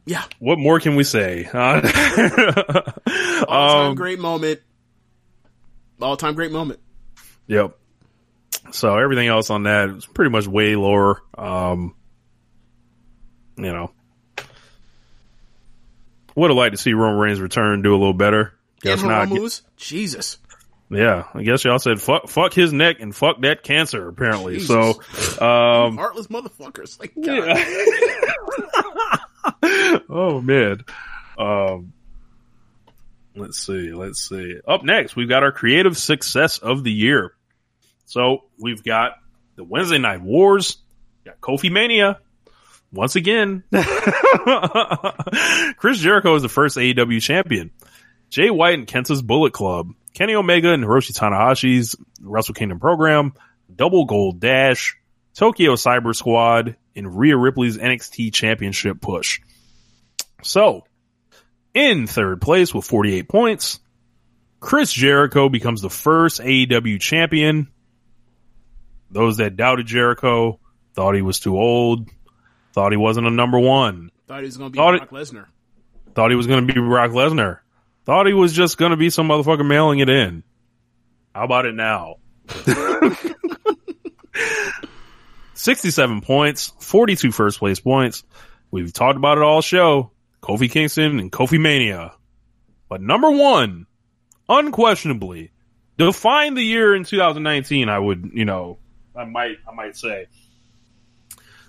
Yeah. What more can we say? Uh, All time um, great moment. All time great moment. Yep. So everything else on that is pretty much way lower. Um, you know, would have liked to see Roman Reigns return, do a little better. Guess not. Jesus. Yeah, I guess y'all said fuck, fuck his neck and fuck that cancer. Apparently, so um, Heartless motherfuckers. Like, God. oh man. Um, let's see. Let's see. Up next, we've got our creative success of the year. So we've got the Wednesday Night Wars, got Kofi Mania. Once again, Chris Jericho is the first AEW champion. Jay White and Kenta's Bullet Club, Kenny Omega and Hiroshi Tanahashi's Wrestle Kingdom program, Double Gold Dash, Tokyo Cyber Squad, and Rhea Ripley's NXT Championship push. So, in third place with 48 points, Chris Jericho becomes the first AEW champion. Those that doubted Jericho thought he was too old, thought he wasn't a number one, Thought he was gonna be Thought Brock Lesnar. thought he was going to be Brock Lesnar, thought he was just going to be some motherfucker mailing it in. How about it now? 67 points, 42 first place points. We've talked about it all show. Kofi Kingston and Kofi Mania. But number one, unquestionably, define the year in 2019, I would, you know, I might, I might say.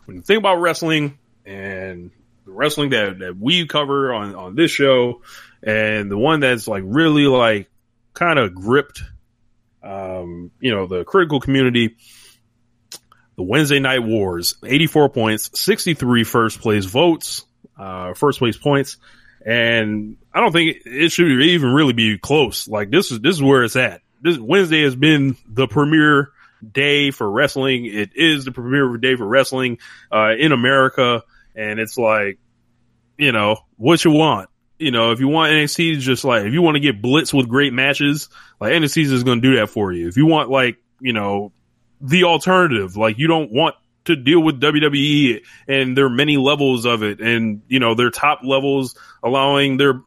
When you think about wrestling and the wrestling that, that we cover on, on this show and the one that's like really like kind of gripped, um, you know, the critical community, the Wednesday Night Wars, 84 points, 63 first place votes, uh, first place points. And I don't think it should even really be close. Like this is, this is where it's at. This Wednesday has been the premier day for wrestling. It is the premier day for wrestling, uh, in America. And it's like, you know, what you want. You know, if you want NXT just like, if you want to get blitz with great matches, like NXT is going to do that for you. If you want like, you know, the alternative, like you don't want to deal with WWE and there are many levels of it and, you know, their top levels allowing their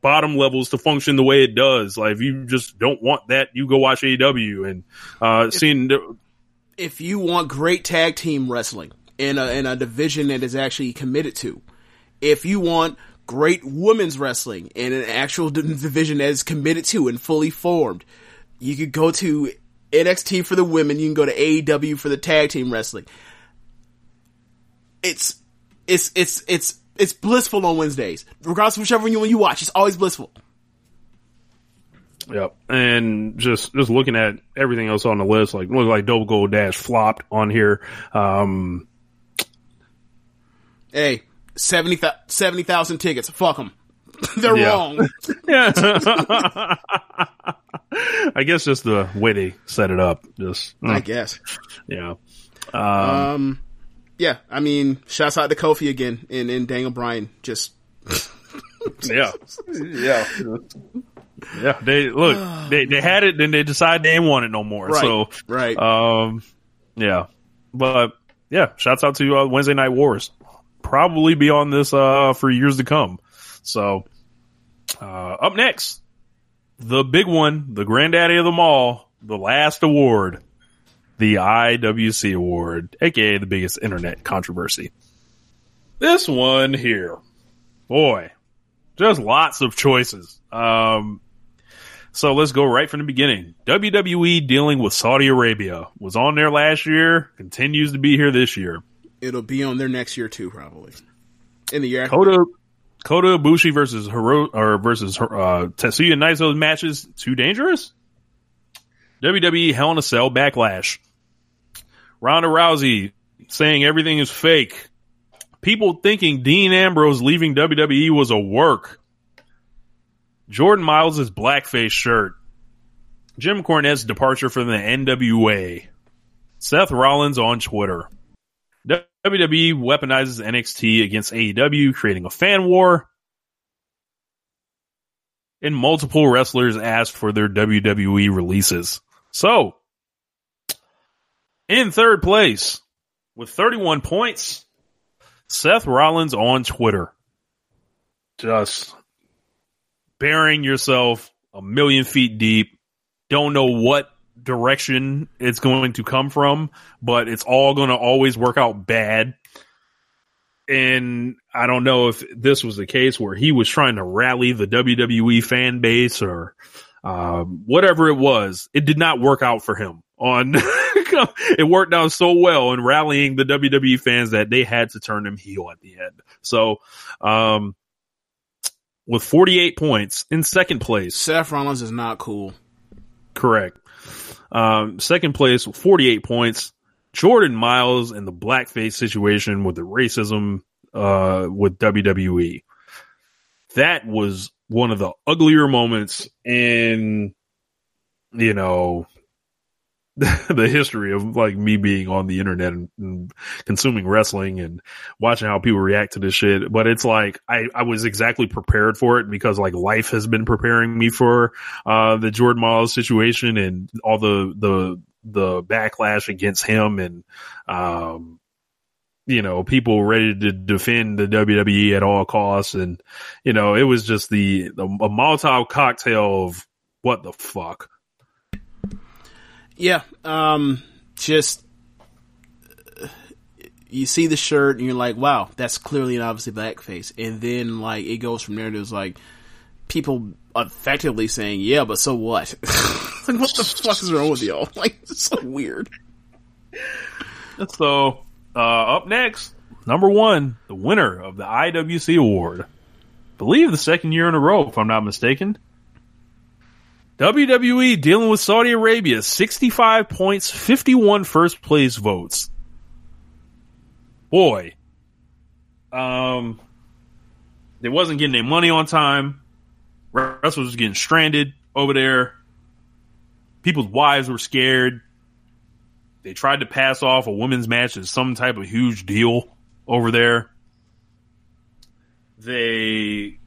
bottom levels to function the way it does. Like if you just don't want that, you go watch AEW and, uh, seeing the, if you want great tag team wrestling in a in a division that is actually committed to, if you want great women's wrestling in an actual division that is committed to and fully formed, you could go to NXT for the women. You can go to AEW for the tag team wrestling. It's it's it's it's it's blissful on Wednesdays, regardless of whichever one you, you watch. It's always blissful. Yep. And just, just looking at everything else on the list, like, look like Double Gold Dash flopped on here. Um, Hey, 70,000 70,000 tickets. Fuck them. They're Yeah. wrong. yeah. I guess just the way they set it up. Just, I guess. yeah. Um, yeah, I mean, shouts out to Kofi again and, and Daniel Bryan. Just, Yeah. Yeah. Yeah. They, look, they, they had it, then they decided they didn't want it no more. Right, So, right. Um, yeah, but yeah, shouts out to uh, Wednesday Night Wars. Probably be on this uh for years to come. So, uh, up next, the big one, the granddaddy of them all, the last award, the IWC award, aka the biggest internet controversy. This one here, boy, just lots of choices. Um, so let's go right from the beginning. WWE dealing with Saudi Arabia was on there last year, continues to be here this year. it'll be on there next year too, probably. In the year. after. Kota Kota Ibushi versus Hiro or versus uh, Tetsuya Naito's matches too dangerous. WWE Hell in a Cell Backlash. Ronda Rousey saying everything is fake. People thinking Dean Ambrose leaving WWE was a work. Jordan Myles' blackface shirt. Jim Cornette's departure from the NWA. Seth Rollins on Twitter. WWE weaponizes NXT against AEW, creating a fan war. And multiple wrestlers asked for their WWE releases. So, in third place, with 31 points, Seth Rollins on Twitter. Just burying yourself a million feet deep. Don't know what direction it's going to come from, but it's all going to always work out bad. And I don't know if this was the case where he was trying to rally the WWE fan base or um, whatever it was. It did not work out for him. On it worked out so well in rallying the WWE fans that they had to turn him heel at the end. So, um, with 48 points in second place, Seth Rollins is not cool. Correct. Um, second place, with 48 points. Jordan Myles and the blackface situation with the racism, uh, with WWE. That was one of the uglier moments in, you know, the history of like me being on the internet and, and consuming wrestling and watching how people react to this shit. But it's like, I, I was exactly prepared for it because like life has been preparing me for, uh, the Jordan Myles situation and all the, the, the backlash against him and, um, you know, people ready to defend the WWE at all costs. And, you know, it was just the, the a Molotov cocktail of what the fuck. Yeah, um, just you see the shirt and you're like, wow, that's clearly and obviously blackface, and then like it goes from there. There's like people effectively saying, yeah, but so what? like, what the fuck is wrong with y'all? Like, it's so weird. So, uh, up next, number one, the winner of the IWC award. believe the second year in a row, if I'm not mistaken. WWE dealing with Saudi Arabia, 65 points, 51 first place votes. Boy. Um, they wasn't getting their money on time. Wrestlers was getting stranded over there. People's wives were scared. They tried to pass off a women's match as some type of huge deal over there. They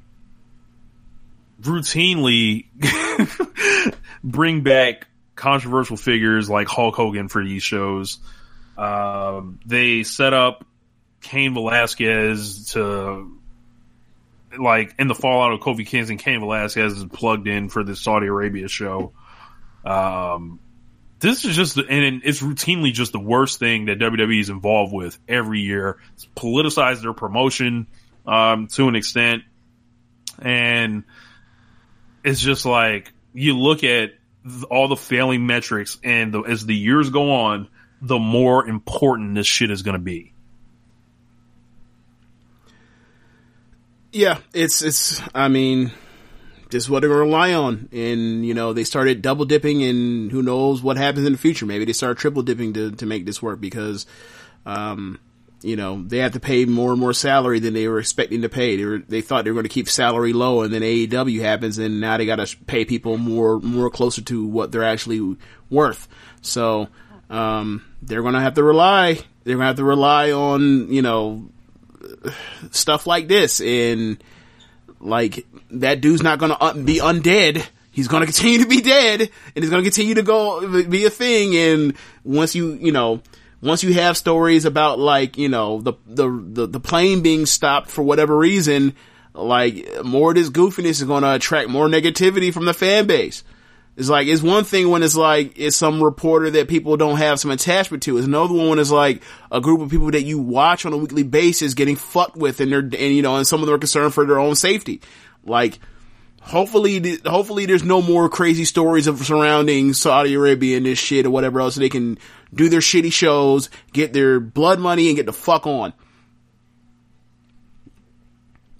routinely bring back controversial figures like Hulk Hogan for these shows. Um, they set up Cain Velasquez to like in the fallout of Kofi Kingston. Cain Velasquez is plugged in for the Saudi Arabia show. Um, this is just, and it's routinely just the worst thing that WWE is involved with every year. It's politicized their promotion um, to an extent, and it's just like you look at all the failing metrics, and the, as the years go on, the more important this shit is going to be. Yeah, it's it's. I mean, is what they're going to rely on, and you know they started double dipping, and who knows what happens in the future? Maybe they start triple dipping to to make this work because, um, you know, they have to pay more and more salary than they were expecting to pay. They were, they thought they were going to keep salary low, and then AEW happens, and now they got to pay people more more closer to what they're actually worth. So, um, they're going to have to rely. They're going to have to rely on you know stuff like this and like that dude's not going to un- be undead. He's going to continue to be dead and he's going to continue to go be a thing. And once you, you know, once you have stories about like, you know, the, the, the, the plane being stopped for whatever reason, like more of this goofiness is going to attract more negativity from the fan base. It's like, it's one thing when it's like, it's some reporter that people don't have some attachment to. It's another one when it's like a group of people that you watch on a weekly basis getting fucked with and they're, and you know, and some of them are concerned for their own safety. Like, hopefully, hopefully there's no more crazy stories of surrounding Saudi Arabia and this shit or whatever else so they can do their shitty shows, get their blood money and get the fuck on.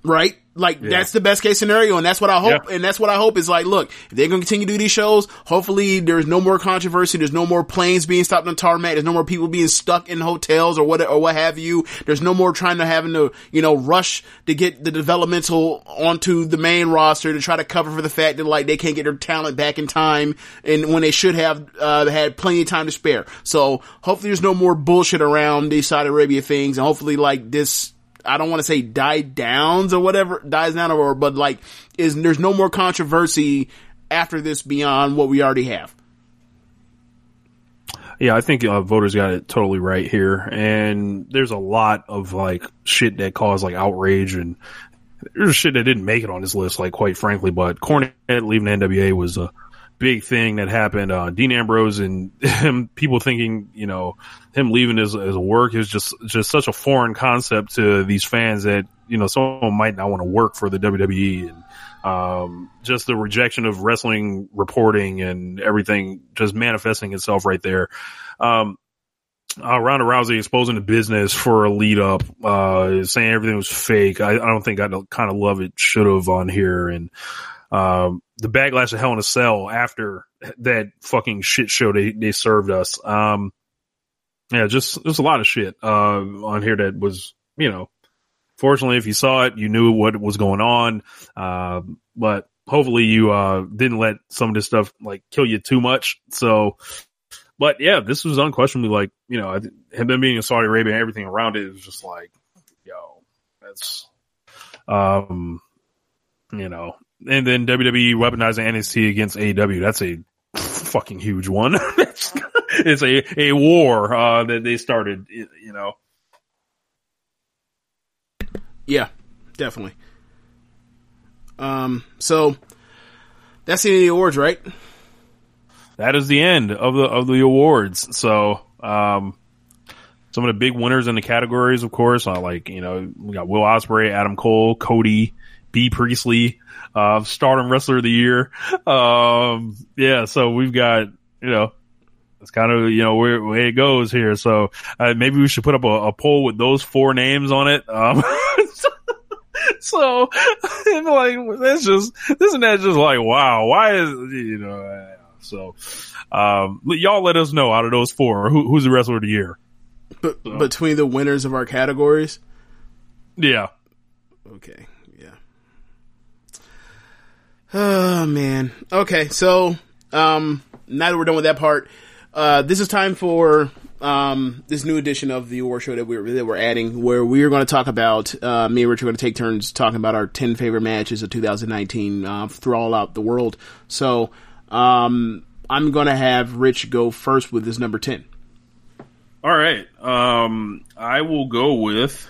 Right? Like Yeah. that's the best case scenario, and that's what I hope. Yeah. And that's what I hope is like, look, if they're gonna continue to do these shows, hopefully there's no more controversy. There's no more planes being stopped on tarmac. There's no more people being stuck in hotels or what or what have you. There's no more trying to having to you know rush to get the developmental onto the main roster to try to cover for the fact that like they can't get their talent back in time, and when they should have uh, had plenty of time to spare. So hopefully there's no more bullshit around these Saudi Arabia things, and hopefully like this I don't want to say die downs or whatever, dies down or, but like, is, there's no more controversy after this beyond what we already have. Yeah, I think uh, voters got it totally right here, and there's a lot of like shit that caused like outrage, and there's shit that didn't make it on this list, like quite frankly. But Cornette leaving the NWA was a big thing that happened. Uh, Dean Ambrose and him, people thinking, you know, him leaving as a work is just just such a foreign concept to these fans that you know someone might not want to work for the WWE and um, just the rejection of wrestling reporting and everything just manifesting itself right there. Um, uh, Ronda Rousey exposing the business for a lead up, uh, saying everything was fake. I, I don't think I kind of love it should have on here. And, um, the backlash of Hell in a Cell after that fucking shit show they, they served us. Um, yeah, just, there's a lot of shit, uh, on here that was, you know, fortunately, if you saw it, you knew what was going on. Uh, but hopefully you, uh, didn't let some of this stuff like kill you too much. So, but yeah, this was unquestionably like, you know, him being in Saudi Arabia and everything around it was just like, yo, that's, um, you know, and then WWE weaponizing NXT against AEW. That's a fucking huge one. it's a, a war, uh, that they started, you know. Yeah, definitely. Um, so that's the end of the awards, right? that is the end of the of the awards. So, um, some of the big winners in the categories, of course, are like you know we got Will Ospreay, Adam Cole, Cody, Bea Priestley, uh, Stardom Wrestler of the Year. Um, yeah, so we've got you know. It's kind of you know where, where it goes here. So uh, maybe we should put up a, a poll with those four names on it. Um, so like that's just isn't that just like wow? Why is you know? So, um, y'all let us know out of those four who, who's the wrestler of the year. But between the winners of our categories, Yeah, okay. Oh man. Okay, so um, now that we're done with that part, uh, this is time for um, this new edition of the award show that we're that we're adding, where we are going to talk about uh, me and Rich are going to take turns talking about our ten favorite matches of 2019 uh, through all out the world. So um, I'm going to have Rich go first with his number ten. All right. Um, I will go with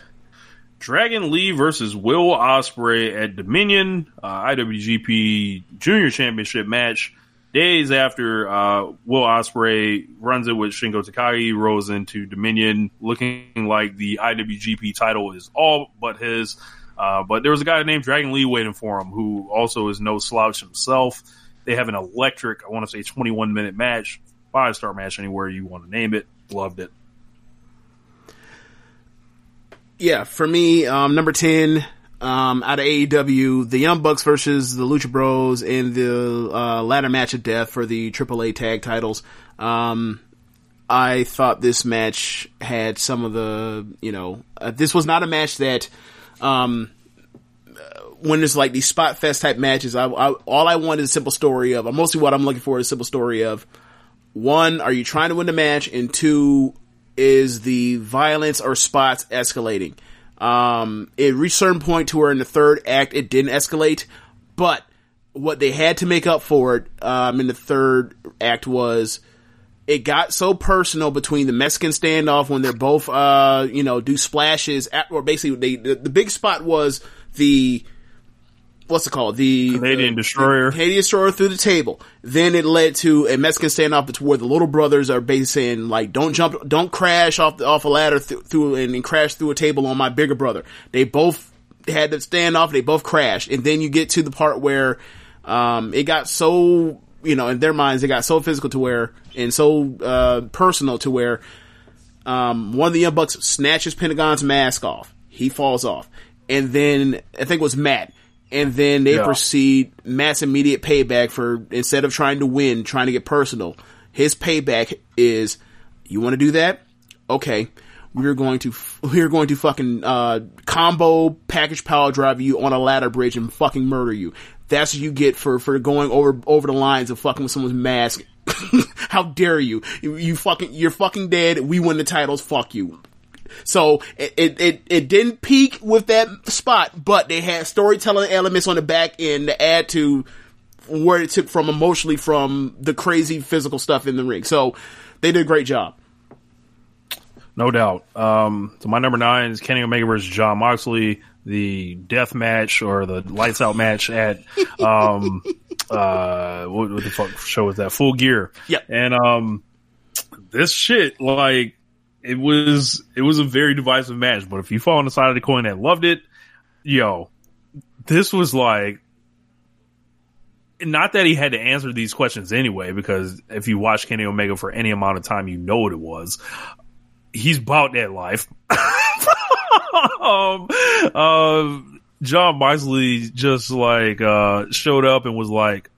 Dragon Lee versus Will Ospreay at Dominion uh, IWGP Junior Championship match. Days after uh, Will Ospreay runs it with Shingo Takagi, rolls into Dominion, looking like the IWGP title is all but his. Uh, but there was a guy named Dragon Lee waiting for him, who also is no slouch himself. They have an electric, I want to say, 21 minute match, five star match, anywhere you want to name it. Loved it. Yeah, for me, um, number 10, um, out of AEW, the Young Bucks versus the Lucha Bros in the, uh, ladder match of death for the AAA tag titles. Um, I thought this match had some of the, you know, uh, this was not a match that, um, when there's like these spot fest type matches, I, I, all I want is a simple story of, mostly what I'm looking for is a simple story of, one, are you trying to win the match? And two, is the violence or spots escalating. Um, it reached a certain point to where in the third act it didn't escalate, but what they had to make up for it, um, in the third act was it got so personal between the Mexican standoff when they're both, uh, you know, do splashes at, or basically they, the, the big spot was the, what's it called? The Canadian the- Destroyer. the Canadian Destroyer through the table. Then it led to a Mexican standoff between where the little brothers are basically saying like, "Don't jump, don't crash off the, off a ladder th- through and, and crash through a table on my bigger brother." They both had to standoff. They both crashed, and then you get to the part where um, it got so you know in their minds it got so physical to where and so uh, personal to where um, one of the Young Bucks snatches Pentagon's mask off. He falls off. And then, I think it was Matt. And then they Yeah. proceed Matt's immediate payback for, instead of trying to win, trying to get personal. His payback is, you want to do that? Okay. We're going to, we're going to fucking, uh, combo package power drive you on a ladder bridge and fucking murder you. That's what you get for, for going over, over the lines of fucking with someone's mask. How dare you? you? You fucking, you're fucking dead. We win the titles. Fuck you. So it, it, it, it didn't peak with that spot, but they had storytelling elements on the back end to add to where it took from emotionally from the crazy physical stuff in the ring. So they did a great job. No doubt. Um, so my number nine is Kenny Omega versus Jon Moxley, the death match or the lights out match at, um, uh, what, what the fuck show was that? Full Gear. Yeah. And, um, this shit, like, it was, it was a very divisive match, but if you fall on the side of the coin that loved it, yo, this was like, not that he had to answer these questions anyway, because if you watch Kenny Omega for any amount of time, you know what it was he's about that life. um, uh, Jon Moxley just like uh, showed up and was like,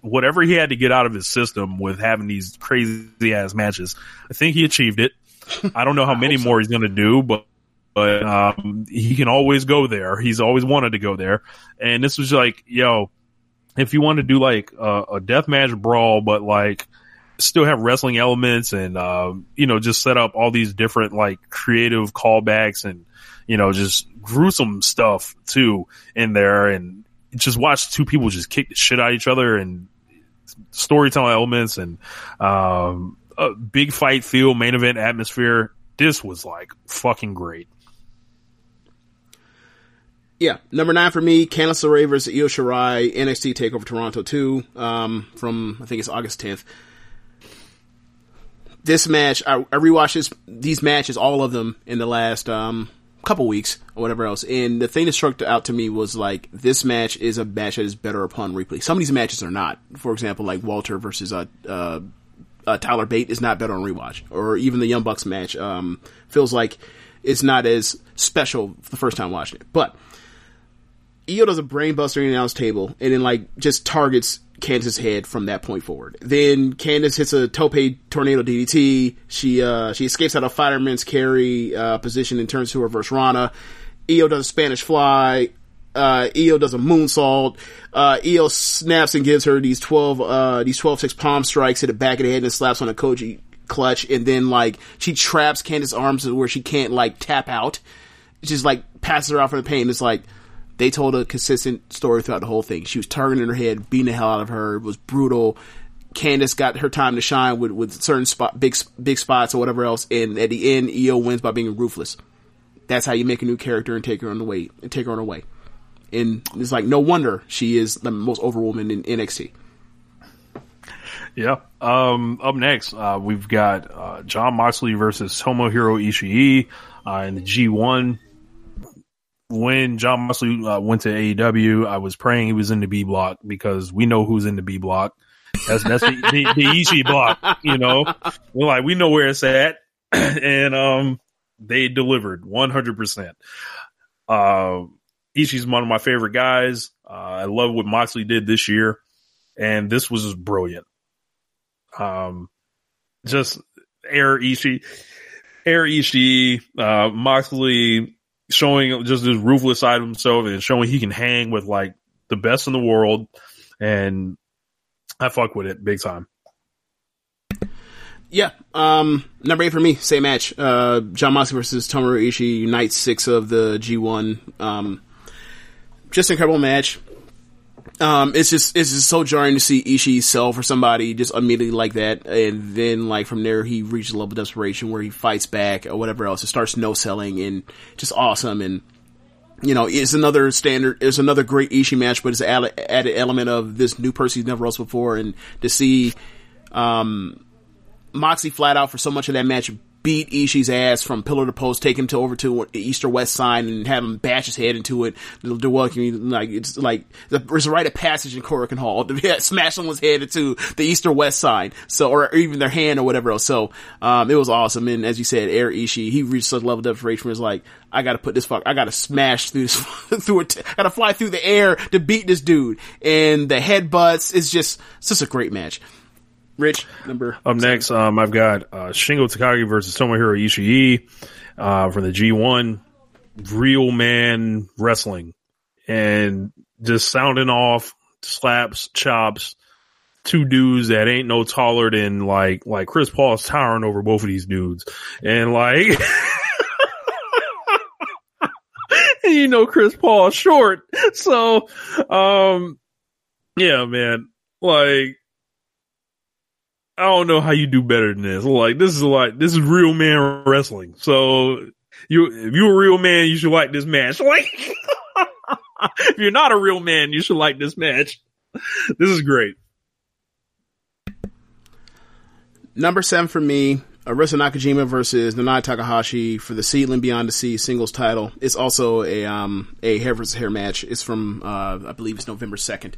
whatever he had to get out of his system with having these crazy ass matches. I think he achieved it. I don't know how many more he's going to do, but but um, he can always go there. He's always wanted to go there, and this was like, yo, if you want to do like a, a death match brawl, but like still have wrestling elements and uh, you know just set up all these different like creative callbacks and you know just gruesome stuff too in there and just watch two people just kick the shit out of each other and storytelling elements and um, a big fight feel main event atmosphere this was like fucking great Yeah, number nine for me, Candice LeRae versus Io Shirai, NXT Takeover Toronto 2, um, from, I think it's August 10th. This match, I, I rewatched this, these matches, all of them, in the last, um, couple weeks, or whatever else, and the thing that struck out to me was like, this match is a match that is better upon replay. Some of these matches are not. For example, like Walter versus, uh, uh, uh, Tyler Bate is not better on rewatch, or even the Young Bucks match, um, feels like it's not as special the first time watching it. But, Io does a brainbuster in the announce table and then like just targets Candice's head from that point forward. Then Candice hits a tope tornado DDT. She uh she escapes out of fireman's carry uh position and turns to reverse Rana. Io does a Spanish fly. Uh, does a moonsault. Uh, snaps and gives her these 12, uh, these 12-6 palm strikes at the back of the head and slaps on a Koji clutch. And then, like, she traps Candice's arms where she can't, like, tap out. Just, like, passes her out for the pain. It's like, they told a consistent story throughout the whole thing. She was targeting her head, beating the hell out of her. It was brutal. Candice got her time to shine with, with certain spot, big, big spots or whatever else. And at the end, Io wins by being ruthless. That's how you make a new character and take her on the way, and take her on her way. And it's like, no wonder she is the most over woman in NXT. Yeah. Um, up next, uh, we've got uh, Jon Moxley versus Tomohiro Ishii uh, in the G1. When Jon Moxley uh, went to AEW, I was praying he was in the B block because we know who's in the B block. That's that's the, the, the Ishii block. You know, we're like we know where it's at, and um, they delivered one hundred percent. Uh, Ishii's one of my favorite guys. Uh, I love what Moxley did this year, and this was brilliant. Um, just air Ishii, air Ishii, uh, Moxley showing just this ruthless side of himself and showing he can hang with like the best in the world. And I fuck with it big time. Yeah. Um, number eight for me, same match. Uh, Jon Moxley versus Tomohiro Ishii, night six of the G1. Um, just incredible match. Um, it's just it's just so jarring to see Ishii sell for somebody just immediately like that, and then like from there he reaches a level of desperation where he fights back or whatever else. It starts no selling and just awesome, and you know it's another standard. It's another great Ishii match, but it's an added element of this new person he's never wrestled before, and to see um, Moxie flat out for so much of that match beat Ishii's ass from pillar to post, take him to over to the east or west side, and have him bash his head into it. The welcome like it's like there's a rite of passage in Korakuen Hall to smash someone's head into the east or west side, so or even their hand or whatever else. So um, it was awesome, and as you said, Air Ishii he reached such level of desperation it's like I got to put this fuck, I got to smash through this through it, I got to fly through the air to beat this dude, and the headbutts is just such a great match. Rich, number up next, um, I've got uh, Shingo Takagi versus Tomohiro Ishii uh, from the G1 Real Man Wrestling, and just sounding off slaps, chops, two dudes that ain't no taller than like like Chris Paul's towering over both of these dudes, and like. you know Chris Paul's short. So um yeah, man. Like I don't know how you do better than this. Like this is like this is real man wrestling. So you if you're a real man, you should like this match. Like if you're not a real man, you should like this match. This is great. Number seven for me, Arisa Nakajima versus Nanae Takahashi for the SEAdLINNNG Beyond the Sea singles title. It's also a um a hair versus hair match. It's from uh I believe it's November second.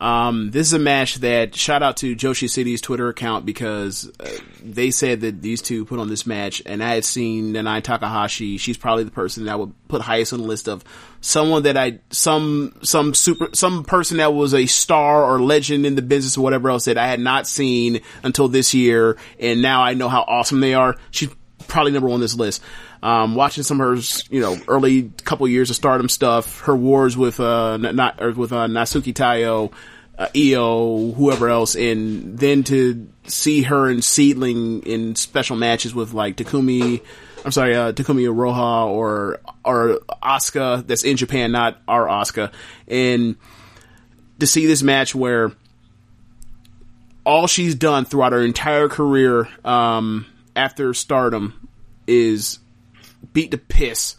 Um, this is a match that shout out to Joshi City's Twitter account because uh, they said that these two put on this match, and I had seen Nanae Takahashi. She's probably the person that I would put highest on the list of someone that I some some super some person that was a star or legend in the business or whatever else that I had not seen until this year, and now I know how awesome they are. She's probably number one on this list. Um, watching some of her, you know, early couple years of stardom stuff, her wars with, uh, not, with, uh, Natsuki Taiyo, uh, Io, whoever else, and then to see her in SEAdLINNNG in special matches with like Takumi, I'm sorry, uh, Takumi Iroha or, or Asuka that's in Japan, not our Asuka, and to see this match where all she's done throughout her entire career, um, after stardom is beat the piss,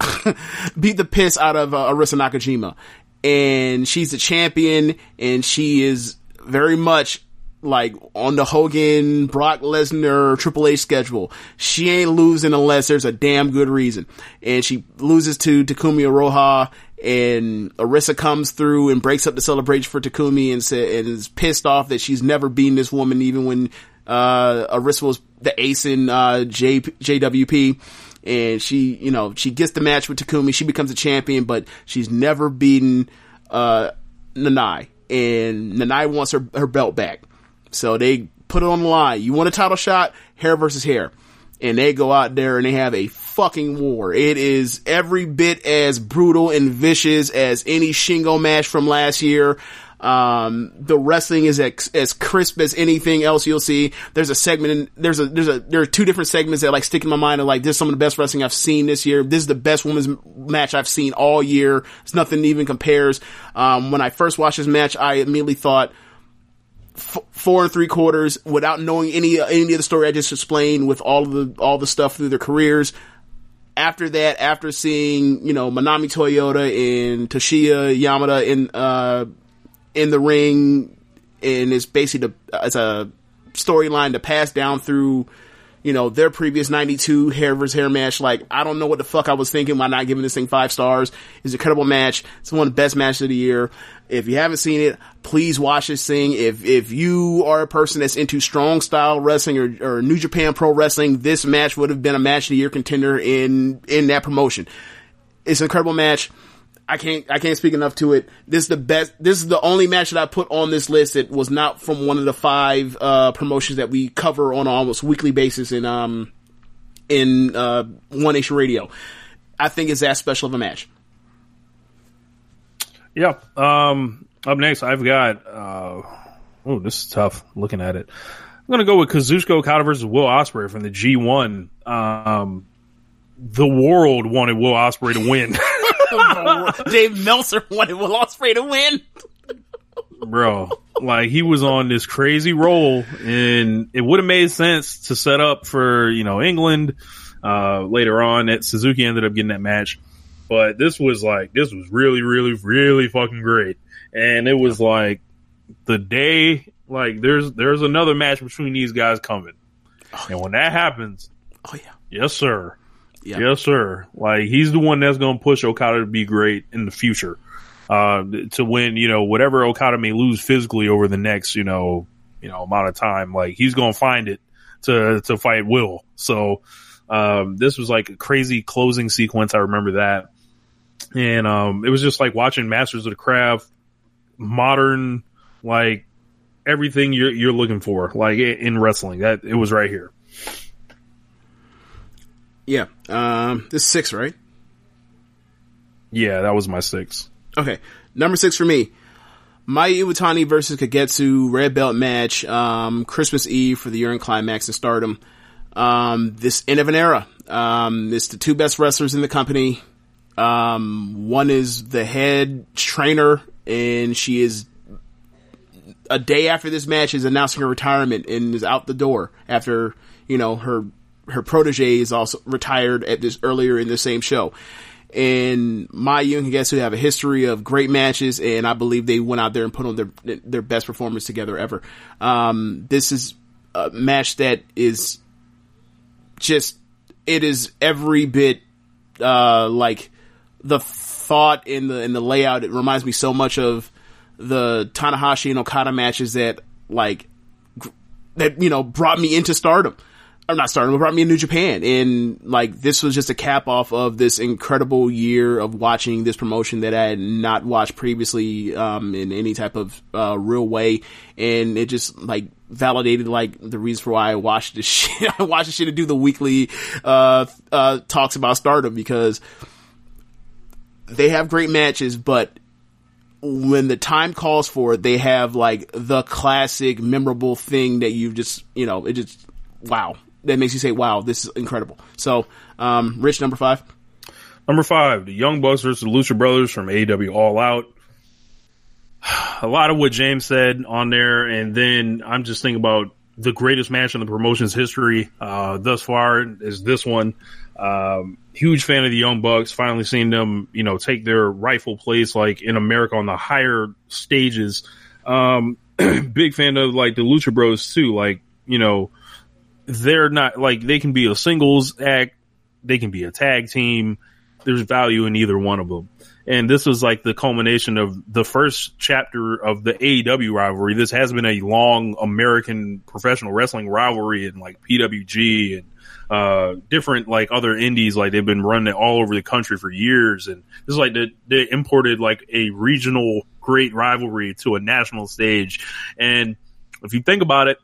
beat the piss out of uh, Arisa Nakajima, and she's a champion, and she is very much like on the Hogan, Brock Lesnar, Triple H schedule. She ain't losing unless there's a damn good reason, and she loses to Takumi Iroha. And Arisa comes through and breaks up the celebration for Takumi and, say, and is pissed off that she's never beaten this woman even when uh, Arisa was the ace in uh, J- JWP and she, you know, she gets the match with Takumi. She becomes a champion, but she's never beaten uh, Nanae, and Nanae wants her her belt back. So they put it on the line. You want a title shot? Hair versus hair, and they go out there and they have a fucking war. It is every bit as brutal and vicious as any Shingo match from last year. Um, the wrestling is as, as crisp as anything else you'll see. There's a segment in, there's a, there's a, there are two different segments that like stick in my mind of like, this is some of the best wrestling I've seen this year. This is the best women's match I've seen all year. It's nothing even compares. Um, when I first watched this match, I immediately thought, f- four and three quarters without knowing any any of the story I just explained with all of the all the stuff through their careers. After that, after seeing you know Manami Toyota and Toshiyo Yamada in uh in the ring, and it's basically the, it's a storyline to pass down through you know, their previous 92 hair versus hair match. Like, I don't know what the fuck I was thinking by not giving this thing five stars. It's an incredible match. It's one of the best matches of the year. If you haven't seen it, please watch this thing. If, if you are a person that's into strong style wrestling or, or New Japan Pro Wrestling, this match would have been a match of the year contender in, in that promotion. It's an incredible match. I can't I can't speak enough to it. This is the best. This is the only match that I put on this list that was not from one of the five uh, promotions that we cover on almost weekly basis in um in uh, One Nation Radio. I think it's that special of a match. Yeah. Um, up next, I've got. Uh, oh, this is tough. Looking at it, I'm to go with Kazuchika Okada versus Will Ospreay from the G1. Um, the world wanted Will Ospreay to win. Dave Meltzer wanted Will Ospreay to win. Bro, like he was on this crazy roll, and it would have made sense to set up for you know England uh, later on. That Suzuki ended up getting that match, but this was like this was really, really, really fucking great, and it was like the day like there's there's another match between these guys coming, and when that happens, oh yeah, yes sir, Yeah. yes sir, like he's the one that's gonna push Okada to be great in the future, uh, to win you know whatever Okada may lose physically over the next you know you know amount of time, like he's gonna find it to to fight Will. So um, this was like a crazy closing sequence. I remember that, and um, it was just like watching Masters of the Craft, modern like everything you're you're looking for, like in wrestling. That it was right here. Yeah. Um, this is six, right? Yeah, that was my six. Okay. Number six for me. Mayu Iwatani versus Kagetsu red belt match, um, Christmas Eve for the year in climax and stardom. Um, this end of an era. Um, it's the two best wrestlers in the company. Um, one is the head trainer and she is a day after this match is announcing her retirement and is out the door after, you know, her, her protege is also retired at this earlier in the same show. And Mayu and who have a history of great matches, and I believe they went out there and put on their their best performance together ever. Um, this is a match that is just it is every bit uh, like the thought in the in the layout. It reminds me so much of the Tanahashi and Okada matches that like that you know brought me into stardom. Or not stardom, but brought me in New Japan. And like this was just a cap off of this incredible year of watching this promotion that I had not watched previously um, in any type of uh, real way. And it just like validated like the reason for why I watched this shit. I watched this shit to do the weekly uh, uh, talks about stardom because they have great matches, but when the time calls for it, they have like the classic memorable thing that you just, you know, it just, wow. That makes you say, wow, this is incredible. So, um, Rich, number five. Number five, the Young Bucks versus the Lucha Brothers from AEW All Out. A lot of what James said on there, and then I'm just thinking about the greatest match in the promotion's history uh, thus far is this one. Um, huge fan of the Young Bucks. Finally seeing them, you know, take their rightful place like in America on the higher stages. Um, big fan of like the Lucha Bros too. Like, you know, they're not like they can be a singles act, they can be a tag team. There's value in either one of them. And this was like the culmination of the first chapter of the AEW rivalry. This has been a long American professional wrestling rivalry and like PWG and uh different like other indies like they've been running it all over the country for years and this is like the, they imported like a regional great rivalry to a national stage and if you think about it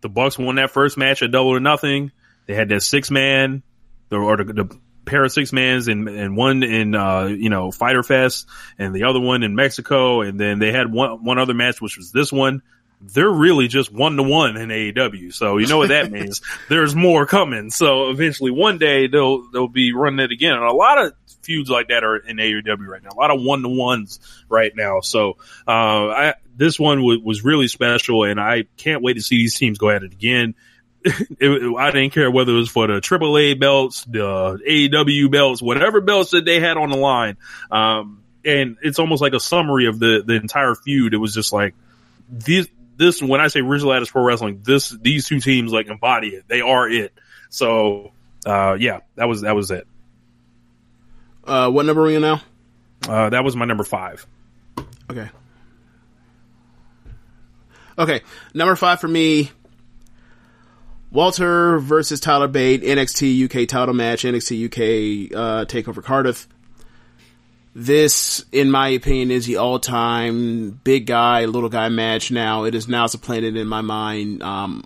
the Bucks won that first match at Double or Nothing. They had that six man, or the, the pair of six mans, and and one in uh, you know Fyter Fest, and the other one in Mexico, and then they had one one other match, which was this one. They're really just one to one in AEW. So you know what that means. There's more coming. So eventually one day they'll, they'll be running it again. And a lot of feuds like that are in AEW right now. A lot of one to ones right now. So, uh, I, this one w- was really special and I can't wait to see these teams go at it again. it, it- I didn't care whether it was for the AAA belts, the AEW belts, whatever belts that they had on the line. Um, and it's almost like a summary of the, the entire feud. It was just like, this, this, when I say Original Lattice Pro Wrestling, this, these two teams like embody it. They are it. So, uh, yeah, that was, that was it. Uh, what number are you now? Uh, that was my number five. Okay. Okay, number five for me. Walter versus Tyler Bate, NXT UK title match, NXT UK uh, Takeover Cardiff. This, in my opinion, is the all-time big guy, little guy match. Now it is now supplanted in my mind. Um,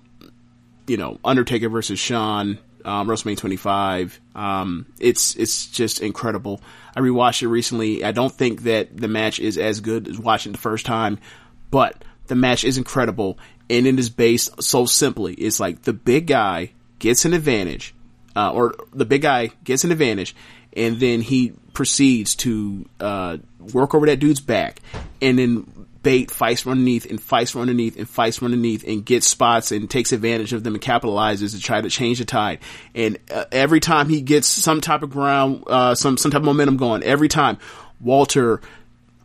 you know, Undertaker versus Shawn, um, WrestleMania 25. Um, it's it's just incredible. I rewatched it recently. I don't think that the match is as good as watching the first time, but the match is incredible, and it is based so simply. It's like the big guy gets an advantage, uh, or the big guy gets an advantage, and then he proceeds to uh, work over that dude's back, and then Bate fights from underneath and fights from underneath and fights from underneath and gets spots and takes advantage of them and capitalizes to try to change the tide. And uh, every time he gets some type of ground, uh, some some type of momentum going, every time Walter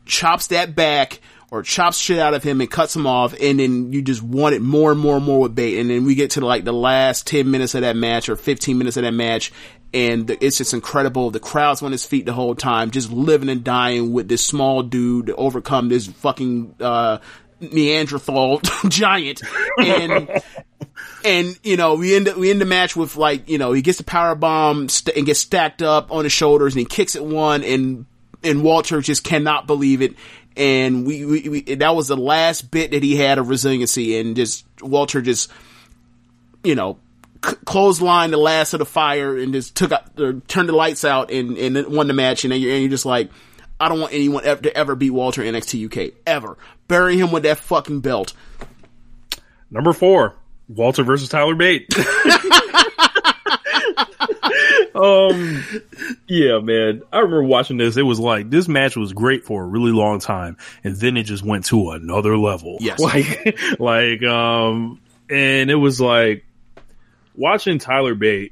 chops that back or chops shit out of him and cuts him off, and then you just want it more and more and more with Bate. And then we get to like the last 10 minutes of that match or 15 minutes of that match, and the, it's just incredible. The crowd's on his feet the whole time, just living and dying with this small dude to overcome this fucking, uh, Neanderthal giant. And, and you know we end we end the match with like you know he gets the power bomb st- and gets stacked up on his shoulders and he kicks it one and and Walter just cannot believe it and we, we, we that was the last bit that he had of resiliency and just Walter just you know c- clotheslined the last of the fire and just took out or turned the lights out and and won the match and then you're, and you're just like I don't want anyone ever to ever beat Walter in NXT UK ever bury him with that fucking belt Number four, Walter versus Tyler Bate. um, yeah, man. I remember watching this. It was like this match was great for a really long time, and then it just went to another level. Yes. like, like, um, and it was like watching Tyler Bate.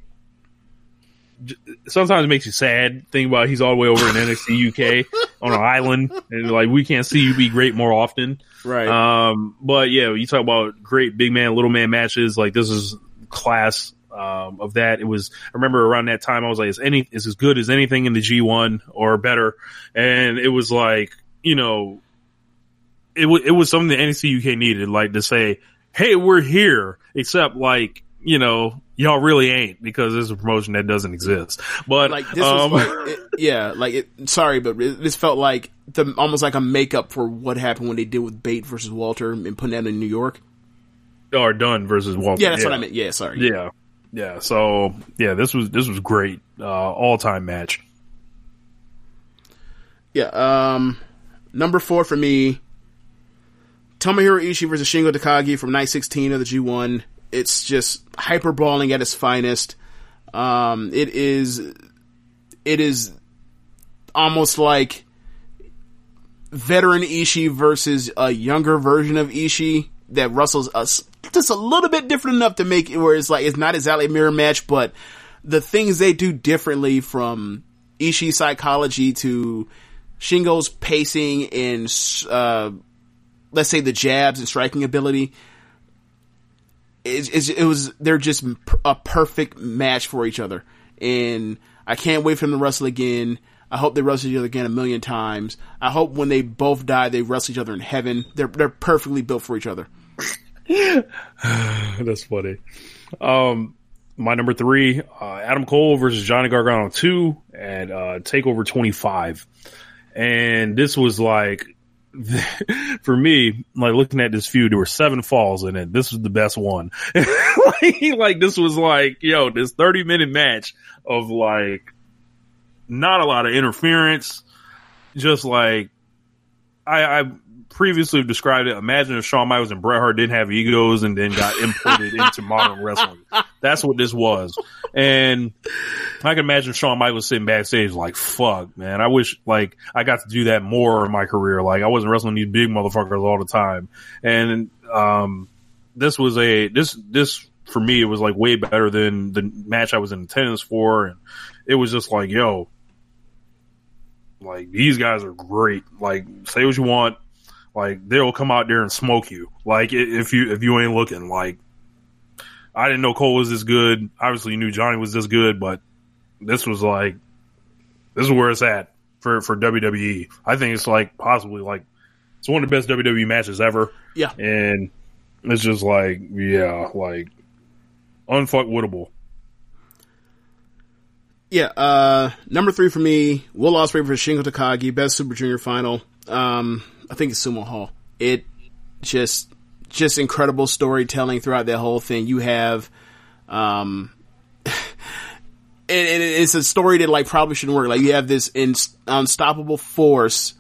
Sometimes makes you sad. Think about he's all the way over in NXT UK on an island, and like we can't see you be great more often. right Um, but yeah, you talk about great big man, little man matches. Like this is class um, of that. It was. I remember around that time, I was like, "Is any is as good as anything in the G one or better?" And it was like, you know, it was it was something that NXT UK needed, like to say, "Hey, we're here," except like. You know, y'all really ain't because this is a promotion that doesn't exist. But like this um, was like, it, yeah, like it, sorry, but it, this felt like the almost like a makeup for what happened when they did with Bate versus Walter and putting that in New York. Or Dunne versus Walter. Yeah, that's what I meant. Yeah, sorry. Yeah. Yeah. So yeah, this was this was great. Uh all time match. Yeah. Um, number four for me, Tomohiro Ishii versus Shingo Takagi from night 16 of the G1. It's just hyper brawling at its finest. Um, it is, it is almost like veteran Ishii versus a younger version of Ishii that wrestles us just a little bit different enough to make it where it's like, it's not exactly a mirror match, but the things they do differently from Ishii psychology to Shingo's pacing and, uh, let's say the jabs and striking ability. It, it, it was, they're just a perfect match for each other. And I can't wait for them to wrestle again. I hope they wrestle each other again a million times. I hope when they both die, they wrestle each other in heaven. They're, they're perfectly built for each other. That's funny. Um my number three, uh, Adam Cole versus Johnny Gargano two and uh Takeover twenty five. And this was like for me, like looking at this feud, there were seven falls in it. This was the best one. like, like this was like, yo, this 30 minute match of like not a lot of interference, just like I, I previously described it. Imagine if Shawn Michaels and Bret Hart didn't have egos and then got imported into modern wrestling. That's what this was. And I can imagine Shawn Michaels sitting backstage like, fuck, man. I wish like I got to do that more in my career. Like I wasn't wrestling these big motherfuckers all the time. And, um, this was a, this, this for me, it was like way better than the match I was in attendance for. And it was just like, yo, like these guys are great. Like say what you want. Like they'll come out there and smoke you. Like if you if you ain't looking. Like I didn't know Cole was this good. Obviously, you knew Johnny was this good, but this was like this is where it's at for for WWE. I think it's like possibly like it's one of the best WWE matches ever. Yeah. and it's just like yeah, like unfuckwittable. Yeah, uh, number three for me, Will Ospreay versus Shingo Takagi, best Super Junior final. Um, I think it's Sumo Hall. It just, just incredible storytelling throughout that whole thing. You have, um, and, and it's a story that like probably shouldn't work. Like you have this in, unstoppable force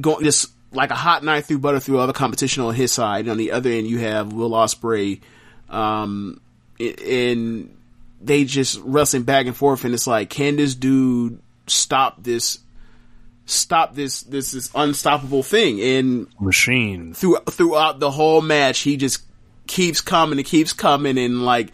going just like a hot knife through butter through all the competition on his side. And on the other end, you have Will Ospreay, um, and they just wrestling back and forth, and it's like, can this dude stop this? Stop this this this unstoppable thing, and Machine. through throughout the whole match, he just keeps coming and keeps coming, and like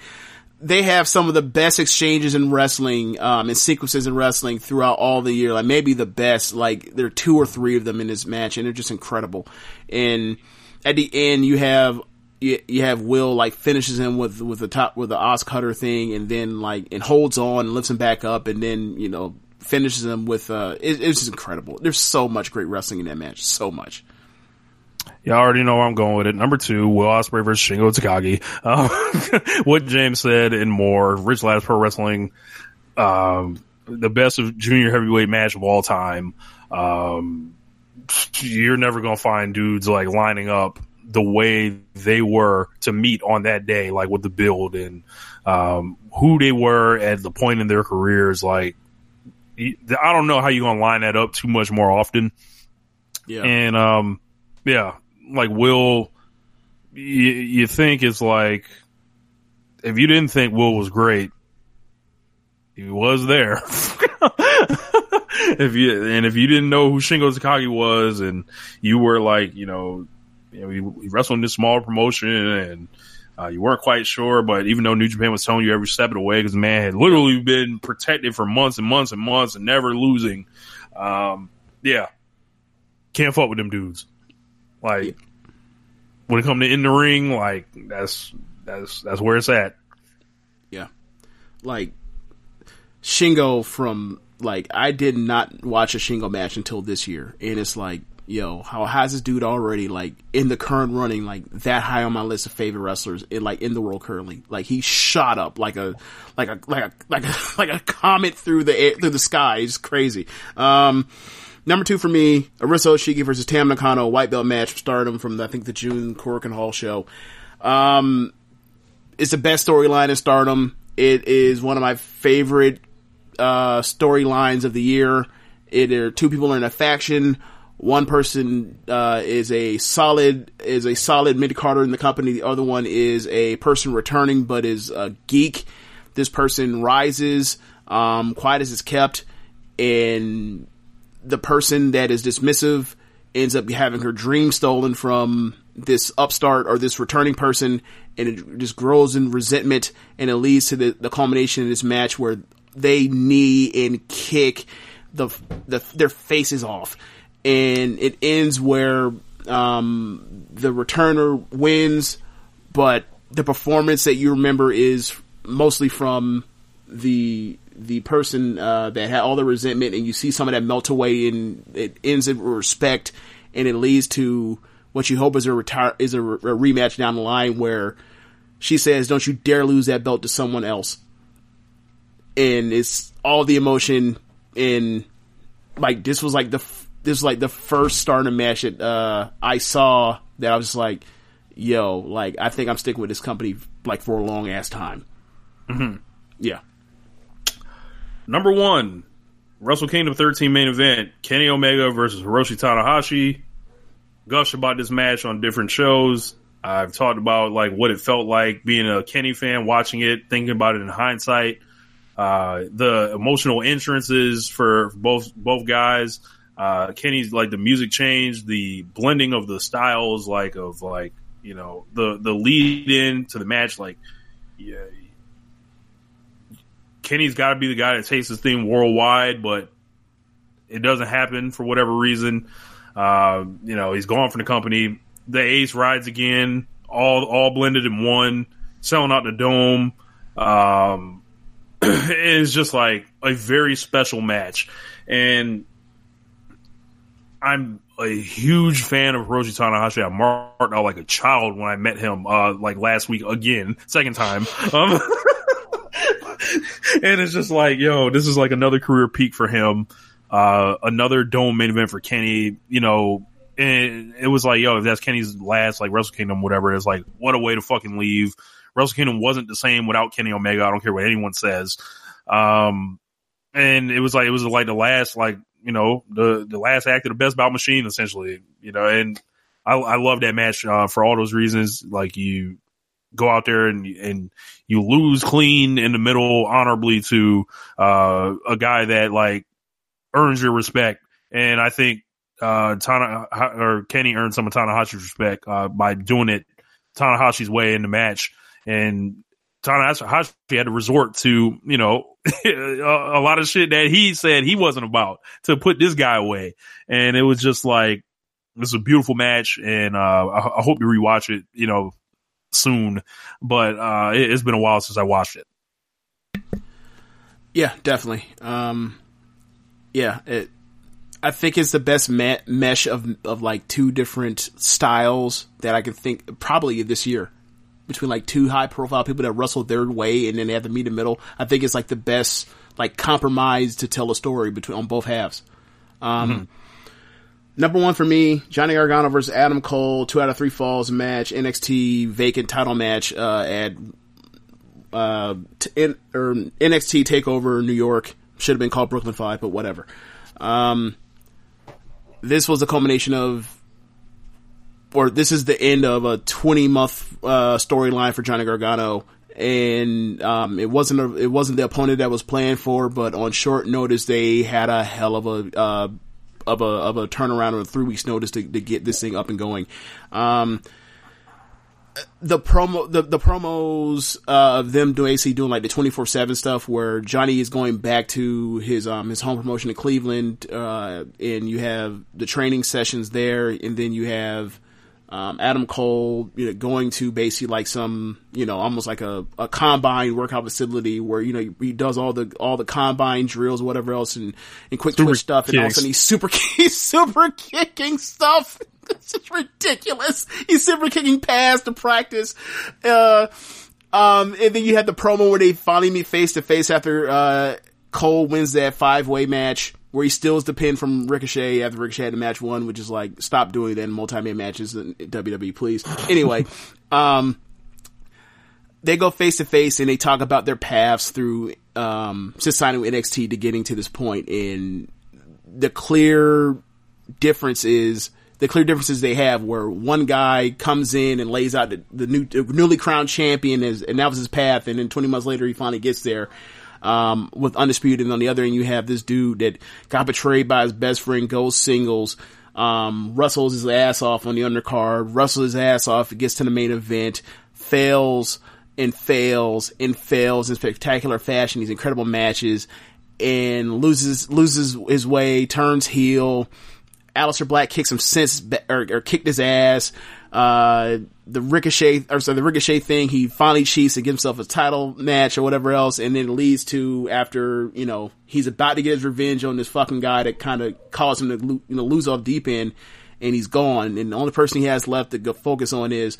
they have some of the best exchanges in wrestling um, and sequences in wrestling throughout all the year. Like maybe the best. Like there are two or three of them in this match, and they're just incredible. And at the end, you have you, you have Will like finishes him with with the top with the OsCutter thing, and then like and holds on and lifts him back up, and then you know finishes him with uh it, it's just incredible. There's so much great wrestling in that match, so much. Y'all already know where I'm going with it. Number two, Will Ospreay versus Shingo Takagi. Um, what James said and more. Rich Lads Pro Wrestling, um, the best of junior heavyweight match of all time. Um, you're never gonna find dudes like lining up the way they were to meet on that day, like with the build and um, who they were at the point in their careers. Like, I don't know how you're gonna line that up too much more often. Yeah. And um, yeah, like Will, you, you think it's like if you didn't think Will was great, he was there. if you and if you didn't know who Shingo Takagi was, and you were like, you know, you know, he, he wrestled in this small promotion, and uh, you weren't quite sure, but even though New Japan was telling you every step of the way, because the man had literally been protected for months and months and months and never losing, um, yeah, can't fuck with them dudes. Like when it come to in the ring, like that's that's that's where it's at. Yeah. Like Shingo from like I did not watch a Shingo match until this year. And it's like, yo, how how's this dude already like in the current running like that high on my list of favorite wrestlers in like in the world currently? Like he shot up like a like a like a like a like a comet through the air, through the sky. It's crazy. Um Number two for me, Arisa Hoshiki versus Tam Nakano, white belt match from Stardom from I think the June Korakuen Hall show. Um, it's the best storyline in Stardom. It is one of my favorite uh, storylines of the year. It are two people are in a faction. One person uh, is a solid is a solid mid carder in the company. The other one is a person returning but is a geek. This person rises, um, quiet as it's kept, and the person that is dismissive ends up having her dream stolen from this upstart or this returning person and it just grows in resentment and it leads to the, the culmination of this match where they knee and kick the, the their faces off and it ends where um, the returner wins but the performance that you remember is mostly from the the person uh, that had all the resentment, and you see some of that melt away, and it ends in respect, and it leads to what you hope is a retire is a, re- a rematch down the line where she says, "Don't you dare lose that belt to someone else," and it's all the emotion and like this was like the this was like the first starting match that uh, I saw that I was like, "Yo, like I think I'm sticking with this company like for a long ass time." Mm-hmm. Yeah. Number one, Wrestle Kingdom 13 main event: Kenny Omega versus Hiroshi Tanahashi. gushed about this match on different shows. I've talked about like what it felt like being a Kenny fan, watching it, thinking about it in hindsight. Uh, the emotional entrances for both both guys. Uh, Kenny's like the music change, the blending of the styles, like of like you know the the lead in to the match. Like, yeah, Kenny's got to be the guy that takes this thing worldwide, but it doesn't happen for whatever reason. Uh, you know, he's gone from the company. The Ace rides again, all all blended in one, selling out the dome. Um, it's just like a very special match, and I'm a huge fan of Hiroshi Tanahashi. I marked out like a child when I met him, uh, like last week again, second time. Um, and it's just like, yo, this is like another career peak for him. Uh, another dome main event for Kenny, you know, and it was like, yo, if that's Kenny's last, like, Wrestle Kingdom, whatever, it's like, what a way to fucking leave. Wrestle Kingdom wasn't the same without Kenny Omega. I don't care what anyone says. Um, and it was like, it was like the last, like, you know, the, the last act of the best bout machine, essentially, you know, and I, I love that match, uh, for all those reasons. Like you go out there and, and you lose clean in the middle honorably to, uh, a guy that like earns your respect. And I think, uh, Tana, or Kenny earned some of Tanahashi's respect, uh, by doing it Tanahashi's way in the match. And Tanahashi had to resort to, you know, a, lot of shit that he said he wasn't about to put this guy away. And it was just like, this is a beautiful match. And, uh, I, I hope you rewatch it, you know, soon, but, uh, it, has been a while since I watched it. Yeah, definitely. Um, yeah, it, I think it's the best me- mesh of, of like two different styles that I can think probably this year between like two high profile people that wrestle their way and then they have to meet in the middle. I think it's like the best like compromise to tell a story between on both halves. Um, mm-hmm. Number one for me, Johnny Gargano versus Adam Cole, two out of three falls match, NXT vacant title match uh, at uh, t- in, or NXT Takeover New York. Should have been called Brooklyn Five, but whatever. Um, this was a culmination of or this is the end of a 20 month uh, storyline for Johnny Gargano. And um, it wasn't a, it wasn't the opponent that was planned for, but on short notice they had a hell of a uh, of a of a turnaround on a three weeks notice to, to get this thing up and going. Um, the promo the, the promos uh, of them doing AC doing like the twenty four seven stuff where Johnny is going back to his um his home promotion in Cleveland uh, and you have the training sessions there and then you have um, Adam Cole, you know, going to basically like some, you know, almost like a, a combine workout facility where, you know, he does all the, all the combine drills, whatever else and, and quick super twitch stuff. Kicks. And all of a sudden he's super, he's super kicking stuff. It's just ridiculous. He's super kicking past the practice. Uh, um, and then you had the promo where they finally meet face to face after, uh, Cole wins that five way match where he steals the pin from Ricochet after Ricochet had the match one, which is like, stop doing that in multi-man matches in WWE, please. Anyway, um, they go face to face and they talk about their paths through, um, since signing with NXT to getting to this point and the clear difference is, the clear differences they have where one guy comes in and lays out the, the new, the newly crowned champion is, and that was his path and then 20 months later he finally gets there um, with Undisputed. And on the other end, you have this dude that got betrayed by his best friend, goes singles, um, wrestles his ass off on the undercard, wrestles his ass off, gets to the main event, fails and fails and fails in spectacular fashion, these incredible matches, and loses, loses his way, turns heel. Aleister Black kicks him since, or, or kicked his ass. Uh, the Ricochet, or sorry, the Ricochet thing, he finally cheats and gives himself a title match or whatever else, and then it leads to after, you know, he's about to get his revenge on this fucking guy that kind of caused him to, you know, lose off deep end, and he's gone, and the only person he has left to focus on is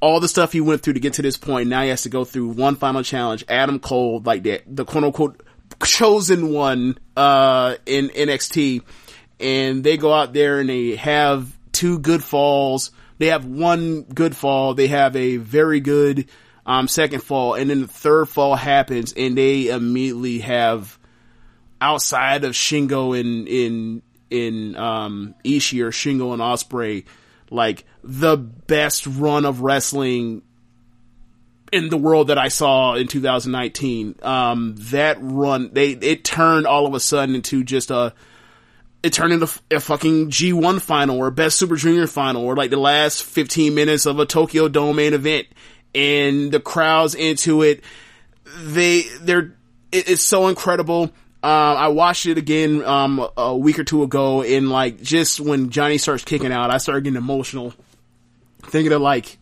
all the stuff he went through to get to this point. Now he has to go through one final challenge, Adam Cole, like that, the quote unquote chosen one, uh, in NXT, and they go out there and they have two good falls, they have one good fall, they have a very good um, second fall, and then the third fall happens, and they immediately have outside of Shingo and in in um, Ishii or Shingo and Ospreay, like the best run of wrestling in the world that I saw in 2019. Um, that run, they it turned all of a sudden into just a it turned into a fucking G1 final or best Super Junior final or like the last 15 minutes of a Tokyo Dome main event and the crowds into it. They, they're, it, it's so incredible. Uh, I watched it again, um, a week or two ago and like just when Johnny starts kicking out, I started getting emotional thinking of like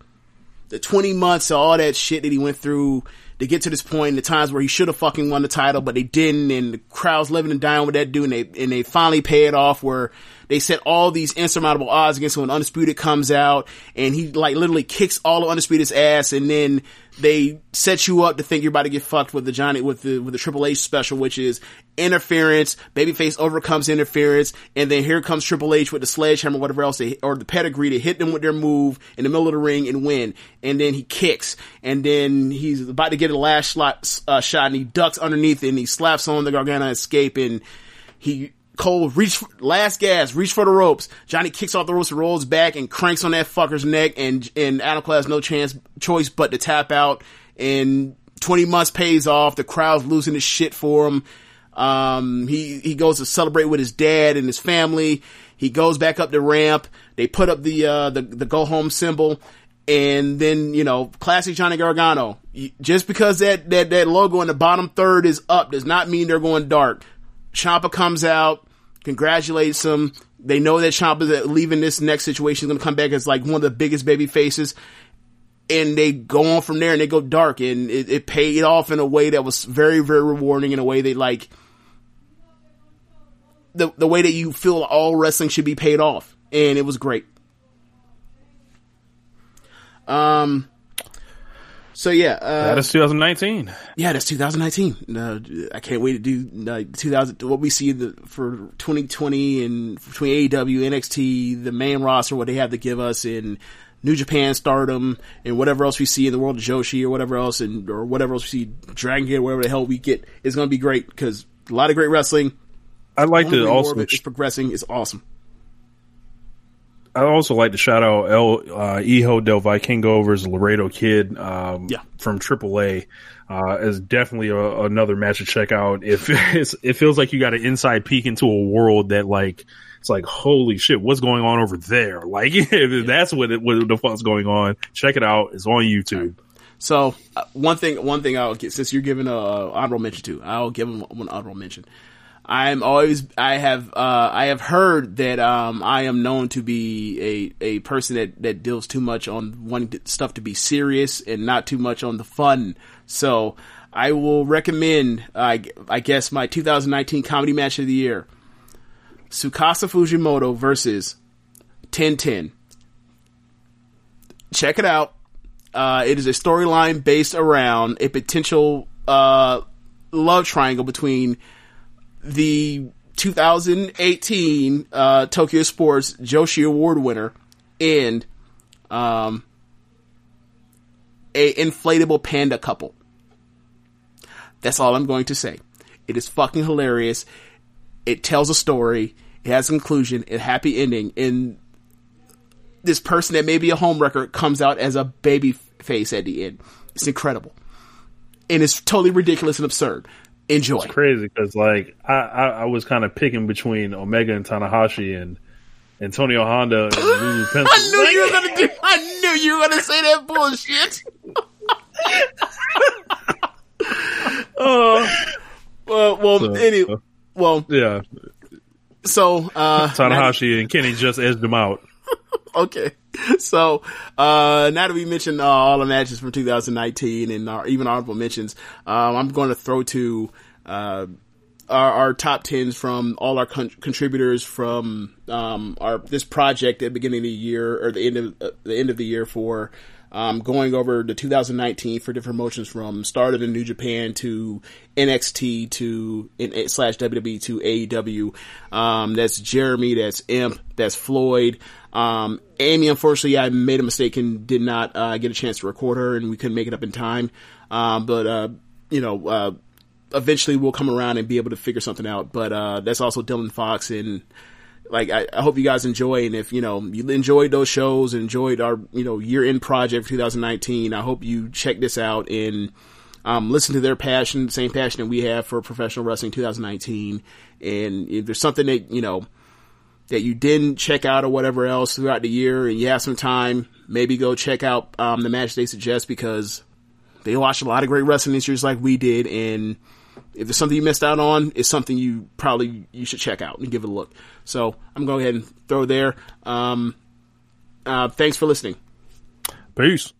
the 20 months of all that shit that he went through to get to this point, the times where he should have fucking won the title, but they didn't, and the crowd's living and dying with that dude, and they, and they finally pay it off where they set all these insurmountable odds against him when Undisputed comes out, and he like literally kicks all of Undisputed's ass, and then they set you up to think you're about to get fucked with the Johnny, with the, with the Triple H special, which is interference, babyface overcomes interference, and then here comes Triple H with the sledgehammer, whatever else, they, or the pedigree to hit them with their move in the middle of the ring and win. And then he kicks, and then he's about to get a last slot, uh, shot, and he ducks underneath and he slaps on the Gargano escape, and he Cole reach last gas, reach for the ropes. Johnny kicks off the ropes, rolls back, and cranks on that fucker's neck. And and Adam Cole has no chance choice but to tap out. And twenty months pays off. The crowd's losing his shit for him. Um, he he goes to celebrate with his dad and his family. He goes back up the ramp. They put up the uh, the the go home symbol. And then, you know, classic Johnny Gargano. Just because that, that, that logo in the bottom third is up does not mean they're going dark. Ciampa comes out, congratulates him. They know that Ciampa's leaving this next situation is going to come back as like one of the biggest baby faces. And they go on from there and they go dark and it, it paid off in a way that was very, very rewarding in a way that like, the, the way that you feel all wrestling should be paid off. And it was great. Um, so yeah, uh, that is 2019. Yeah, that's 2019. Uh, I can't wait to do uh, 2000. What we see the, for 2020 and between AEW, NXT, the main roster, what they have to give us in New Japan, Stardom, and whatever else we see in the world of Joshi or whatever else, and or whatever else we see Dragon Gate, whatever the hell we get, is going to be great because a lot of great wrestling. I'd like to also it's progressing. It's awesome. I also like to shout out El uh, Hijo del Vikingo versus Laredo Kid um, yeah. from AAA. Uh, is definitely a, another match to check out. If it feels like you got an inside peek into a world that like it's like holy shit, what's going on over there? Like if that's what it, what the fuck's going on. Check it out. It's on YouTube. So uh, one thing, one thing I'll get since you're giving a honorable mention to, I'll give him one honorable mention. I'm always I have uh, I have heard that um, I am known to be a, a person that, that deals too much on wanting stuff to be serious and not too much on the fun. So I will recommend I I guess my 2019 comedy match of the year: Tsukasa Fujimoto versus 1010. Check it out. Uh, it is a storyline based around a potential uh, love triangle between the 2018 uh, Tokyo Sports Joshi Award winner and um, a inflatable panda couple. That's all I'm going to say. It is fucking hilarious. It tells a story. It has a conclusion, a happy ending, and this person that may be a homewrecker comes out as a baby face at the end. It's incredible. And it's totally ridiculous and absurd. Enjoy. It's crazy because like I, I, I was kind of picking between Omega and Tanahashi and Antonio Honda and Lulu Pencil. I knew you were gonna do. I knew you were gonna say that bullshit. uh, well, well, So, anyway, uh, well, yeah, so uh, Tanahashi and Kenny just edged him out. okay. So, uh, now that we mentioned uh, all the matches from 2019 and our, even honorable mentions, um, I'm going to throw to uh, our, our top tens from all our con- contributors from um, our this project at the beginning of the year or the end of uh, the end of the year for um, going over the 2019 for different promotions from started in New Japan to NXT to in, slash WWE to AEW. Um, that's Jeremy, that's Imp, that's Floyd. Um, Amy, unfortunately, I made a mistake and did not uh, get a chance to record her, and we couldn't make it up in time. Um, but uh, you know, uh, eventually we'll come around and be able to figure something out. But uh, that's also Dylan Fox and like I, I hope you guys enjoy, and if you know you enjoyed those shows, enjoyed our you know year end project for 2019, I hope you check this out and um, listen to their passion, same passion that we have for professional wrestling 2019. And if there's something that you know that you didn't check out or whatever else throughout the year, and you have some time, maybe go check out um, the match they suggest because they watched a lot of great wrestling year, like we did, and if there's something you missed out on, it's something you probably you should check out and give it a look. So I'm going to go ahead and throw there. Um, uh, thanks for listening. Peace.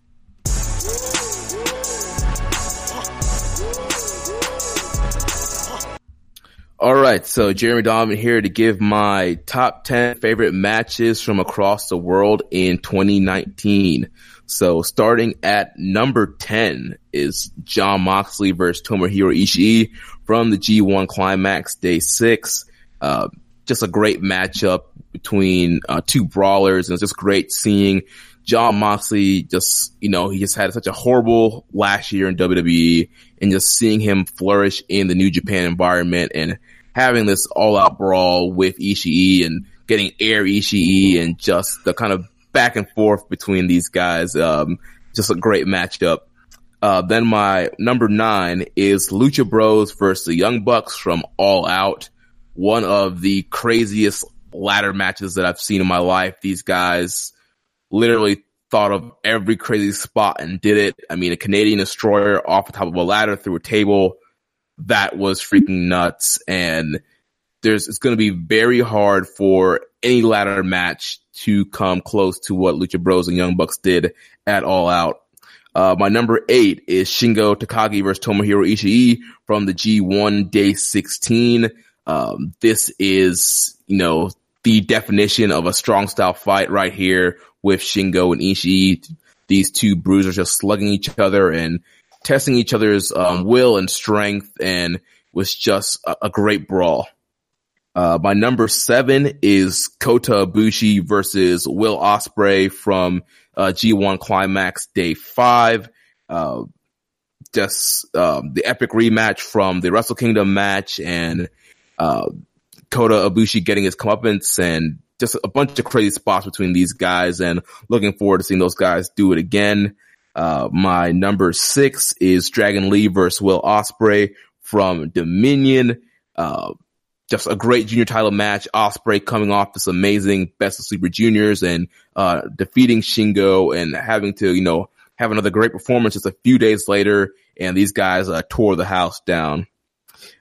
All right, so Jeremy Donovan here to give my top 10 favorite matches from across the world in 2019. So starting at number 10 is Jon Moxley versus Tomohiro Ishii from the G1 Climax Day 6. Uh, just a great matchup between uh, two brawlers and it's just great seeing Jon Moxley just, you know, he just had such a horrible last year in WWE and just seeing him flourish in the New Japan environment and having this all out brawl with Ishii and getting air Ishii and just the kind of back and forth between these guys. Um, just a great matchup. Uh, then my number nine is Lucha Bros versus the Young Bucks from All Out. One of the craziest ladder matches that I've seen in my life. These guys literally thought of every crazy spot and did it. I mean, a Canadian destroyer off the top of a ladder through a table. That was freaking nuts. And there's, it's going to be very hard for any ladder match to come close to what Lucha Bros and Young Bucks did at All Out. Uh, my number eight is Shingo Takagi versus Tomohiro Ishii from the G1 Day 16. Um, this is, you know, the definition of a strong style fight right here with Shingo and Ishii. These two bruisers just slugging each other and testing each other's um, will and strength and was just a, a great brawl. Uh, my number seven is Kota Ibushi versus Will Ospreay from uh, G1 Climax Day Five. Uh, just um, the epic rematch from the Wrestle Kingdom match, and uh, Kota Ibushi getting his comeuppance, and just a bunch of crazy spots between these guys. And looking forward to seeing those guys do it again. Uh, my number six is Dragon Lee versus Will Ospreay from Dominion. Uh, just a great junior title match. Ospreay coming off this amazing Best of Super Juniors and uh, defeating Shingo and having to, you know, have another great performance just a few days later. And these guys uh, tore the house down.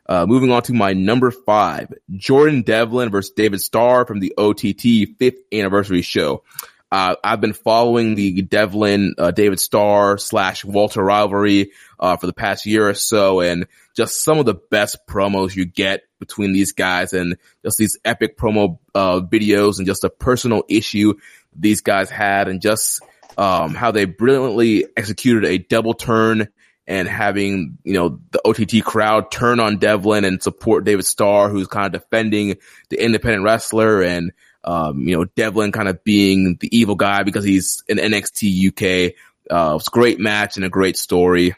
Uh, moving on to my number five, Jordan Devlin versus David Starr from the OTT fifth anniversary show. Uh, I've been following the Devlin, uh, David Starr slash Walter rivalry, uh, for the past year or so and just some of the best promos you get between these guys and just these epic promo, uh, videos and just a personal issue these guys had and just, um, how they brilliantly executed a double turn and having, you know, the OTT crowd turn on Devlin and support David Starr, who's kind of defending the independent wrestler and, um, you know, Devlin kind of being the evil guy because he's in NXT UK. Uh, it's a great match and a great story.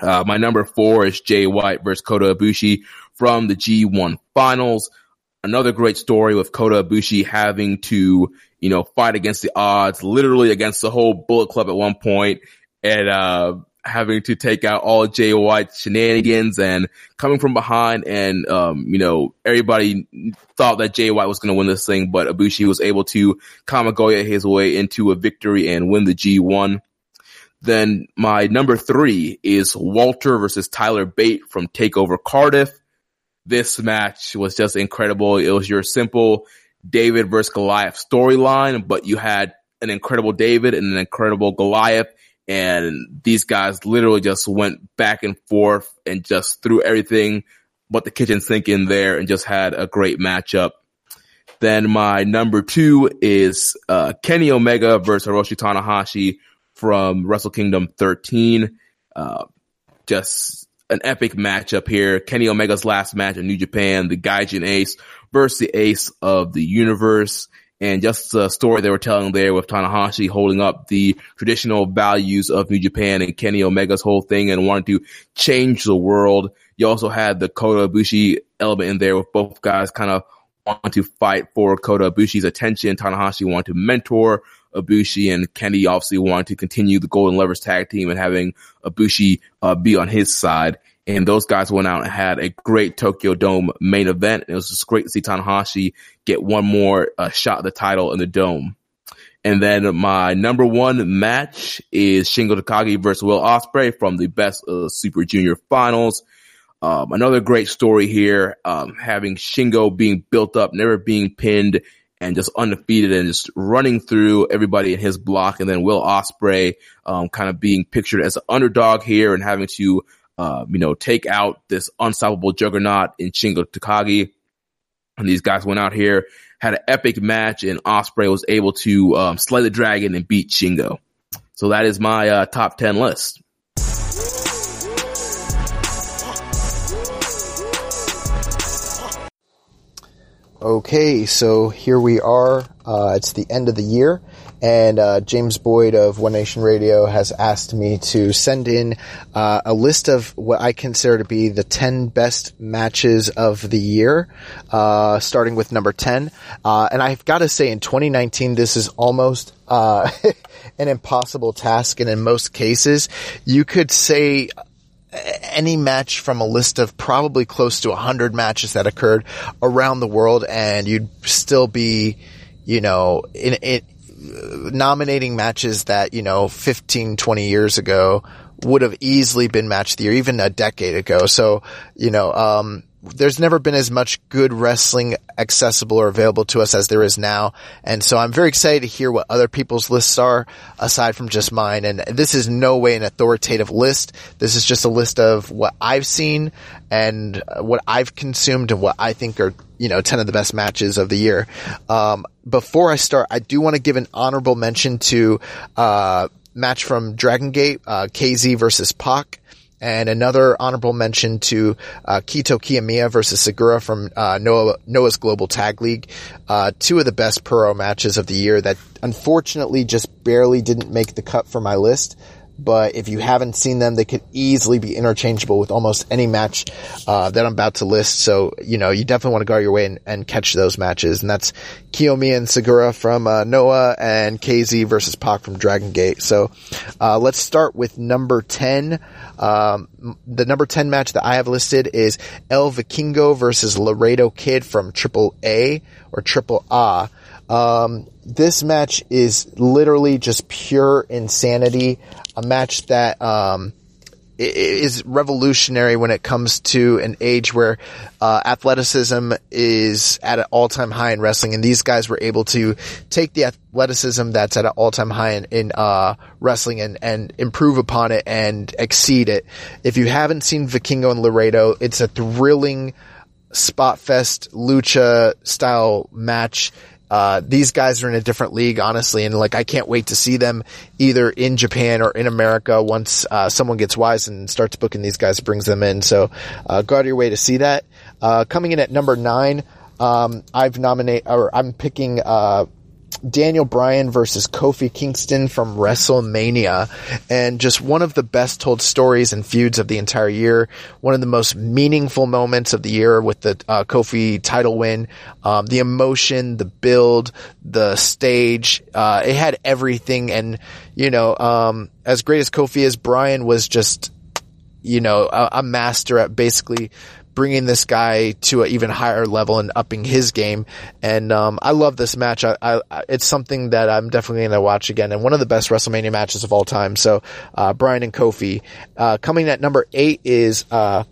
Uh, my number four is Jay White versus Kota Ibushi from the G1 finals. Another great story with Kota Ibushi having to, you know, fight against the odds, literally against the whole Bullet Club at one point and, uh, having to take out all Jay White's shenanigans and coming from behind and, um, you know, everybody thought that Jay White was going to win this thing, but Ibushi was able to Kamigoye his way into a victory and win the G1. Then my number three is Walter versus Tyler Bate from Takeover Cardiff. This match was just incredible. It was your simple David versus Goliath storyline, but you had an incredible David and an incredible Goliath and these guys literally just went back and forth and just threw everything but the kitchen sink in there and just had a great matchup. Then my number two is uh, Kenny Omega versus Hiroshi Tanahashi from Wrestle Kingdom 13. Uh, just an epic matchup here. Kenny Omega's last match in New Japan, the Gaijin Ace versus the Ace of the Universe and just the story they were telling there with Tanahashi holding up the traditional values of New Japan and Kenny Omega's whole thing and wanting to change the world. You also had the Kota Ibushi element in there with both guys kind of wanted to fight for Kota Ibushi's attention. Tanahashi wanted to mentor Ibushi and Kenny obviously wanted to continue the Golden Lovers tag team and having Ibushi uh, be on his side. And those guys went out and had a great Tokyo Dome main event. It was just great to see Tanahashi get one more uh, shot at the title in the Dome. And then my number one match is Shingo Takagi versus Will Ospreay from the Best Super Junior Finals. Um, another great story here, um, having Shingo being built up, never being pinned, and just undefeated and just running through everybody in his block. And then Will Ospreay, um, kind of being pictured as an underdog here and having to, uh, you know, take out this unstoppable juggernaut in Shingo Takagi. And these guys went out here, had an epic match, and Ospreay was able to um, slay the dragon and beat Shingo. So that is my uh, top ten list. Okay, so here we are. Uh, it's the end of the year, and uh, James Boyd of One Nation Radio has asked me to send in uh, a list of what I consider to be the 10 best matches of the year, uh, starting with number 10. Uh, and I've got to say, in 2019, this is almost uh, an impossible task, and in most cases, you could say any match from a list of probably close to 100 matches that occurred around the world and you'd still be, you know, in it, nominating matches that, you know, 15, 20 years ago would have easily been match of the year, even a decade ago. So, you know, um, there's never been as much good wrestling accessible or available to us as there is now. And so I'm very excited to hear what other people's lists are aside from just mine. And this is no way an authoritative list. This is just a list of what I've seen and what I've consumed and what I think are, you know, 10 of the best matches of the year. Um, before I start, I do want to give an honorable mention to, uh, match from Dragon Gate, uh, KZ versus Pac. And another honorable mention to uh, Kaito Kiyomiya versus Sugiura from uh, Noah, Noah's Global Tag League. Uh, two of the best Pro matches of the year that unfortunately just barely didn't make the cut for my list but if you haven't seen them, they could easily be interchangeable with almost any match uh, that I'm about to list. So, you know, you definitely want to go your way and, and catch those matches. And that's Kiyomi and Sugiura from uh, Noah and KZ versus Pac from Dragon Gate. So, uh, let's start with number 10. Um, the number 10 match that I have listed is El Vikingo versus Laredo Kid from Triple A or Triple A. Um, this match is literally just pure insanity. A match that, um, is revolutionary when it comes to an age where uh, athleticism is at an all-time high in wrestling, and these guys were able to take the athleticism that's at an all-time high in, in uh, wrestling and, and improve upon it and exceed it. If you haven't seen Vikingo and Laredo, it's a thrilling spot fest lucha style match uh, these guys are in a different league, honestly, and like I can't wait to see them either in Japan or in America once uh, someone gets wise and starts booking these guys, brings them in. So uh, go out of your way to see that. Uh, coming in at number nine, um, I've nominate or I'm picking uh, Daniel Bryan versus Kofi Kingston from WrestleMania and just one of the best told stories and feuds of the entire year. One of the most meaningful moments of the year with the uh, Kofi title win. Um, the emotion, the build, the stage, uh, it had everything. And, you know, um, as great as Kofi is, Bryan was just, you know, a, a master at basically bringing this guy to an even higher level and upping his game. And um, I love this match. I, I, it's something that I'm definitely going to watch again, and one of the best WrestleMania matches of all time. So uh, Bryan and Kofi. Uh, coming at number eight is. Uh,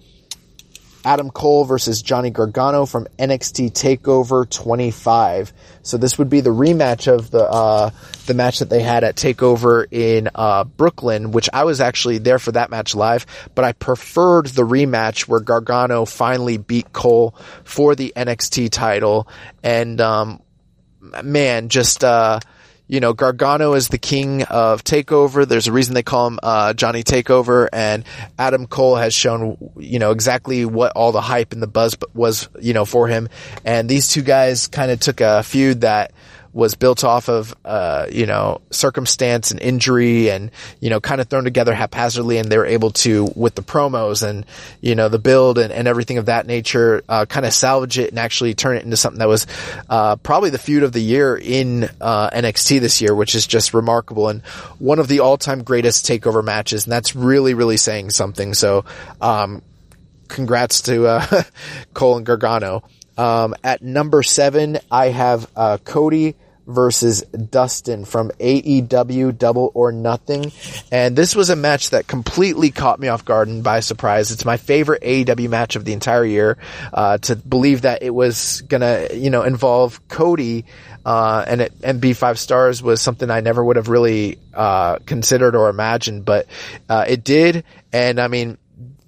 Adam Cole versus Johnny Gargano from NXT Takeover 25. So this would be the rematch of the uh, the match that they had at Takeover in uh, Brooklyn, which I was actually there for that match live. But I preferred the rematch where Gargano finally beat Cole for the NXT title, and um, man, just uh, you know, Gargano is the king of Takeover. There's a reason they call him uh, Johnny Takeover, and Adam Cole has shown, you know, exactly what all the hype and the buzz was, you know, for him. And these two guys kind of took a feud that was built off of, uh, you know, circumstance and injury and, you know, kind of thrown together haphazardly and they were able to, with the promos and, you know, the build and, and everything of that nature, uh, kind of salvage it and actually turn it into something that was, uh, probably the feud of the year in, uh, NXT this year, which is just remarkable and one of the all-time greatest takeover matches. And that's really, really saying something. So, um, congrats to, uh, Cole and Gargano. Um, at number seven, I have uh, Cody versus Dustin from AEW Double or Nothing. And this was a match that completely caught me off guard and by surprise. It's my favorite AEW match of the entire year. Uh, to believe that it was gonna, you know, involve Cody, uh, and it, and be five stars was something I never would have really, uh, considered or imagined, but, uh, it did. And I mean,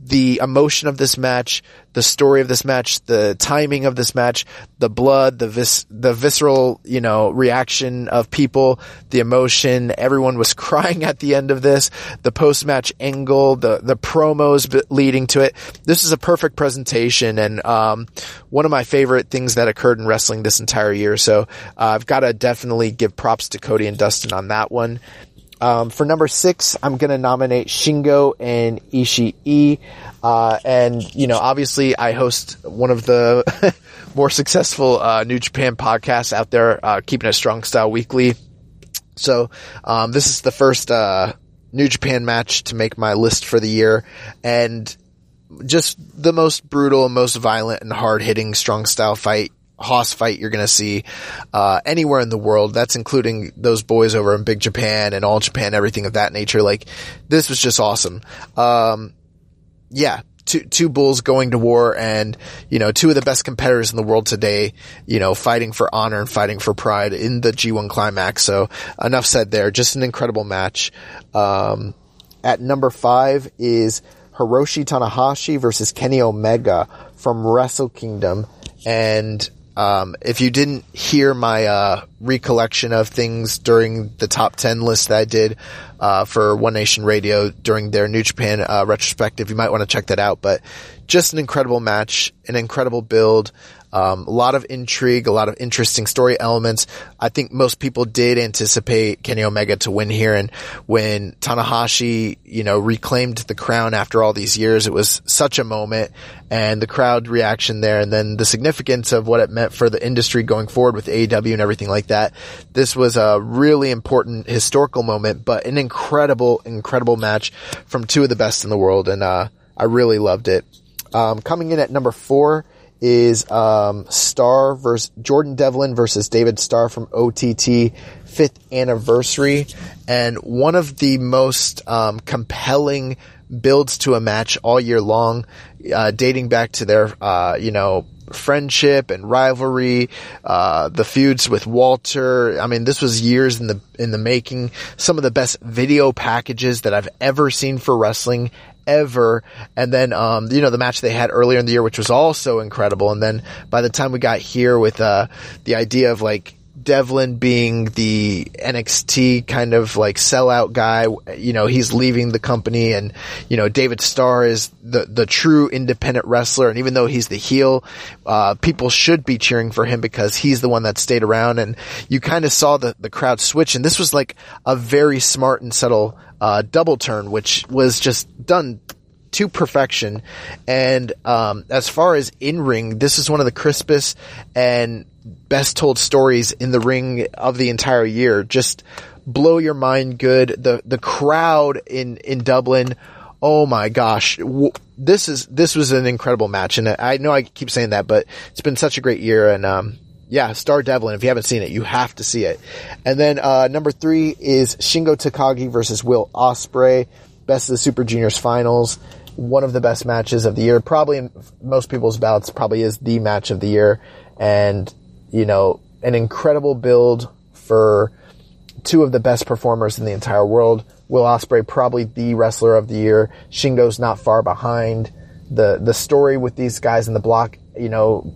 the emotion of this match, the story of this match, the timing of this match, the blood, the vis- the visceral, you know, reaction of people, the emotion. Everyone was crying at the end of this. The post match angle, the the promos b- leading to it. This is a perfect presentation and um, one of my favorite things that occurred in wrestling this entire year. So uh, I've got to definitely give props to Cody and Dustin on that one. Um, for number six, I'm going to nominate Shingo and Ishii. Uh, and, you know, obviously I host one of the more successful, uh, New Japan podcasts out there, uh, keeping it strong style weekly. So, um, this is the first, uh, New Japan match to make my list for the year. And just the most brutal most violent and hard hitting strong style fight Hoss fight you're going to see uh, anywhere in the world. That's including those boys over in Big Japan and All Japan, everything of that nature. Like this was just awesome. Um, yeah, two two bulls going to war, and you know two of the best competitors in the world today. You know, fighting for honor and fighting for pride in the G1 climax. So enough said there. Just an incredible match. Um, at number five is Hiroshi Tanahashi versus Kenny Omega from Wrestle Kingdom, and um, if you didn't hear my uh, recollection of things during the top 10 list that I did uh, for One Nation Radio during their New Japan uh, retrospective, you might want to check that out. But just an incredible match, an incredible build. Um, a lot of intrigue, a lot of interesting story elements. I think most people did anticipate Kenny Omega to win here. And when Tanahashi, you know, reclaimed the crown after all these years, it was such a moment and the crowd reaction there. And then the significance of what it meant for the industry going forward with AEW and everything like that. This was a really important historical moment, but an incredible, incredible match from two of the best in the world. And, uh, I really loved it. Um, coming in at number four, is um, Starr versus Jordan Devlin versus David Starr from OTT fifth anniversary, and one of the most um, compelling builds to a match all year long, uh, dating back to their uh, you know friendship and rivalry, uh, the feuds with Walter. I mean, this was years in the in the making. Some of the best video packages that I've ever seen for wrestling ever. And then, um, you know, the match they had earlier in the year, which was also incredible. And then by the time we got here with, uh, the idea of like, Devlin being the NXT kind of like sellout guy, you know, he's leaving the company and, you know, David Starr is the, the true independent wrestler. And even though he's the heel, uh, people should be cheering for him because he's the one that stayed around and you kind of saw the, the crowd switch. And this was like a very smart and subtle, uh, double turn, which was just done to perfection. And um, as far as in ring, this is one of the crispest and best told stories in the ring of the entire year. Just blow your mind good. The the crowd in in Dublin. Oh my gosh. This is, this was an incredible match. And I know I keep saying that, but it's been such a great year. And, um, yeah, Starr Devlin. If you haven't seen it, you have to see it. And then, uh, number three is Shingo Takagi versus Will Ospreay. Best of the Super Juniors finals one of the best matches of the year. Probably in most people's bouts, probably is the match of the year. And, you know, an incredible build for two of the best performers in the entire world. Will Ospreay probably the wrestler of the year. Shingo's not far behind. The the story with these guys in the block, you know,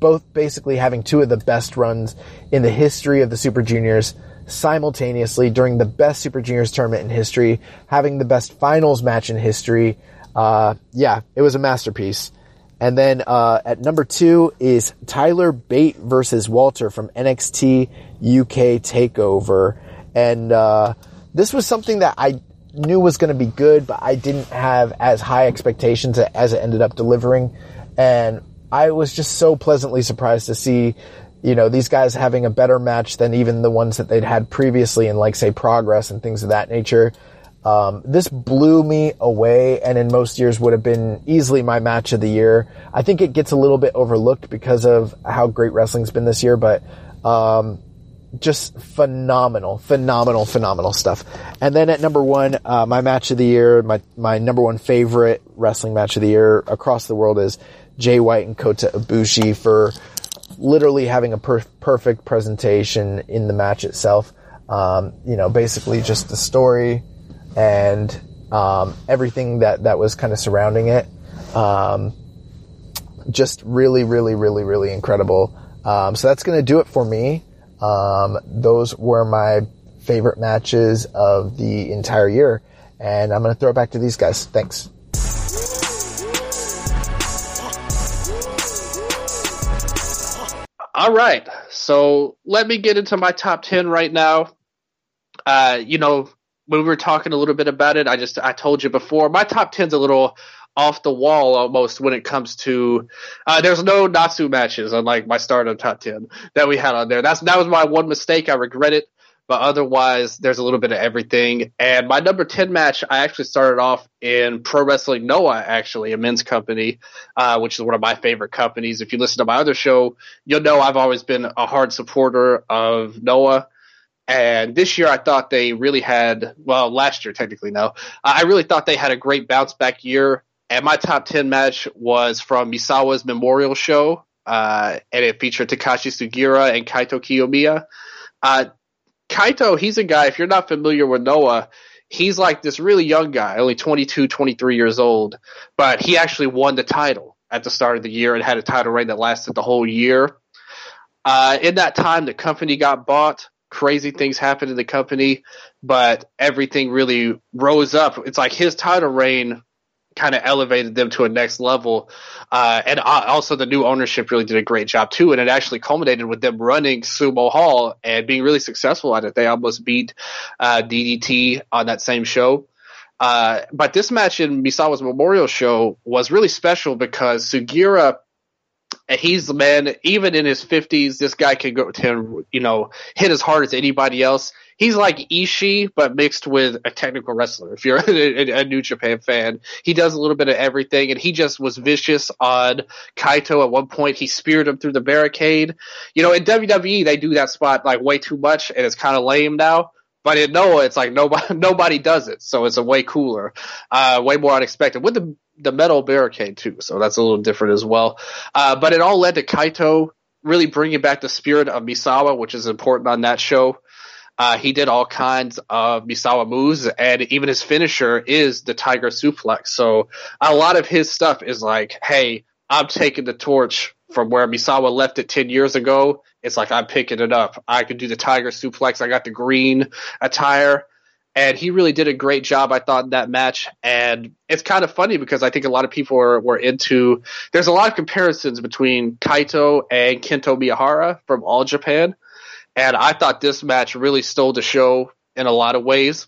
both basically having two of the best runs in the history of the Super Juniors simultaneously during the best Super Juniors tournament in history, having the best finals match in history, uh, yeah, it was a masterpiece. And then uh, at number two is Tyler Bate versus Walter from NXT UK Takeover, and uh, this was something that I knew was going to be good, but I didn't have as high expectations as it ended up delivering, and I was just so pleasantly surprised to see. You know, these guys having a better match than even the ones that they'd had previously in like say progress and things of that nature. Um, this blew me away and in most years would have been easily my match of the year. I think it gets a little bit overlooked because of how great wrestling's been this year, but, um, just phenomenal, phenomenal, phenomenal stuff. And then at number one, uh, my match of the year, my, my number one favorite wrestling match of the year across the world is Jay White and Kota Ibushi for literally having a per- perfect presentation in the match itself. Um, you know, basically just the story, and um, everything that that was kind of surrounding it. Um, just really, really, really, really incredible. Um, so that's going to do it for me. Um, those were my favorite matches of the entire year, and I'm going to throw it back to these guys. Thanks. All right, so let me get into my top ten right now. Uh, you know, when we were talking a little bit about it, I just I told you before my top ten's a little off the wall almost when it comes to uh, there's no Natsu matches unlike my Stardom top ten that we had on there. That's that was my one mistake. I regret it, but otherwise there's a little bit of everything. And my number ten match I actually started off in Pro Wrestling Noah, actually a men's company, uh, which is one of my favorite companies. If you listen to my other show, you'll know I've always been a hard supporter of Noah. And this year, I thought they really had, well, last year, technically, no. I really thought they had a great bounce back year. And my top 10 match was from Misawa's Memorial Show, uh, and it featured Takashi Sugiura and Kaito Kiyomiya. Uh, Kaito, he's a guy, if you're not familiar with Noah, he's like this really young guy, only 22, 23 years old, but he actually won the title at the start of the year and had a title reign that lasted the whole year. Uh, in that time, the company got bought crazy things happened in the company, but everything really rose up. It's like his title reign kind of elevated them to a next level. Uh, and also the new ownership really did a great job too. And it actually culminated with them running Sumo Hall and being really successful at it. They almost beat uh, DDT on that same show. Uh, but this match in Misawa's Memorial Show was really special because Sugiura he's the man. Even in his fifties, this guy can go to you know hit as hard as anybody else. He's like Ishii, but mixed with a technical wrestler. If you're a, a, New Japan fan, he does a little bit of everything, and he just was vicious on Kaito. At one point, he speared him through the barricade. You know, in WWE, they do that spot like way too much, and it's kind of lame now. But in Noah, it's like nobody nobody does it, so it's a way cooler, uh, way more unexpected. With the the metal barricade too, so that's a little different as well. Uh, but it all led to Kaito really bringing back the spirit of Misawa, which is important on that show. Uh, he did all kinds of Misawa moves, and even his finisher is the Tiger Suplex. So a lot of his stuff is like, hey, I'm taking the torch from where Misawa left it 10 years ago. It's like, I'm picking it up. I can do the Tiger Suplex. I got the green attire and he really did a great job, I thought, in that match. And it's kind of funny because I think a lot of people were, were into. There's a lot of comparisons between Kaito and Kento Miyahara from All Japan, and I thought this match really stole the show in a lot of ways.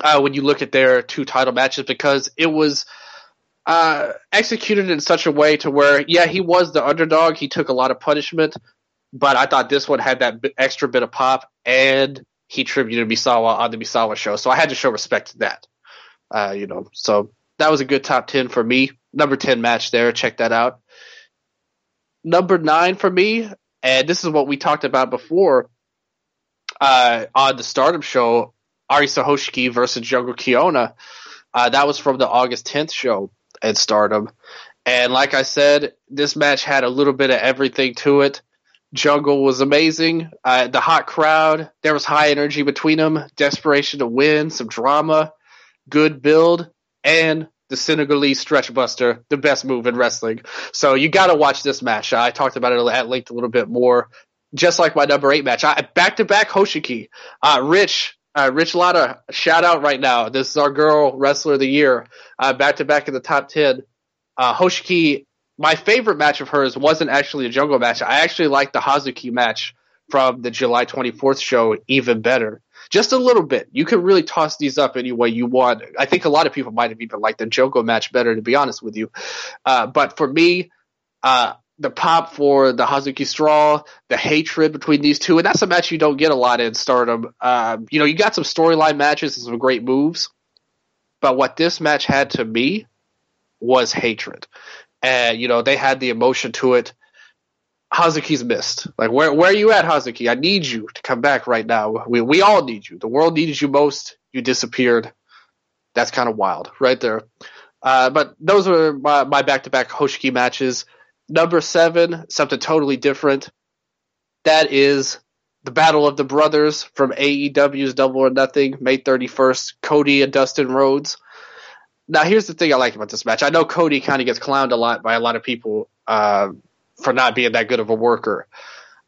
Uh, when you look at their two title matches, because it was uh, executed in such a way to where, yeah, he was the underdog. He took a lot of punishment, but I thought this one had that extra bit of pop and he tributed Misawa on the Misawa show. So I had to show respect to that. Uh, you know, so that was a good top 10 for me. Number 10 match there. Check that out. Number nine for me, and this is what we talked about before uh, on the Stardom show, Arisa Hoshiki versus Jungle Kyona. Uh, that was from the August 10th show at Stardom. And like I said, this match had a little bit of everything to it. Jungle was amazing. Uh, the hot crowd, there was high energy between them, desperation to win, some drama, good build, and the Senegalese stretch buster, the best move in wrestling. So you got to watch this match. I talked about it at length a little bit more, just like my number eight match. Back to back Hoshiki. Uh, Rich, uh, Rich Latta, shout out right now. This is our girl wrestler of the year. Back to back in the top 10. Uh, Hoshiki my favorite match of hers wasn't actually a jungle match. I actually liked the Hazuki match from the July 24th show even better. Just a little bit. You can really toss these up any way you want. I think a lot of people might have even liked the Jungle match better, to be honest with you. Uh, but for me, uh, the pop for the Hazuki Straw, the hatred between these two, and that's a match you don't get a lot in Stardom. Uh, you know, you got some storyline matches and some great moves, but what this match had to me was hatred, and you know they had the emotion to it. Hazuki's missed. Like where where are you at, Hazuki? I need you to come back right now. We we all need you. The world needed you most. You disappeared. That's kind of wild, right there. Uh, but those were my, my back-to-back Hoshiki matches. Number seven, something totally different. That is the Battle of the Brothers from AEW's Double or Nothing, May 31st. Cody and Dustin Rhodes. Now, here's the thing I like about this match. I know Cody kind of gets clowned a lot by a lot of people uh, for not being that good of a worker.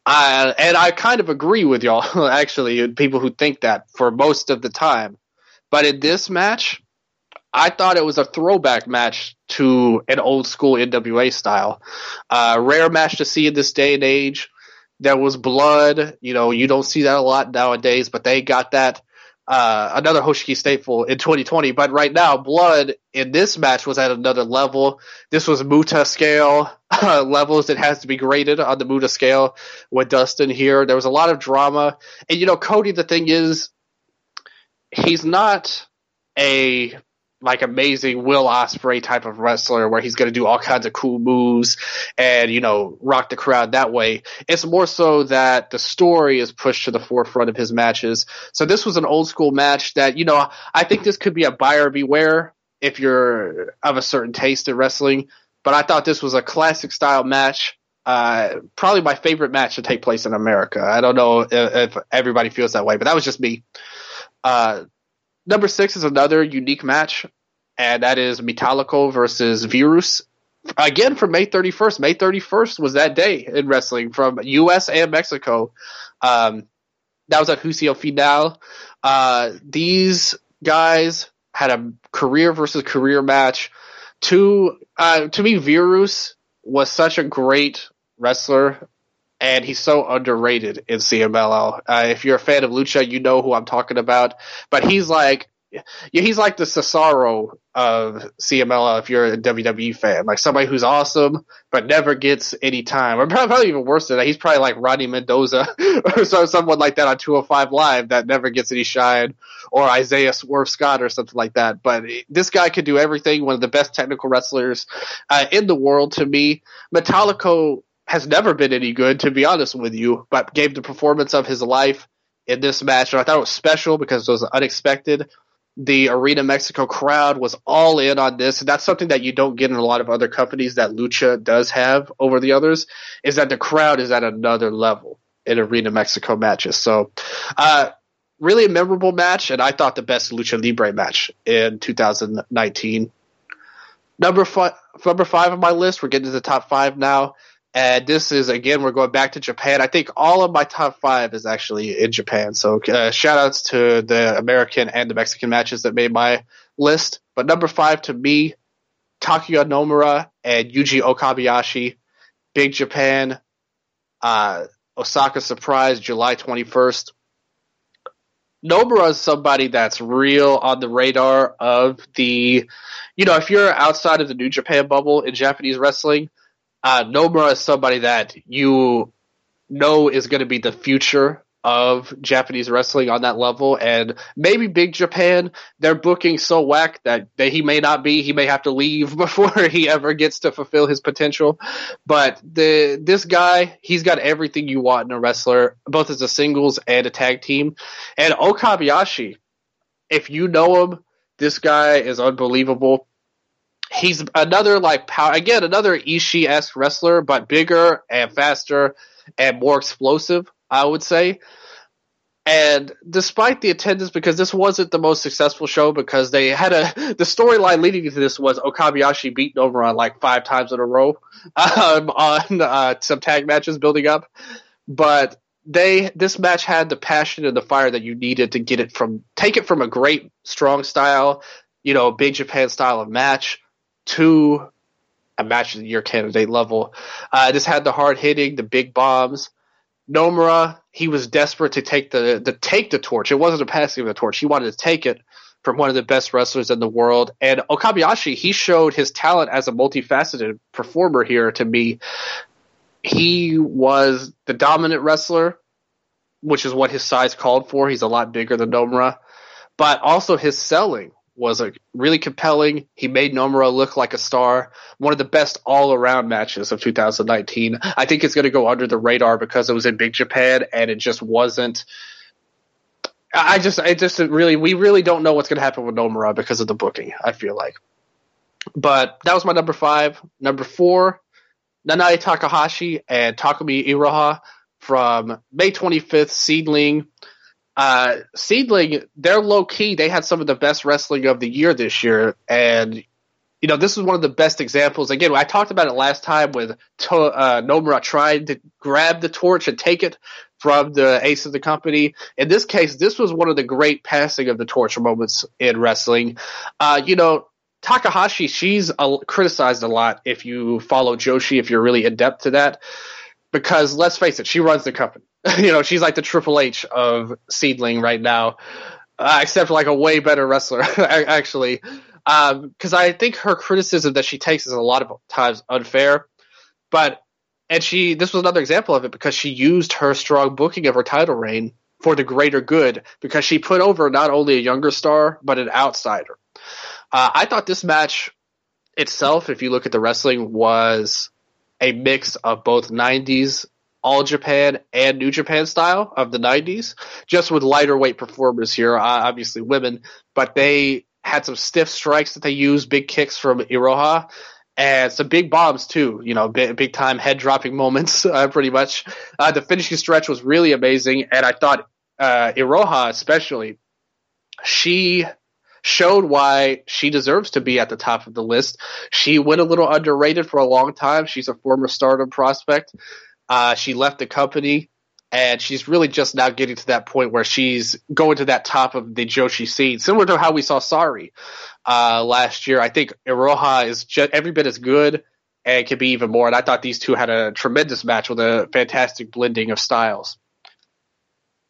And I kind of agree with y'all, actually, people who think that for most of the time. But in this match, I thought it was a throwback match to an old school NWA style. Uh, rare match to see in this day and age. There was blood. You know, you don't see that a lot nowadays, but they got that. Uh, another Hoshiki staple in 2020, but right now, blood in this match was at another level. This was Muta scale uh, levels. It has to be graded on the Muta scale with Dustin here. There was a lot of drama, and you know, Cody. The thing is, he's not a like amazing Will Ospreay type of wrestler where he's going to do all kinds of cool moves and you know rock the crowd that way. It's more so that the story is pushed to the forefront of his matches. So this was an old school match that you know I think this could be a buyer beware if you're of a certain taste in wrestling. But I thought this was a classic style match. Uh, probably my favorite match to take place in America. I don't know if, if everybody feels that way, but that was just me. Uh, Number six is another unique match, and that is Metallico versus Virus. Again, from May 31st. May 31st was that day in wrestling from U.S. and Mexico. Um, that was at Juicio Final. Uh, these guys had a career versus career match. To uh, to me, Virus was such a great wrestler and he's so underrated in CMLL. Uh, if you're a fan of Lucha, you know who I'm talking about. But he's like, yeah, he's like the Cesaro of CMLL. If you're a WWE fan, like somebody who's awesome but never gets any time, or probably even worse than that, he's probably like Rodney Mendoza or someone like that on 205 Live that never gets any shine, or Isaiah Swerve Scott or something like that. But this guy could do everything. One of the best technical wrestlers uh, in the world to me. Metallico has never been any good, to be honest with you, but gave the performance of his life in this match. And I thought it was special because it was unexpected. The Arena Mexico crowd was all in on this, and that's something that you don't get in a lot of other companies that Lucha does have over the others, is that the crowd is at another level in Arena Mexico matches. So, uh, really a memorable match, and I thought the best Lucha Libre match in 2019. Number five, number five on my list. We're getting to the top five now. And this is again, we're going back to Japan. I think all of my top five is actually in Japan. So uh, shout outs to the American and the Mexican matches that made my list. But number five to me, Takuya Nomura and Yuji Okabayashi, Big Japan, uh, Osaka Surprise, July 21st. Nomura is somebody that's real on the radar of the, you know, if you're outside of the New Japan bubble in Japanese wrestling, uh, Nomura is somebody that you know is going to be the future of Japanese wrestling on that level. And maybe Big Japan, they're booking so whack that, that he may not be. He may have to leave before he ever gets to fulfill his potential. But the this guy, he's got everything you want in a wrestler, both as a singles and a tag team. And Okabayashi, if you know him, this guy is unbelievable he's another like power again another Ishii esque wrestler, but bigger and faster and more explosive. I would say. And despite the attendance, because this wasn't the most successful show, because they had a the storyline leading to this was Okabayashi over on like five times in a row um, on uh, some tag matches building up, but they this match had the passion and the fire that you needed to get it from take it from a great strong style, you know, big Japan style of match to a match of candidate level. Uh, just had the hard hitting, the big bombs. Nomura, he was desperate to take the, the take the torch. It wasn't a passing of the torch. He wanted to take it from one of the best wrestlers in the world. And Okabayashi, he showed his talent as a multifaceted performer here to me. He was the dominant wrestler, which is what his size called for. He's a lot bigger than Nomura. But also his selling was a really compelling. He made Nomura look like a star. One of the best all around matches of 2019. I think it's going to go under the radar because it was in Big Japan and it just wasn't. I just, I just really, we really don't know what's going to happen with Nomura because of the booking. I feel like, but that was my number five. Number four, Nanae Takahashi and Takumi Iroha from May 25th, SEAdLINNNG uh, SEAdLINNNG, they're low key. They had some of the best wrestling of the year this year, and you know this is one of the best examples. Again, I talked about it last time with to- uh, Nomura trying to grab the torch and take it from the ace of the company. In this case, this was one of the great passing of the torch moments in wrestling. Uh, you know, Takahashi, she's uh, criticized a lot if you follow Joshi, if you're really adept to that, because let's face it, she runs the company. you know, she's like the Triple H of SEAdLINNNG right now, uh, except like a way better wrestler, actually. Because um, I think her criticism that she takes is a lot of times unfair, but and she this was another example of it because she used her strong booking of her title reign for the greater good because she put over not only a younger star but an outsider. Uh, I thought this match itself, if you look at the wrestling, was a mix of both 90s all Japan and New Japan style of the 90s, just with lighter weight performers here, obviously women, but they had some stiff strikes that they used, big kicks from Iroha, and some big bombs too, you know, big, big time head dropping moments, uh, pretty much. Uh, the finishing stretch was really amazing, and I thought uh, Iroha especially, she showed why she deserves to be at the top of the list. She went a little underrated for a long time. She's a former stardom prospect. Uh, she left the company, and she's really just now getting to that point where she's going to that top of the Joshi scene, similar to how we saw Sareee uh, last year. I think Iroha is just every bit as good and can be even more. And I thought these two had a tremendous match with a fantastic blending of styles.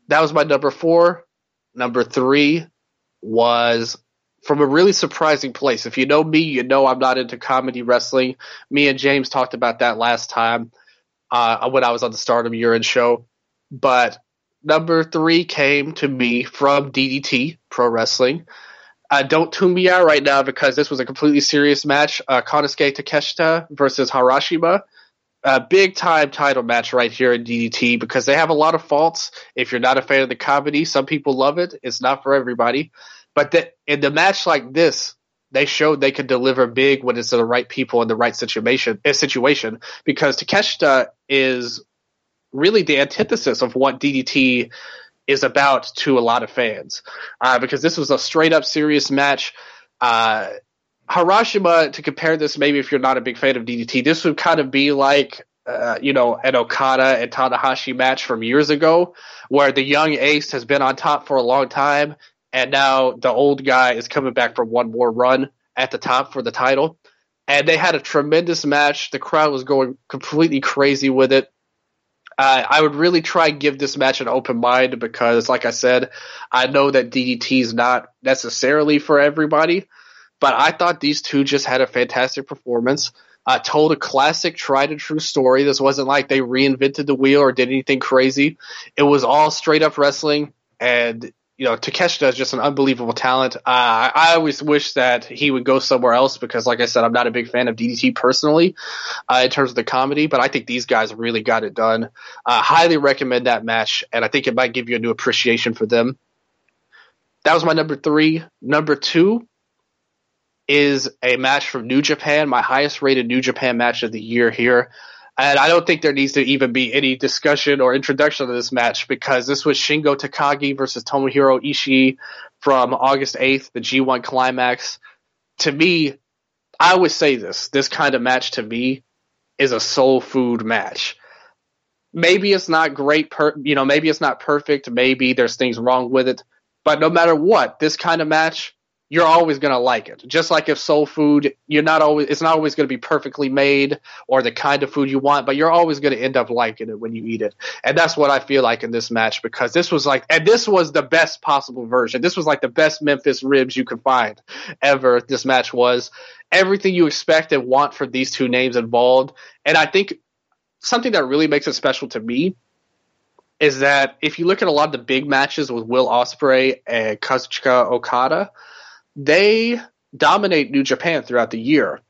That was my number four. Number three was from a really surprising place. If you know me, you know I'm not into comedy wrestling. Me and James talked about that last time uh, when I was on the Stardom Urine show. But number three came to me from DDT Pro Wrestling. Uh, don't tune me out right now because this was a completely serious match. Uh, Konosuke Takeshita versus Harashima. A big time title match right here in DDT because they have a lot of faults. If you're not a fan of the comedy, some people love it. It's not for everybody. But the, in the match like this, they showed they could deliver big when it's the right people in the right situation. Uh, situation because Takeshita is really the antithesis of what DDT is about to a lot of fans. Uh, because this was a straight up serious match. Uh, Harashima, to compare this, maybe if you're not a big fan of DDT, this would kind of be like uh, you know, an Okada and Tanahashi match from years ago, where the young ace has been on top for a long time and now the old guy is coming back for one more run at the top for the title. And they had a tremendous match. The crowd was going completely crazy with it. Uh, I would really try and give this match an open mind because, like I said, I know that DDT is not necessarily for everybody, but I thought these two just had a fantastic performance. Uh, told a classic, tried and true story. This wasn't like they reinvented the wheel or did anything crazy. It was all straight up wrestling, and you know, Takeshita is just an unbelievable talent. Uh, I always wish that he would go somewhere else because, like I said, I'm not a big fan of DDT personally uh, in terms of the comedy, but I think these guys really got it done. Uh, highly recommend that match, and I think it might give you a new appreciation for them. That was my number three. Number two is a match from New Japan, my highest rated New Japan match of the year here. And I don't think there needs to even be any discussion or introduction to this match because this was Shingo Takagi versus Tomohiro Ishii from August 8th, the G1 Climax. To me, I always say this, this kind of match to me is a soul food match. Maybe it's not great, per, you know, maybe it's not perfect, maybe there's things wrong with it, but no matter what, this kind of match you're always going to like it. Just like if soul food, you're not always, it's not always going to be perfectly made or the kind of food you want, but you're always going to end up liking it when you eat it. And that's what I feel like in this match because this was like, and this was the best possible version. This was like the best Memphis ribs you could find ever. This match was everything you expect and want for these two names involved. And I think something that really makes it special to me is that if you look at a lot of the big matches with Will Ospreay and Kazuchika Okada, they dominate New Japan throughout the year.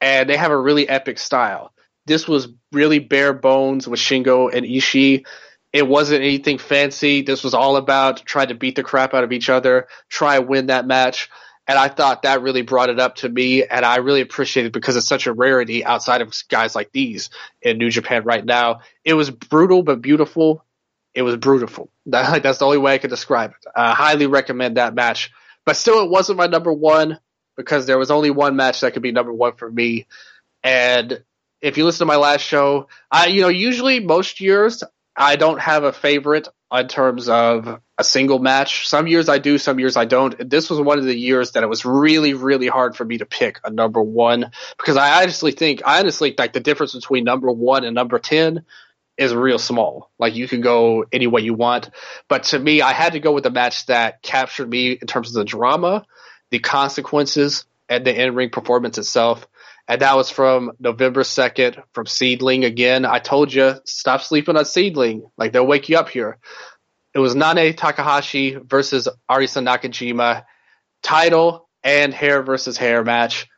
And they have a really epic style. This was really bare bones with Shingo and Ishii. It wasn't anything fancy. This was all about trying to beat the crap out of each other, try and win that match. And I thought that really brought it up to me, and I really appreciate it because it's such a rarity outside of guys like these in New Japan right now. It was brutal but beautiful. It was brutal. That, that's the only way I could describe it. I highly recommend that match. But still, it wasn't my number one because there was only one match that could be number one for me. And if you listen to my last show, I, you know, usually most years I don't have a favorite in terms of a single match. Some years I do, some years I don't. This was one of the years that it was really, really hard for me to pick a number one because I honestly think, I honestly like the difference between number one and number 10 is real small. Like you can go any way you want. But to me, I had to go with the match that captured me in terms of the drama, the consequences, and the in ring performance itself. And that was from November 2nd from SEAdLINNNG again. I told you, stop sleeping on SEAdLINNNG. Like they'll wake you up here. It was Nanae Takahashi versus Arisa Nakajima. Title and hair versus hair match.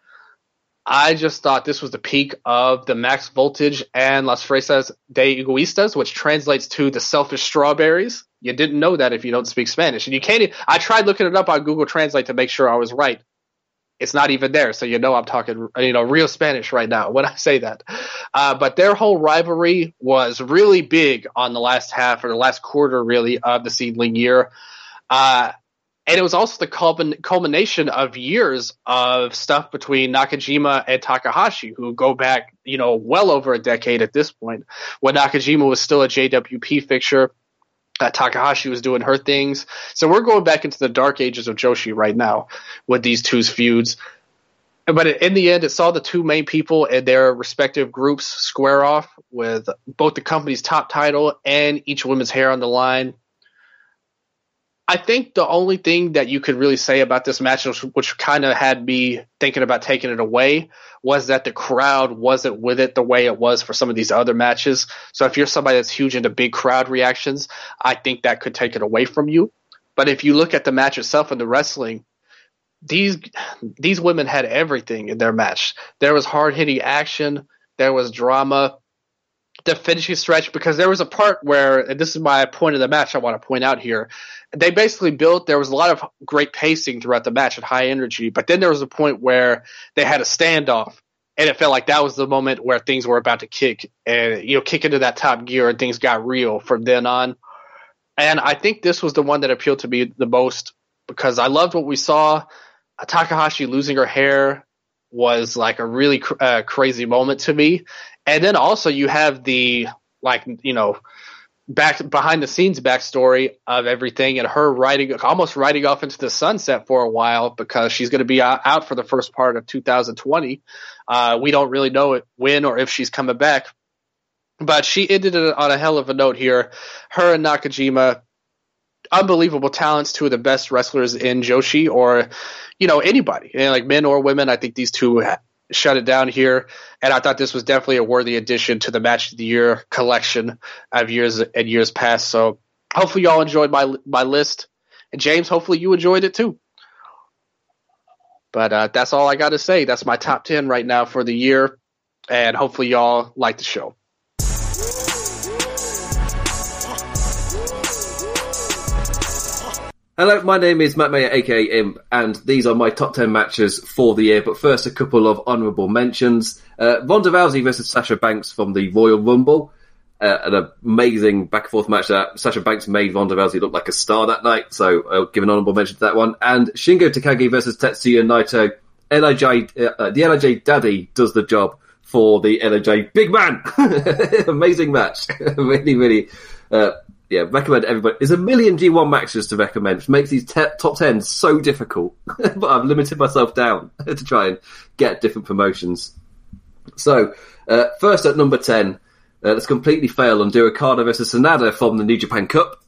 I just thought this was the peak of the max voltage and Las Fresas de Egoístas, which translates to the selfish strawberries. You didn't know that if you don't speak Spanish. And you can't, I tried looking it up on Google Translate to make sure I was right. It's not even there. So you know I'm talking, you know, real Spanish right now when I say that. Uh, but their whole rivalry was really big on the last half or the last quarter, really, of the SEAdLINNNG year. Uh, and it was also the culmination of years of stuff between Nakajima and Takahashi, who go back, you know, well over a decade at this point, when Nakajima was still a JWP fixture. Uh, Takahashi was doing her things. So we're going back into the dark ages of Joshi right now with these two's feuds. But in the end, it saw the two main people and their respective groups square off with both the company's top title and each woman's hair on the line I think the only thing that you could really say about this match, which, which kind of had me thinking about taking it away, was that the crowd wasn't with it the way it was for some of these other matches. So if you're somebody that's huge into big crowd reactions, I think that could take it away from you. But if you look at the match itself and the wrestling, these these women had everything in their match. There was hard hitting action, there was drama, the finishing stretch because there was a part where and this is my point of the match I want to point out here. They basically built there was a lot of great pacing throughout the match at high energy, but then there was a point where they had a standoff and it felt like that was the moment where things were about to kick and you know kick into that top gear and things got real from then on. And I think this was the one that appealed to me the most because I loved what we saw. Takahashi losing her hair was like a really cr- uh, crazy moment to me and then also you have the like you know back behind the scenes backstory of everything and her riding almost riding off into the sunset for a while because she's going to be out for the first part of 2020 uh, we don't really know when or if she's coming back but she ended it on a hell of a note here. Her and nakajima unbelievable talents two of the best wrestlers in joshi or you know anybody like men or women. I think these two shut it down here. And I thought this was definitely a worthy addition to the match of the year collection of years and years past. So hopefully y'all enjoyed my my list, and James, hopefully you enjoyed it too. But uh, that's all I got to say. That's my top ten right now for the year, and hopefully y'all like the show. Hello, my name is Matt Mayer, aka Imp, and these are my top 10 matches for the year. But first, a couple of honourable mentions. Uh, Ronda Rousey versus Sasha Banks from the Royal Rumble. Uh, an amazing back and forth match that Sasha Banks made Ronda Rousey look like a star that night, so I'll give an honourable mention to that one. And Shingo Takagi versus Tetsuya Naito. LIJ, uh, the LIJ daddy does the job for the LIJ big man. amazing match. really, really, uh, yeah, recommend everybody. There's a million G1 matches to recommend, which makes these te- top 10 so difficult. but I've limited myself down to try and get different promotions. So, uh, first at number 10, uh, let's completely fail and do Okada versus Sanada from the New Japan Cup.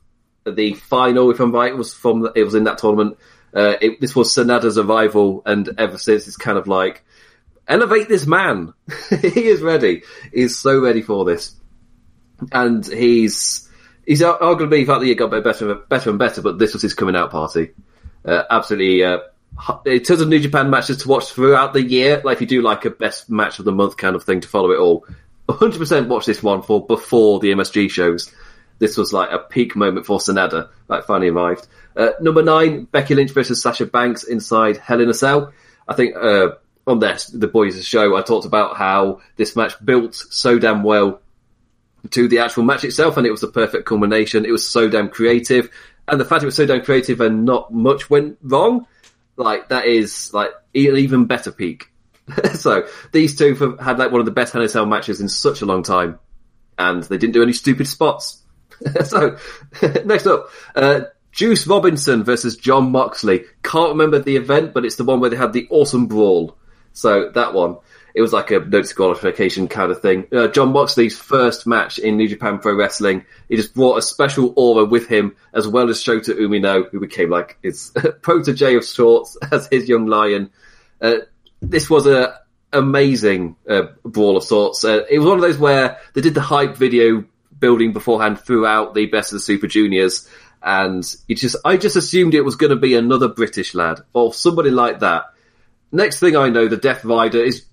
The final, if I'm right, was from the, it was in that tournament. Uh, it, this was Sanada's arrival, and ever since it's kind of like elevate this man. he is ready. He's so ready for this, and he's he's arguably throughout the year got better, and better and better. But this was his coming out party. Uh, absolutely. Uh, in terms of New Japan matches to watch throughout the year, like if you do like a best match of the month kind of thing to follow it all, 100% watch this one for before the MSG shows. This was like a peak moment for Sanada, like finally arrived. Uh, number nine, Becky Lynch versus Sasha Banks inside Hell in a Cell. I think uh, on this, the boys' show, I talked about how this match built so damn well to the actual match itself, and it was the perfect culmination. It was so damn creative, and the fact it was so damn creative and not much went wrong, like that is like an even better peak. so these two have had like one of the best Cell matches in such a long time, and they didn't do any stupid spots. so next up, uh, Juice Robinson versus Jon Moxley. Can't remember the event, but it's the one where they had the awesome brawl. So that one, it was like a no disqualification kind of thing. Uh, Jon Moxley's first match in New Japan Pro Wrestling, he just brought a special aura with him, as well as Shota Umino, who became like his protege of sorts as his young lion. Uh, this was a amazing uh, brawl of sorts. Uh, it was one of those where they did the hype video building beforehand throughout the Best of the Super Juniors, and it just I just assumed it was going to be another British lad or somebody like that. Next thing I know, the Death Rider is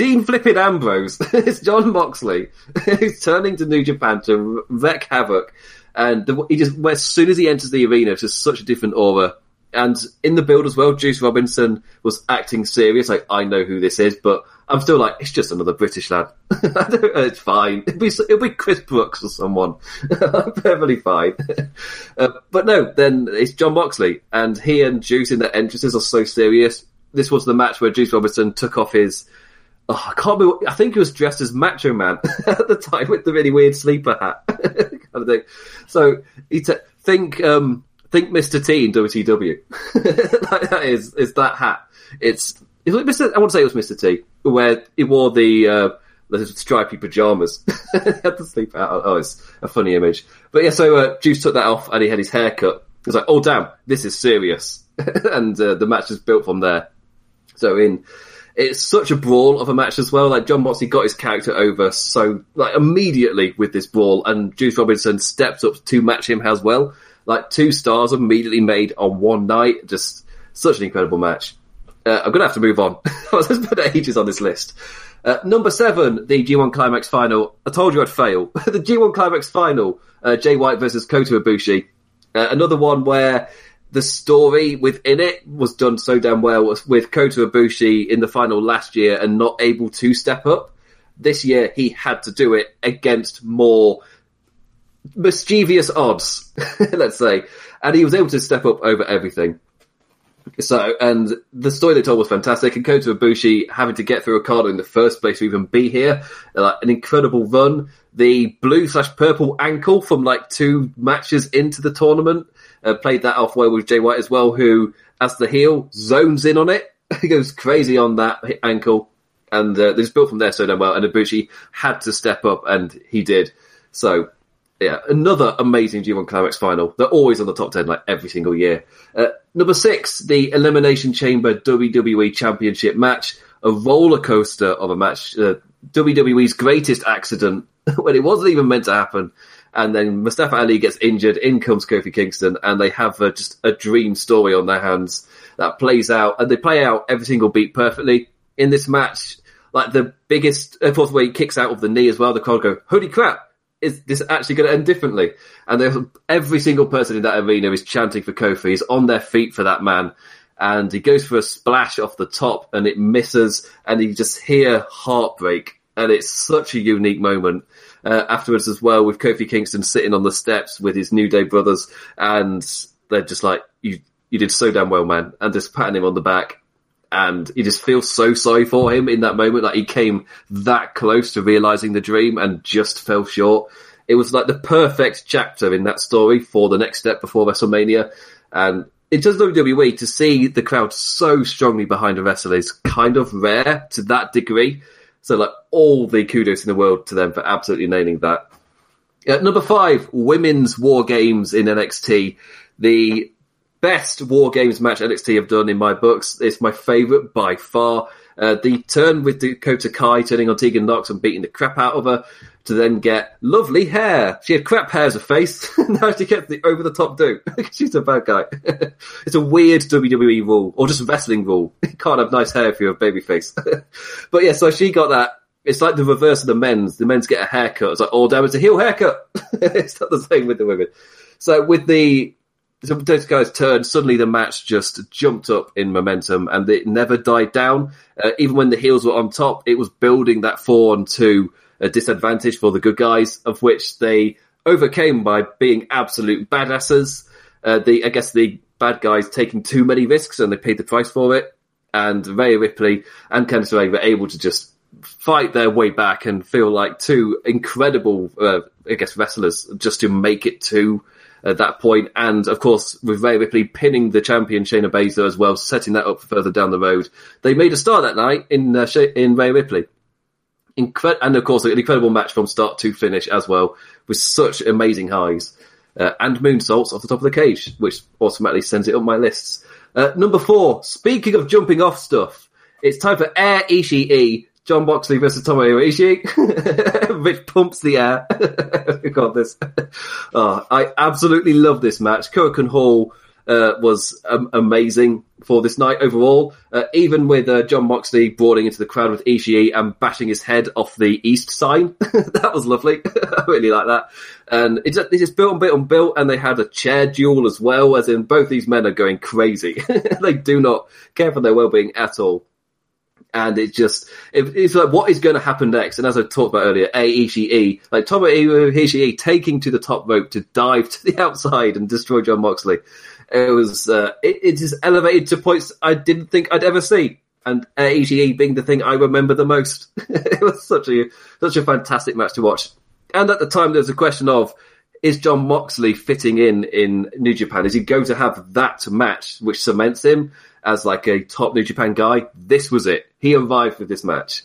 Dean Flippin Ambrose. it's Jon Moxley. He's turning to New Japan to wreak havoc, and the, he just as soon as he enters the arena, it's just such a different aura. And in the build as well, Juice Robinson was acting serious, like I know who this is, but I'm still like, it's just another British lad. it's fine. It'll be, it'll be Chris Brooks or someone. I'm perfectly fine. Uh, but no, then it's Jon Moxley, and he and Juice in their entrances are so serious. This was the match where Juice Robinson took off his. Oh, I can't remember. I think he was dressed as Macho Man at the time with the really weird sleeper hat kind of thing. So he t- think um, think Mr. T in WCW. that is is that hat. It's is it Mr. I want to say it was Mr. T, where he wore the uh, the stripy pajamas. had to sleep out. Oh, it's a funny image. But yeah, so uh, Juice took that off and he had his hair cut. He was like, "Oh damn, this is serious," and uh, the match is built from there. So in it's such a brawl of a match as well. Like Jon Moxley got his character over so like immediately with this brawl, and Juice Robinson stepped up to match him as well. Like two stars immediately made on one night. Just such an incredible match. Uh, I'm going to have to move on. I was put ages on this list. Uh, number seven, the G1 Climax final. I told you I'd fail. the G1 Climax final, uh, Jay White versus Kota Ibushi. Uh, another one where the story within it was done so damn well with Kota Ibushi in the final last year and not able to step up. This year he had to do it against more mischievous odds, let's say, and he was able to step up over everything. So, and the story they told was fantastic. And Kota Ibushi having to get through Okada in the first place to even be here, like an incredible run. The blue slash purple ankle from like two matches into the tournament uh, played that off well with Jay White as well, who, as the heel, zones in on it. he goes crazy on that ankle, and uh, they just built from there so damn well. And Ibushi had to step up, and he did. So yeah, another amazing G1 Climax final. They're always on the top 10 like every single year. Uh, number six, the Elimination Chamber WWE Championship match. A roller coaster of a match. Uh, WWE's greatest accident when it wasn't even meant to happen. And then Mustafa Ali gets injured. In comes Kofi Kingston, and they have uh, just a dream story on their hands that plays out, and they play out every single beat perfectly in this match. Like the biggest, of course, where he kicks out of the knee as well. The crowd go, "Holy crap!" is this actually going to end differently? And every single person in that arena is chanting for Kofi. He's on their feet for that man. And he goes for a splash off the top and it misses and you just hear heartbreak. And it's such a unique moment. Uh, afterwards as well with Kofi Kingston sitting on the steps with his New Day brothers and they're just like, you, you did so damn well, man. And just patting him on the back and you just feel so sorry for him in that moment. Like he came that close to realizing the dream and just fell short. it was like the perfect chapter in that story for the next step before WrestleMania. And it does WWE to see the crowd so strongly behind a wrestler is kind of rare to that degree. So like all the kudos in the world to them for absolutely nailing that. At number five, women's war games in NXT. The best war games match NXT have done in my books. It's my favourite by far. Uh, the turn with Dakota Kai turning on Tegan Nox and beating the crap out of her to then get lovely hair. She had crap hair as a face. now she gets the over the top do. She's a bad guy. it's a weird WWE rule or just wrestling rule. You can't have nice hair if you're a baby face. but yeah, so she got that. It's like the reverse of the men's. The men's get a haircut. It's like, oh damn, it's a heel haircut. it's not the same with the women. So with the so those guys turned, suddenly the match just jumped up in momentum and it never died down. Uh, even when the heels were on top, it was building that four on two a disadvantage for the good guys, of which they overcame by being absolute badasses. Uh, the, I guess the bad guys taking too many risks and they paid the price for it. And Rhea Ripley and Candice LeRae were able to just fight their way back and feel like two incredible, uh, I guess, wrestlers just to make it to at that point. And of course, with Rhea Ripley pinning the champion Shayna Baszler as well, setting that up for further down the road. They made a start that night in uh, in Rhea Ripley. And of course, an incredible match from start to finish as well, with such amazing highs. Uh, and moonsaults off the top of the cage, which automatically sends it up my lists. Uh, number four, speaking of jumping off stuff, it's time for Air Ishii Jon Moxley versus Tomohiro Ishii, which pumps the air. God, this. Oh, I absolutely love this match. Korakuen Hall uh, was um, amazing for this night overall. Uh, even with uh, Jon Moxley boarding into the crowd with Ishii and bashing his head off the East sign, that was lovely. I really like that. And it's just, just built on built on built, and they had a chair duel as well. As in, both these men are going crazy. they do not care for their well-being at all and it just it, it's like what is going to happen next. And as I talked about earlier, Air Ishii, like Tomohiro Ishii taking to the top rope to dive to the outside and destroy Jon Moxley. It was uh, it, it just elevated to points I didn't think I'd ever see. And Air Ishii being the thing I remember the most. it was such a such a fantastic match to watch. And at the time, there was a question of is Jon Moxley fitting in in New Japan? Is he going to have that match which cements him? As like a top New Japan guy. This was it. He arrived with this match.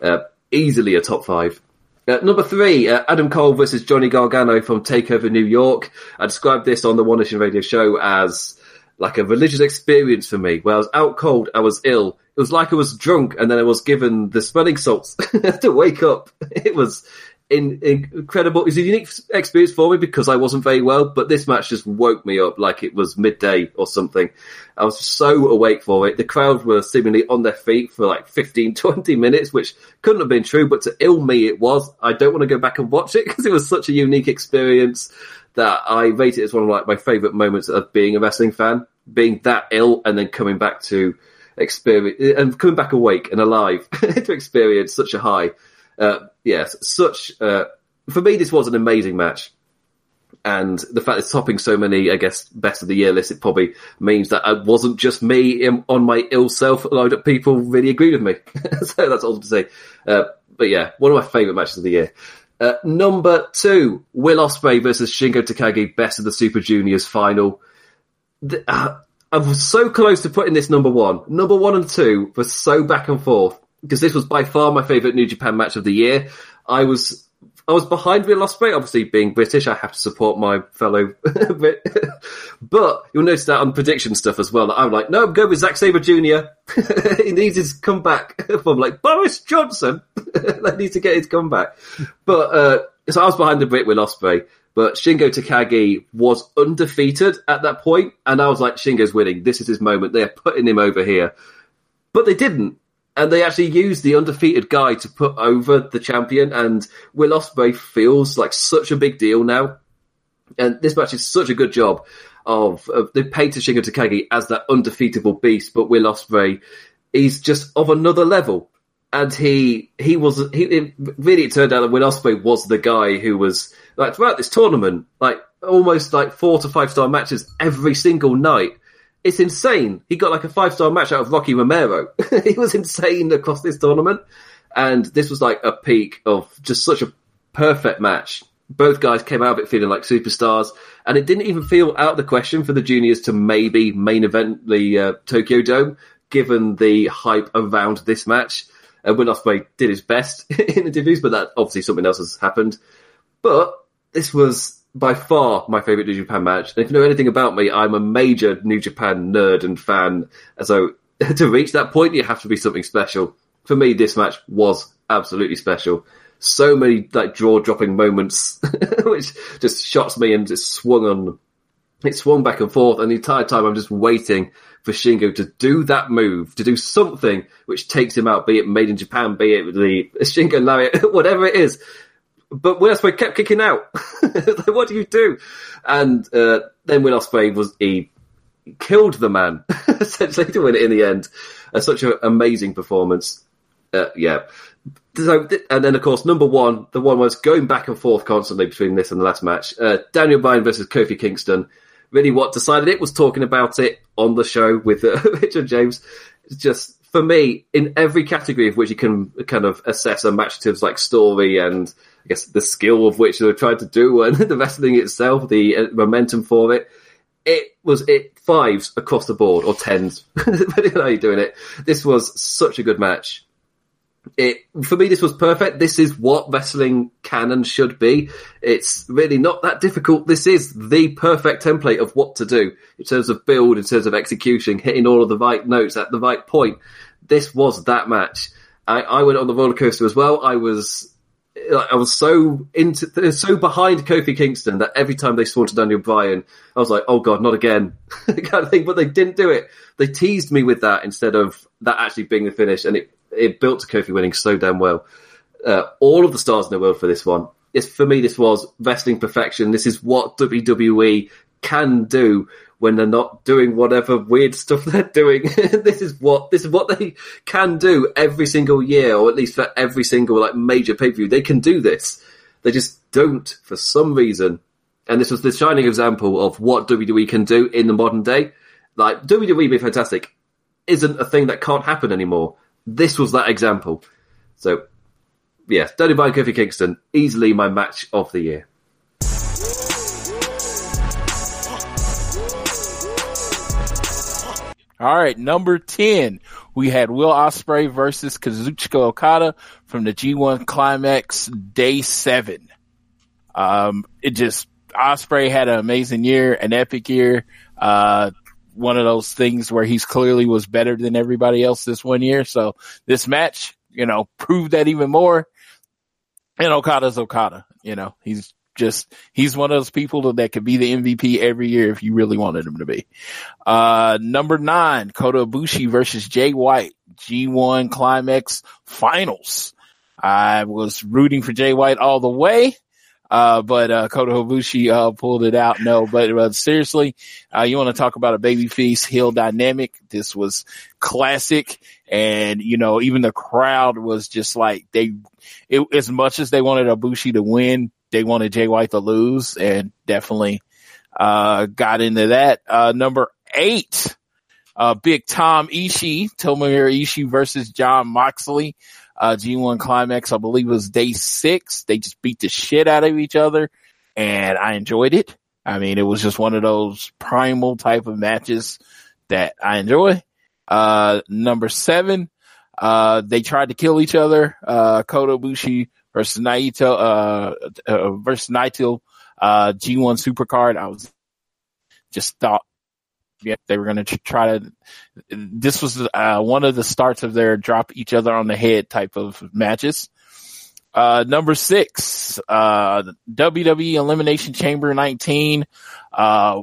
Uh, easily a top five. Uh, number three, uh, Adam Cole versus Johnny Gargano from Takeover New York. I described this on the One Nation Radio show as like a religious experience for me, where I was out cold, I was ill. It was like I was drunk, and then I was given the smelling salts to wake up. It was in, incredible. It was a unique experience for me because I wasn't very well, but this match just woke me up like it was midday or something. I was so awake for it. The crowd were seemingly on their feet for like 15, 20 minutes, which couldn't have been true, but to ill me it was. I don't want to go back and watch it because it was such a unique experience that I rate it as one of like my favorite moments of being a wrestling fan, being that ill and then coming back to experience and coming back awake and alive to experience such a high uh, yes, such. Uh, for me, this was an amazing match. And the fact it's topping so many, I guess, best of the year lists, it probably means that it wasn't just me on my ill self. A load of people really agreed with me. so that's all to say. Uh, but yeah, one of my favourite matches of the year. Uh, number two, Will Ospreay versus Shingo Takagi, best of the Super Juniors final. The, uh, I was so close to putting this number one. Number one and two were so back and forth because this was by far my favourite New Japan match of the year. I was I was behind Will Ospreay, obviously being British, I have to support my fellow Brit. but you'll notice that on prediction stuff as well. I'm like, no, I'm going with Zack Sabre Jr. he needs his comeback from like Boris Johnson. that needs to get his comeback. But uh, so I was behind the Brit Will Ospreay. But Shingo Takagi was undefeated at that point, and I was like, Shingo's winning. This is his moment. They are putting him over here. But they didn't and they actually used the undefeated guy to put over the champion. And Will Ospreay feels like such a big deal now. And this match is such a good job of, of they painted Shingo Takagi as that undefeatable beast, but Will Ospreay, he's just of another level. And he he was he it, really it turned out that Will Ospreay was the guy who was like throughout this tournament, like almost like four to five star matches every single night it's insane. He got like a five star match out of Rocky Romero. he was insane across this tournament. And this was like a peak of just such a perfect match. Both guys came out of it feeling like superstars, and it didn't even feel out of the question for the juniors to maybe main event the uh, Tokyo Dome, given the hype around this match. Uh, Will Ospreay did his best in the debut, but that obviously something else has happened. But this was by far my favorite New Japan match. And if you know anything about me, I'm a major New Japan nerd and fan. So to reach that point, you have to be something special. For me, this match was absolutely special. So many like jaw dropping moments, which just shots me and just swung on. It swung back and forth, and the entire time I'm just waiting for Shingo to do that move, to do something which takes him out, be it made in Japan, be it the Shingo Lariat, whatever it is. But Will Ospreay kept kicking out. like, what do you do? And uh, then Will Ospreay was he killed the man essentially to win it in the end. Uh, such an amazing performance. Uh, yeah. So, and then of course, number one, the one was going back and forth constantly between this and the last match. Uh, Daniel Bryan versus Kofi Kingston. Really, what decided it was talking about it on the show with uh, Richard James. Just for me, in every category of which you can kind of assess a match to like story and I guess the skill of which they were trying to do and the wrestling itself, the uh, momentum for it, it was it fives across the board or tens, depending on how you're doing it. This was such a good match. It for me, this was perfect. This is what wrestling can and should be. It's really not that difficult. This is the perfect template of what to do in terms of build, in terms of execution, hitting all of the right notes at the right point. This was that match. I, I went on the roller coaster as well. I was I was so into so behind Kofi Kingston that every time they swore to Daniel Bryan, I was like, "Oh God, not again!" kind of thing. But they didn't do it. They teased me with that instead of that actually being the finish, and it it built to Kofi winning so damn well. Uh, all of the stars in the world for this one. It's, for me, this was wrestling perfection. This is what WWE can do when they're not doing whatever weird stuff they're doing. this is what this is what they can do every single year, or at least for every single like major pay per view. They can do this. They just don't for some reason. And this was the shining example of what WWE can do in the modern day. Like WWE being fantastic isn't a thing that can't happen anymore. This was that example. So, yes, Daniel Bryan, Kofi Kingston, easily my match of the year. All right, number 10, we had Will Ospreay versus Kazuchika Okada from the G1 Climax Day 7. Um, it just, Ospreay had an amazing year, an epic year. Uh, one of those things where he's clearly was better than everybody else this one year. So this match, you know, proved that even more. And Okada's Okada, you know, he's just he's one of those people that could be the MVP every year if you really wanted him to be. Uh, number nine, Kota Ibushi versus Jay White, G1 Climax Finals. I was rooting for Jay White all the way. Uh, but, uh, Kota Ibushi, uh, pulled it out. No, but, seriously, uh, you want to talk about a babyface heel dynamic. This was classic. And, you know, even the crowd was just like, they, it, as much as they wanted Ibushi to win, they wanted Jay White to lose and definitely, uh, got into that. Uh, number eight, uh, Big Tom Ishii, Tomohiro Ishii versus Jon Moxley, uh, G1 Climax, I believe was day six. They just beat the shit out of each other and I enjoyed it. I mean, it was just one of those primal type of matches that I enjoy. Uh, number seven, uh, they tried to kill each other. Uh, Kota Ibushi versus Naito, uh, uh, versus Naito, uh, G1 Supercard. I was just thought, yeah, they were going to try to, this was, uh, one of the starts of their drop each other on the head type of matches. Uh, number six, uh, WWE Elimination Chamber 19. Uh,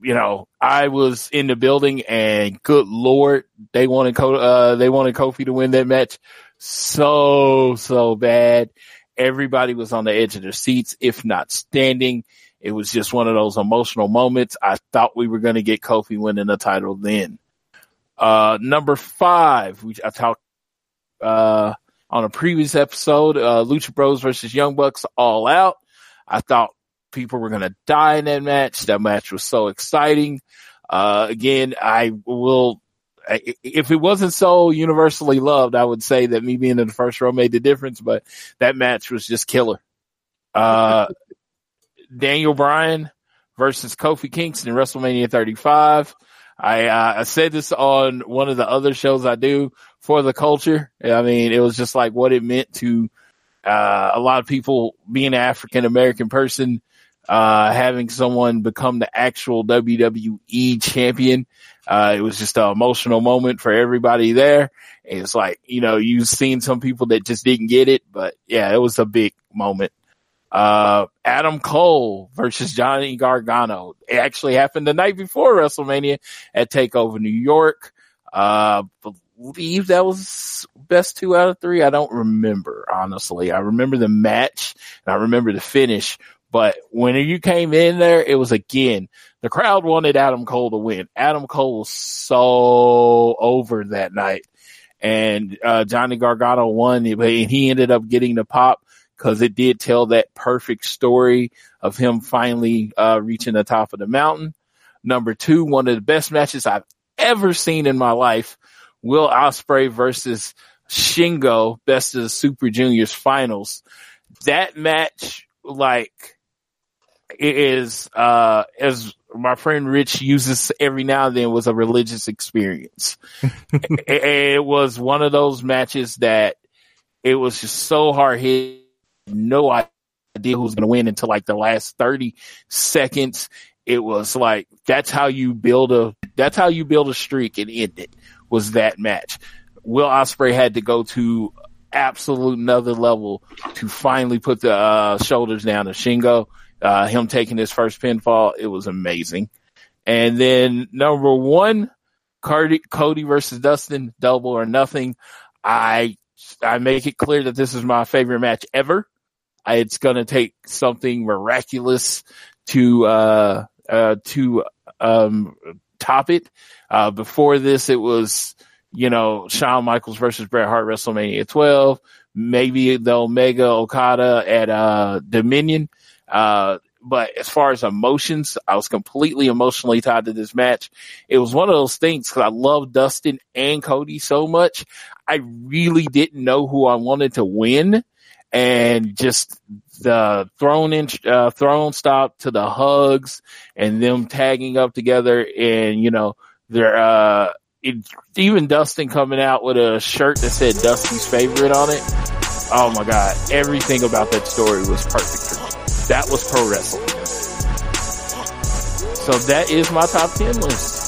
you know, I was in the building and good Lord, they wanted, uh, they wanted Kofi to win that match so, so bad. Everybody was on the edge of their seats, if not standing. It was just one of those emotional moments. I thought we were going to get Kofi winning the title then. Uh, number five, we, I talked, uh, on a previous episode, uh, Lucha Bros versus Young Bucks all out. I thought people were going to die in that match. That match was so exciting. Uh, again, I will, if it wasn't so universally loved, I would say that me being in the first row made the difference, but that match was just killer. Uh, Daniel Bryan versus Kofi Kingston in WrestleMania 35. I, uh, I said this on one of the other shows I do for the culture. I mean, it was just like what it meant to, uh, a lot of people being an African American person, uh, having someone become the actual WWE champion. Uh, it was just an emotional moment for everybody there. It's like, you know, you've seen some people that just didn't get it, but yeah, it was a big moment. Uh, Adam Cole versus Johnny Gargano. It actually happened the night before WrestleMania at TakeOver New York. Uh, believe that was best two out of three. I don't remember, honestly. I remember the match and I remember the finish, but when you came in there, it was again, the crowd wanted Adam Cole to win. Adam Cole was so over that night and, uh, Johnny Gargano won and he ended up getting the pop because it did tell that perfect story of him finally uh, reaching the top of the mountain. Number two, one of the best matches I've ever seen in my life, Will Ospreay versus Shingo, best of the Super Juniors finals. That match, like, is, uh, as my friend Rich uses every now and then was a religious experience. it, it was one of those matches that it was just so hard hit no idea who's going to win until like the last 30 seconds. It was like, that's how you build a, that's how you build a streak and end it was that match. Will Ospreay had to go to absolute another level to finally put the uh, shoulders down to Shingo. Uh, him taking his first pinfall, it was amazing. And then number one, Cody, Cody versus Dustin, double or nothing. I I make it clear that this is my favorite match ever it's going to take something miraculous to, uh, uh, to, um, top it. Uh, before this, it was, you know, Shawn Michaels versus Bret Hart WrestleMania 12, maybe the Omega Okada at, uh, Dominion. Uh, but as far as emotions, I was completely emotionally tied to this match. It was one of those things because I love Dustin and Cody so much. I really didn't know who I wanted to win and just the thrown in, uh, thrown stop to the hugs and them tagging up together and, you know, they're, uh, it, even Dustin coming out with a shirt that said Dusty's favorite on it. Oh my God. Everything about that story was perfect for me. That was pro wrestling. So that is my top 10 list.